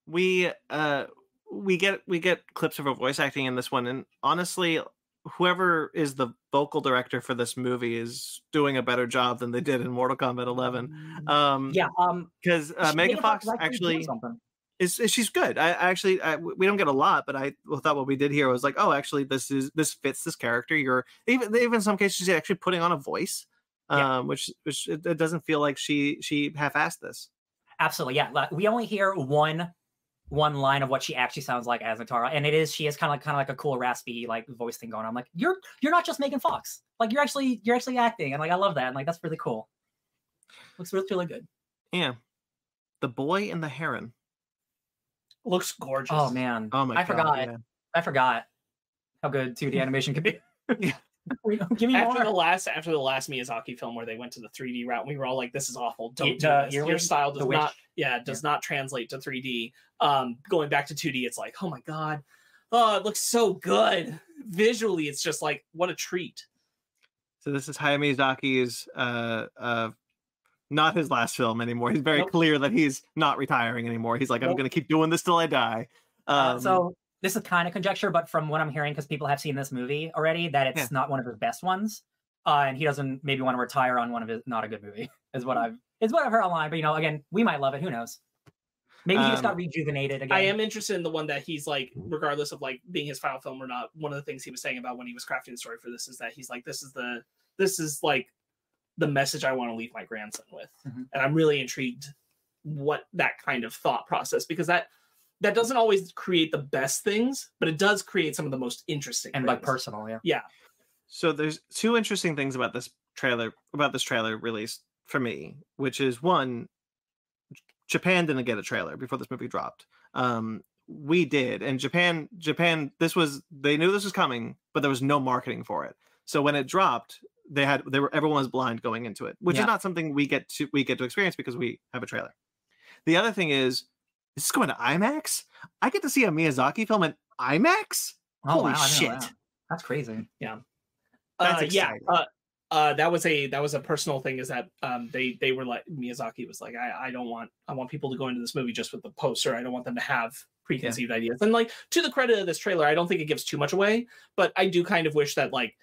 We uh we get we get clips of her voice acting in this one and honestly whoever is the vocal director for this movie is doing a better job than they did in mortal kombat 11 um Yeah, um, because uh, megan fox actually is, is she's good i I actually I, we don't get a lot but i thought what we did here was like oh actually this is this fits this character you're even even in some cases she's actually putting on a voice Yeah. um which which it, it doesn't feel like she she half-assed this Absolutely, yeah. We only hear one one line of what she actually sounds like as Nitara, and it is she is kind of like kind of like a cool raspy like voice thing going on. I'm like, you're you're not just Megan Fox, like you're actually you're actually acting, and like I love that, and like that's really cool. Looks really, really good. yeah the boy and the heron Looks gorgeous. Oh man, oh my I god forgot. yeah. I forgot how good 2D animation can be. Yeah. Give me after more. the last after the last Miyazaki film where they went to the 3D route, we were all like, "This is awful. Don't Ye- do the this. Earwig, Your style does Witch. not, yeah, it does not translate to 3D." Um, going back to 2D, it's like, oh my god, oh, it looks so good visually. It's just like, what a treat. So this is Hayao Miyazaki's uh uh not his last film anymore. He's very Nope. clear that he's not retiring anymore. He's like, I'm Nope. gonna keep doing this till I die. Um, Uh, so this is kind of conjecture, but from what I'm hearing, because people have seen this movie already, that it's Yeah. not one of his best ones, uh, and he doesn't maybe want to retire on one of his not a good movie. Is what I've is what I've heard online. But you know, again, we might love it. Who knows? Maybe he just got Um, rejuvenated again. I am interested in the one that he's like, regardless of like being his final film or not. One of the things he was saying about when he was crafting the story for this is that he's like, this is the this is like the message I want to leave my grandson with, Mhm. and I'm really intrigued what that kind of thought process because that that doesn't always create the best things, but it does create some of the most interesting and like things. personal, yeah. so there's two interesting things about this trailer about this trailer release for me, which is one, Japan didn't get a trailer before this movie dropped. Um, we did, and Japan, Japan, this was they knew this was coming, but there was no marketing for it. So when it dropped, they had they were everyone was blind going into it, which Yeah. is not something we get to we get to experience because we have a trailer. The other thing is, is this going to IMAX? I get to see a Miyazaki film in IMAX. Oh Holy wow, shit. That's crazy. Yeah. That's yeah. Uh, uh, that was a that was a personal thing. Is that um, they they were like Miyazaki was like I I don't want I want people to go into this movie just with the poster. I don't want them to have preconceived ideas. And like to the credit of this trailer, I don't think it gives too much away, but I do kind of wish that like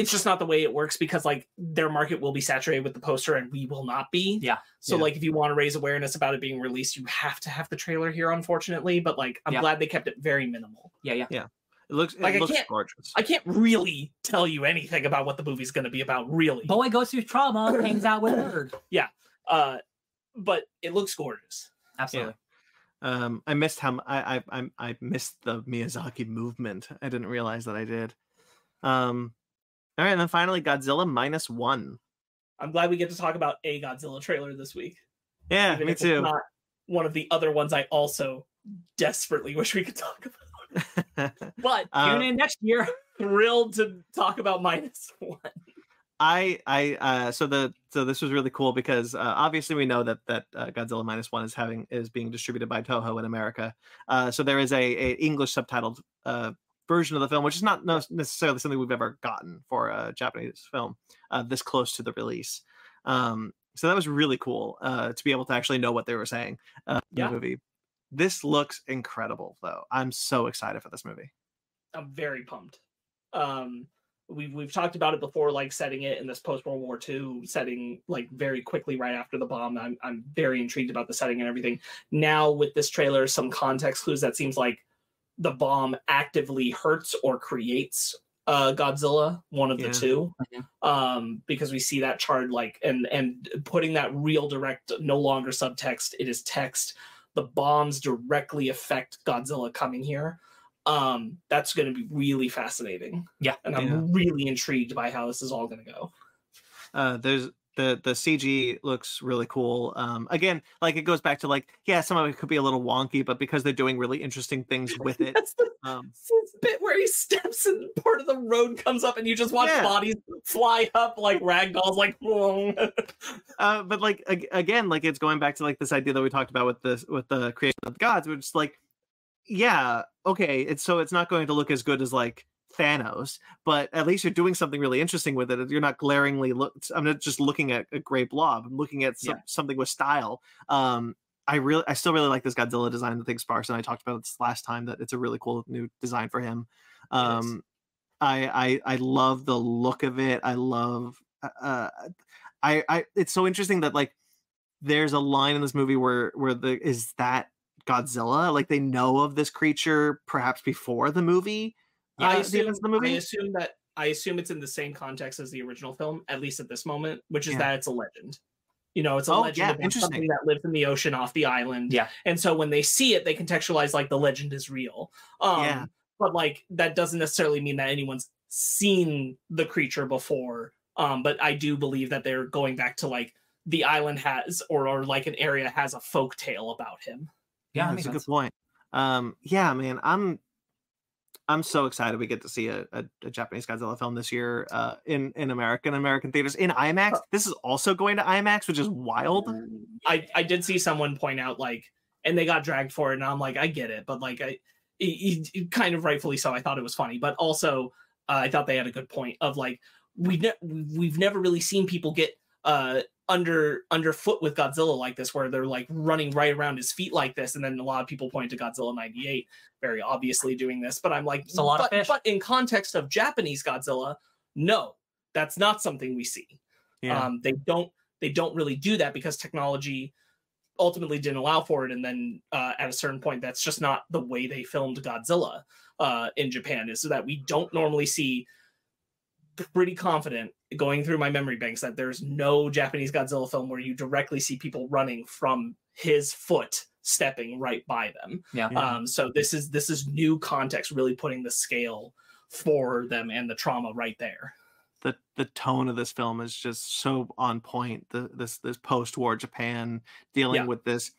it's just not the way it works because like their market will be saturated with the poster and we will not be. Yeah. So Yeah. like if you want to raise awareness about it being released, you have to have the trailer here, unfortunately. But like I'm Yeah. glad they kept it very minimal. Yeah, yeah. Yeah. It looks it Like, I can't- gorgeous. I can't really tell you anything about what the movie's going to be about, really. Boy goes through trauma, hangs out with nerd. Uh, but it looks gorgeous. Absolutely. Um, I missed how I I I missed the Miyazaki movement. I didn't realize that I did. Um, all right, and then finally Godzilla minus one. I'm glad we get to talk about a Godzilla trailer this week. Yeah, even me it's too. Not one of the other ones I also desperately wish we could talk about. But Uh, Tune in next year. thrilled to talk about minus one. I I uh so the so this was really cool because uh, obviously we know that that uh, Godzilla minus one is having is being distributed by Toho in America. Uh, so there is a, a English subtitled uh version of the film, which is not necessarily something we've ever gotten for a Japanese film uh, this close to the release. Um, so that was really cool uh, to be able to actually know what they were saying uh, in Yeah. the movie. This looks incredible, though. I'm so excited for this movie. I'm very pumped. Um, we've we've talked about it before, like setting it in this post World War II setting, like very quickly right after the bomb. I'm I'm very intrigued about the setting and everything. Now with this trailer, some context clues that seems like the bomb actively hurts or creates uh Godzilla, one of Yeah. the two. Um, because we see that chart like and and putting that real direct, no longer subtext, it is text. The bombs directly affect Godzilla coming here um that's going to be really fascinating Yeah. and i'm Yeah. really intrigued by how this is all going to go uh there's the the cg looks really cool um again like it goes back to like yeah some of it could be a little wonky but because they're doing really interesting things with it that's the um bit where he steps and part of the road comes up and you just watch Yeah. bodies fly up like ragdolls like uh but like ag- again like it's going back to like this idea that we talked about with this with the creation of the gods which is like yeah okay it's so it's not going to look as good as like thanos but at least you're doing something really interesting with it you're not glaringly look i'm not just looking at a gray blob i'm looking at some, Yeah. something with style um i really i still really like this godzilla design i think sparks and i talked about this last time that it's a really cool new design for him um I, I i love the look of it i love uh i i it's so interesting that like there's a line in this movie where where the is that godzilla like they know of this creature perhaps before the movie I uh, the assume, events I assume that I assume it's in the same context as the original film, at least at this moment, which is Yeah. that it's a legend. You know, it's a Oh, legend yeah, about interesting. something that lives in the ocean off the island. Yeah. And so when they see it, they contextualize like the legend is real. Um, Yeah. But like that doesn't necessarily mean that anyone's seen the creature before. Um, but I do believe that they're going back to like the island has or or like an area has a folk tale about him. Yeah, that that's a good point um yeah man i'm i'm so excited we get to see a, a, a japanese godzilla film this year uh in in american american theaters in imax. This is also going to imax which is wild. I I did see someone point out like, and they got dragged for it, and I'm like, I get it, but like, I it, it- kind of rightfully so. I thought it was funny, but also uh, I thought they had a good point of like we ne- we've never really seen people get uh under underfoot with Godzilla like this, where they're like running right around his feet like this, and then a lot of people point to Godzilla '98, very obviously doing this. But I'm like, It's a lot of but, fish. but in context of Japanese Godzilla, no, that's not something we see yeah um, they don't they don't really do that because technology ultimately didn't allow for it and then uh, at a certain point that's just not the way they filmed godzilla uh, in japan is so that we don't normally see pretty confident going through my memory banks that there's no japanese godzilla film where you directly see people running from his foot stepping right by them Yeah. Yeah. um, so this is this is new context really putting the scale for them and the trauma right there the the tone of this film is just so on point. The this this post war Japan dealing Yeah. with this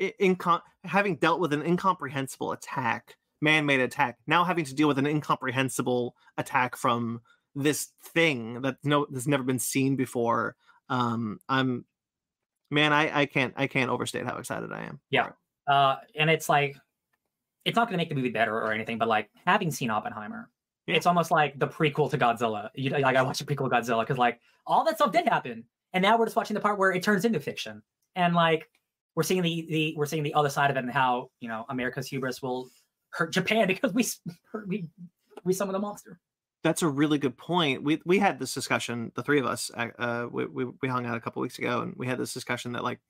i- incom- having dealt with an incomprehensible attack, man made attack, now having to deal with an incomprehensible attack from this thing that no that's never been seen before. Um, I'm man, I I can't I can't overstate how excited I am. Yeah. Uh, and it's like, it's not going to make the movie better or anything, but like having seen Oppenheimer, Yeah. it's almost like the prequel to Godzilla. You like I watched the prequel to Godzilla because like all that stuff did happen, and now we're just watching the part where it turns into fiction, and like we're seeing the the we're seeing the other side of it and how you know America's hubris will hurt Japan because we we we summon the monster. That's a really good point. We we had this discussion, the three of us. uh, we, we we hung out a couple weeks ago, and we had this discussion that like,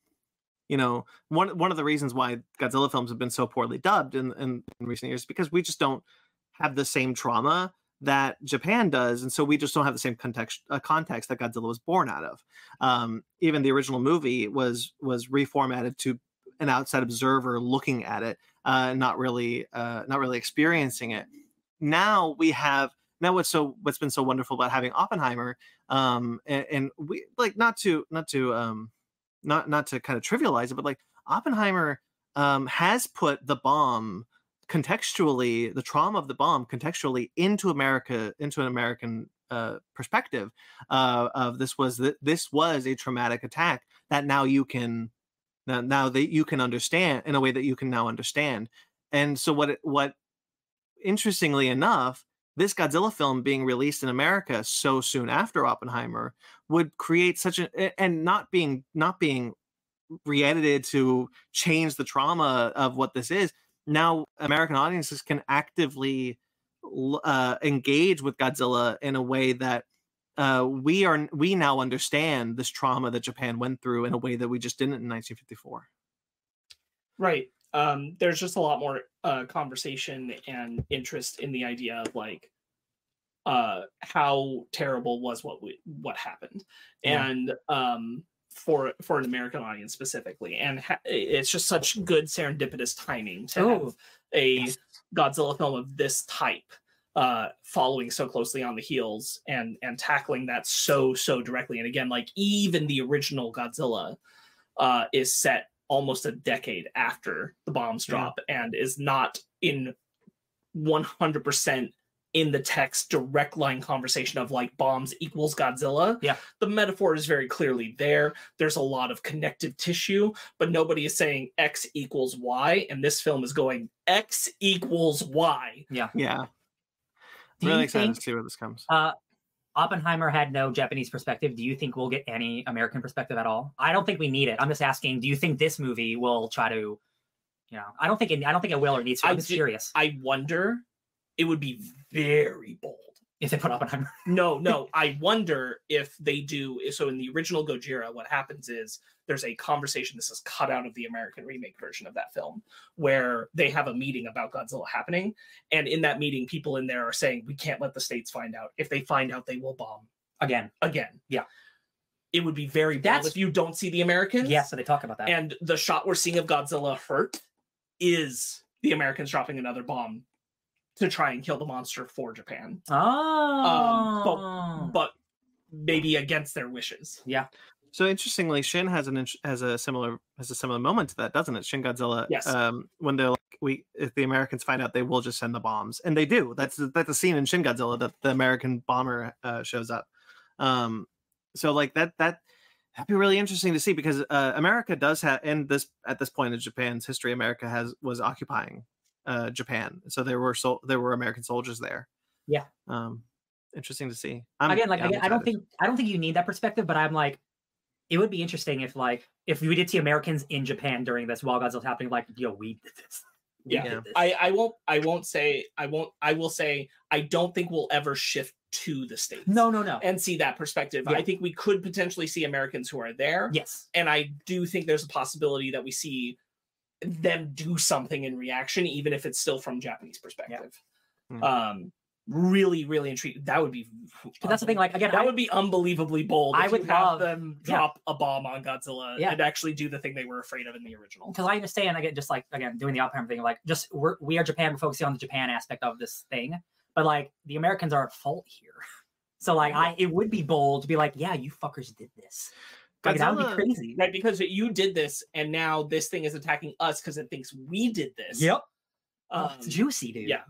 you know, one one of the reasons why Godzilla films have been so poorly dubbed in in, in recent years is because we just don't have the same trauma that Japan does, and so we just don't have the same context uh, context that Godzilla was born out of. Um, even the original movie was was reformatted to an outside observer looking at it, uh, not really uh, not really experiencing it. Now we have now what's so what's been so wonderful about having Oppenheimer, um, and, and we like not to not to um, not not to kind of trivialize it, but like Oppenheimer um, has put the bomb contextually, the trauma of the bomb contextually into America, into an American uh, perspective uh, of this was th- this was a traumatic attack that now you can now, now that you can understand in a way that you can now understand. And so what it, what interestingly enough, this Godzilla film being released in America so soon after Oppenheimer would create such a and not being not being re-edited to change the trauma of what this is. Now American audiences can actively uh, engage with Godzilla in a way that uh, we are we now understand this trauma that Japan went through in a way that we just didn't in 1954. Right. Um, there's just a lot more uh, conversation and interest in the idea of like uh, how terrible was what we, what happened, Yeah. and um, for for an American audience specifically, and ha- it's just such good serendipitous timing to have a. Godzilla film of this type uh following so closely on the heels and and tackling that so so directly and again like even the original Godzilla uh is set almost a decade after the bombs Yeah. drop and is not in 100% in the text direct line conversation of like bombs equals Godzilla. Yeah. The metaphor is very clearly there. There's a lot of connective tissue, but nobody is saying X equals Y. And this film is going X equals Y. Yeah, Do really excited think to see where this comes. uh, Oppenheimer had no Japanese perspective? Do you think we'll get any American perspective at all? I don't think we need it. I'm just asking. Do you think this movie will try to, you know, I don't think it, I don't think it will or needs to. I I'm just do- curious I wonder, it would be very bold. If they put Oppenheimer. No, no. I wonder if they do. So in the original Gojira, what happens is there's a conversation. This is cut out of the American remake version of that film, where they have a meeting about Godzilla happening, and in that meeting, people in there are saying we can't let the states find out. If they find out, they will bomb Again, again. Yeah. it would be very bad if you don't see the Americans. yeah. So they talk about that. and the shot we're seeing of Godzilla hurt is the Americans dropping another bomb to try and kill the monster for Japan, oh, but maybe against their wishes. Yeah. So interestingly, Shin has an int- has a similar has a similar moment to that, doesn't it? Shin Godzilla. Yes. Um, when they're like, we if the Americans find out, they will just send the bombs, and they do. That's that's a scene in Shin Godzilla that the American bomber uh, shows up. Um, so like that that that'd be really interesting to see because uh, America does have in this at this point in Japan's history, America has was occupying uh, Japan, so there were so there were American soldiers there. Yeah. Um, interesting to see. I'm, again, like yeah, I'm again, I don't think I don't think you need that perspective, but I'm like, it would be interesting if like if we did see Americans in Japan during this while Godzilla's happening, like, yo, we did this. We Yeah. did this. I, I won't I won't say I won't I will say I don't think we'll ever shift to the states. no, no, no. And see that perspective. Yeah. I think we could potentially see Americans who are there. yes. And I do think there's a possibility that we see them do something in reaction, even if it's still from Japanese perspective. Hmm. Um really, really intrigued. That would be that's the thing. Like again, that I, would be unbelievably bold. I would have love- them yeah. drop a bomb on Godzilla Yeah. and actually do the thing they were afraid of in the original. because I understand. I get just like again doing the Oppenheimer thing. Like just we're we are Japan. We're focusing on the Japan aspect of this thing, but like the Americans are at fault here. So like I, it would be bold to be like, yeah, you fuckers did this. Like that would be crazy. Right, because you did this, and now this thing is attacking us because it thinks we did this. Yep. Um, Oh, it's juicy, dude. yeah.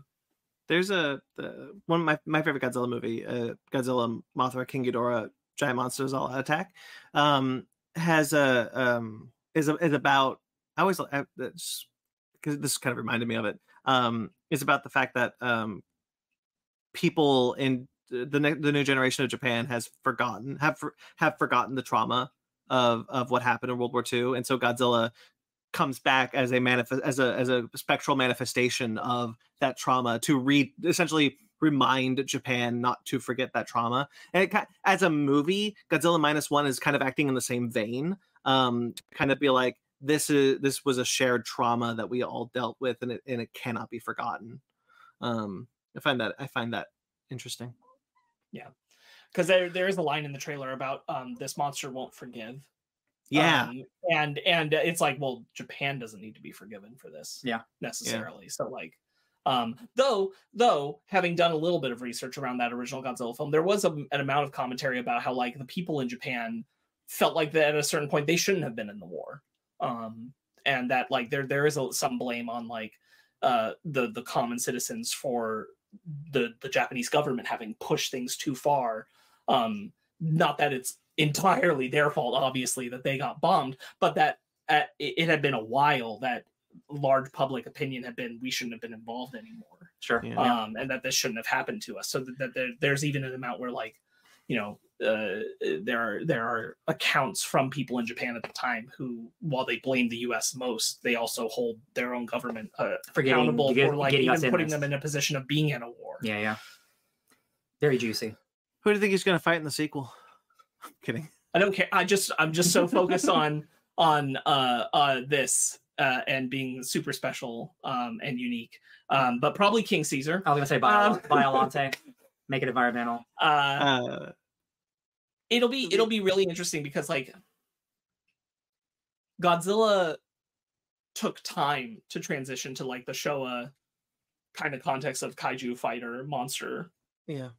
There's a the, one of my my favorite Godzilla movie, uh, Godzilla Mothra King Ghidorah Giant Monsters All Attack, um, has a um is a, is about I always that's because this kind of reminded me of it. Um, is about the fact that um people in the ne- the new generation of Japan has forgotten have for, have forgotten the trauma of of what happened in World War II, and so Godzilla comes back as a manifest as a as a spectral manifestation of that trauma to re essentially remind Japan not to forget that trauma. And it, as a movie, Godzilla minus one is kind of acting in the same vein, um, to kind of be like this is this was a shared trauma that we all dealt with, and it and it cannot be forgotten. Um, I find that I find that interesting. Because there there is a line in the trailer about um this monster won't forgive. Yeah, Um, and and it's like, well, Japan doesn't need to be forgiven for this. Yeah. necessarily. So like, um, though though having done a little bit of research around that original Godzilla film, there was a, an amount of commentary about how like the people in Japan felt like that at a certain point they shouldn't have been in the war, um, and that like there there is a, some blame on like uh the the common citizens for the the Japanese government having pushed things too far. Um, not that it's entirely their fault, obviously, that they got bombed, but that at, it, it had been a while that large public opinion had been we shouldn't have been involved anymore. Sure. Yeah. um, and that this shouldn't have happened to us. So that, that there, there's even an amount where like, you know, uh, there are there are accounts from people in Japan at the time who, while they blame the U.S. most, they also hold their own government uh, For accountable get- for like getting us even in putting this. them in a position of being in a war. Yeah, yeah. Very juicy. Who do you think he's going to fight in the sequel? I'm kidding. I don't care. I just I'm just so focused on on uh uh this uh and being super special um and unique. Um, but probably King Caesar. I was gonna say Bio- Um, Biolante. Make it environmental. Uh, Uh, it'll be it'll be really interesting because like Godzilla took time to transition to like the Showa kind of context of kaiju fighter monster. yeah.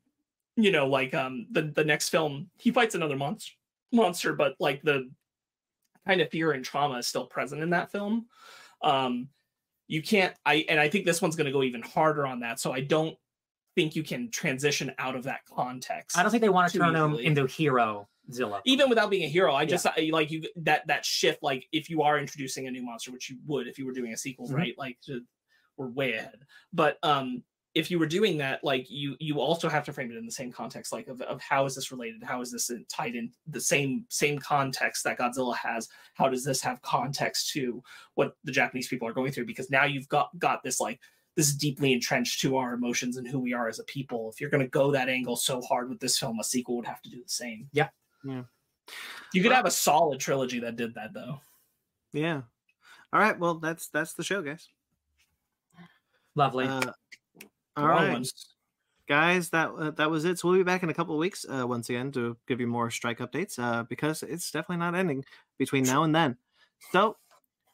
You know, like um the the next film he fights another monster monster, but like the kind of fear and trauma is still present in that film. Um you can't I and I think this one's gonna go even harder on that. So I don't think you can transition out of that context. I don't think they want to turn him into hero Zilla. even without being a hero i Yeah. just I, like you that that shift like if you are introducing a new monster which you would if you were doing a sequel Mhm. right like to- we're way ahead but um if you were doing that like you you also have to frame it in the same context like of, of how is this related how is this in- tied in the same same context that godzilla has how does this have context to what the japanese people are going through because now you've got got this like this is deeply entrenched to our emotions and who we are as a people if you're going to go that angle so hard with this film a sequel would have to do the same Yeah. Yeah. you could have a solid trilogy that did that though. Yeah. All right. Well, that's that's the show, guys. Lovely. Uh, all Long guys. That uh, that was it. So we'll be back in a couple of weeks uh, once again to give you more strike updates uh, because it's definitely not ending between now and then. So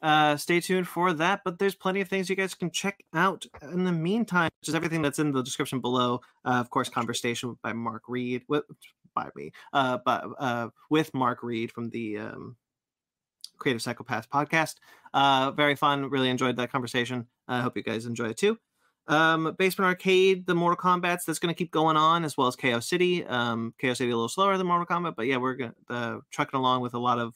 uh, stay tuned for that. But there's plenty of things you guys can check out in the meantime, which is everything that's in the description below. Uh, of course, conversation by Mark Reid. With, by me, uh, but uh, with Mark Reid from the um, Creative Psychopath podcast. Uh, very fun. Really enjoyed that conversation. I hope you guys enjoy it too. Um, Basement Arcade, the Mortal Kombat's that's going to keep going on, as well as KO City. Um, KO City a little slower than Mortal Kombat, but yeah, we're going to trucking along with a lot of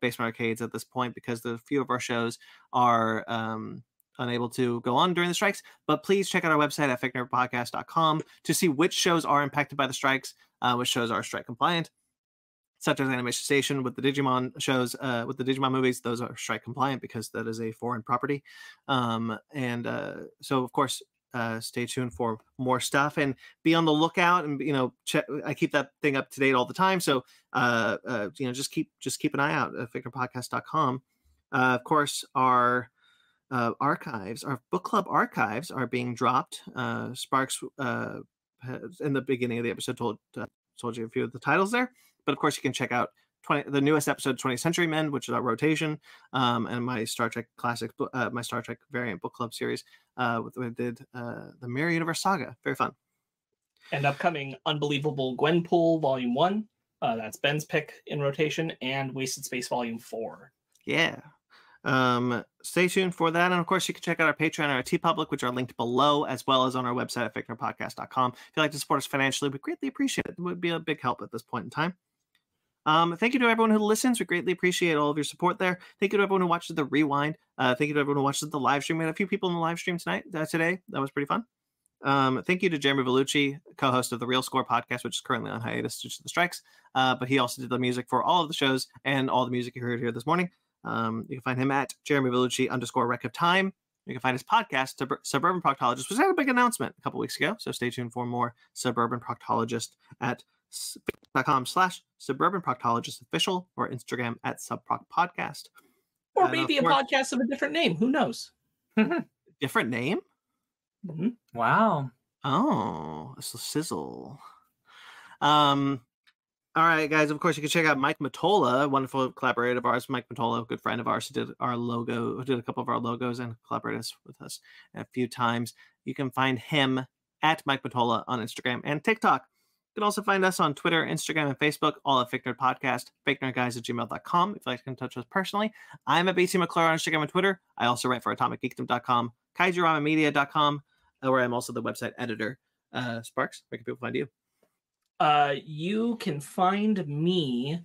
Basement Arcades at this point because the few of our shows are um, unable to go on during the strikes. But please check out our website at fakenerdpodcast.com to see which shows are impacted by the strikes, uh, which shows are strike compliant such as Animation Station with the Digimon shows, uh, with the Digimon movies, those are strike compliant because that is a foreign property. Um, and uh, so, of course, uh, stay tuned for more stuff and be on the lookout. And you know, check. I keep that thing up to date all the time, so uh, uh, you know, just keep just keep an eye out at fakerpodcast.com. Uh, of course, our uh, archives, our book club archives, are being dropped. Uh, Sparks, uh, in the beginning of the episode, told uh, told you a few of the titles there. But of course, you can check out 20, the newest episode, 20th Century Men, which is our rotation, um, and my Star Trek classic, uh, my Star Trek variant book club series, uh, I did uh, the Mirror Universe Saga. Very fun. And upcoming Unbelievable Gwenpool Volume 1. Uh, that's Ben's pick in rotation, and Wasted Space Volume 4. Yeah. Um, stay tuned for that. And of course, you can check out our Patreon and our TeePublic, which are linked below, as well as on our website at fakenerdpodcast.com. If you'd like to support us financially, we greatly appreciate it. It would be a big help at this point in time. Um, thank you to everyone who listens. We greatly appreciate all of your support there. Thank you to everyone who watches the rewind. Uh, thank you to everyone who watches the live stream. We had a few people in the live stream tonight, uh, today. That was pretty fun. Um, thank you to Jeremy Vellucci, co-host of the Real Score podcast, which is currently on hiatus due to the strikes. Uh, but he also did the music for all of the shows and all the music you heard here this morning. Um, you can find him at Jeremy Vellucci underscore Wreck of Time. You can find his podcast, Sub- Suburban Proctologist, which had a big announcement a couple weeks ago. So stay tuned for more Suburban Proctologist at com slash Suburban Proctologist official or Instagram at Subproc Podcast. Or And maybe a course- podcast of a different name. Who knows? Different name? Mhm. wow. Oh, it's a sizzle. Um, all right, guys. Of course, you can check out Mike Matola, wonderful collaborator of ours. Mike Matola, good friend of ours, who did our logo, who did a couple of our logos and collaborated us- with us a few times. You can find him at Mike Matola on Instagram and TikTok. You can also find us on Twitter, Instagram, and Facebook, all at Fake Nerd Podcast, guys at gmail.com. If you'd like to get in touch with us personally, I'm at BC McClure on Instagram and Twitter. I also write for atomicgeekdom.com, kaijuramamedia.com, uh, where I'm also the website editor. Uh, Sparks, where can people find you? Uh, you can find me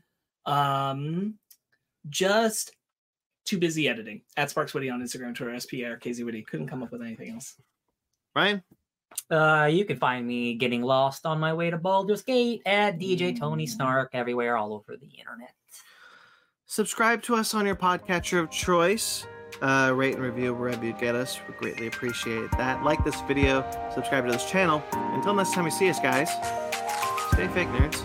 um, just too busy editing at Sparks Witty on Instagram, Twitter, SPR, KZ Witty. Couldn't come up with anything else. Ryan? Uh, you can find me getting lost on my way to Baldur's Gate at DJ Tony Snark everywhere, all over the internet. Subscribe to us on your podcatcher of choice. Uh, rate and review wherever you get us. We greatly appreciate that. Like this video, subscribe to this channel. Until next time we see us, guys, stay fake nerds.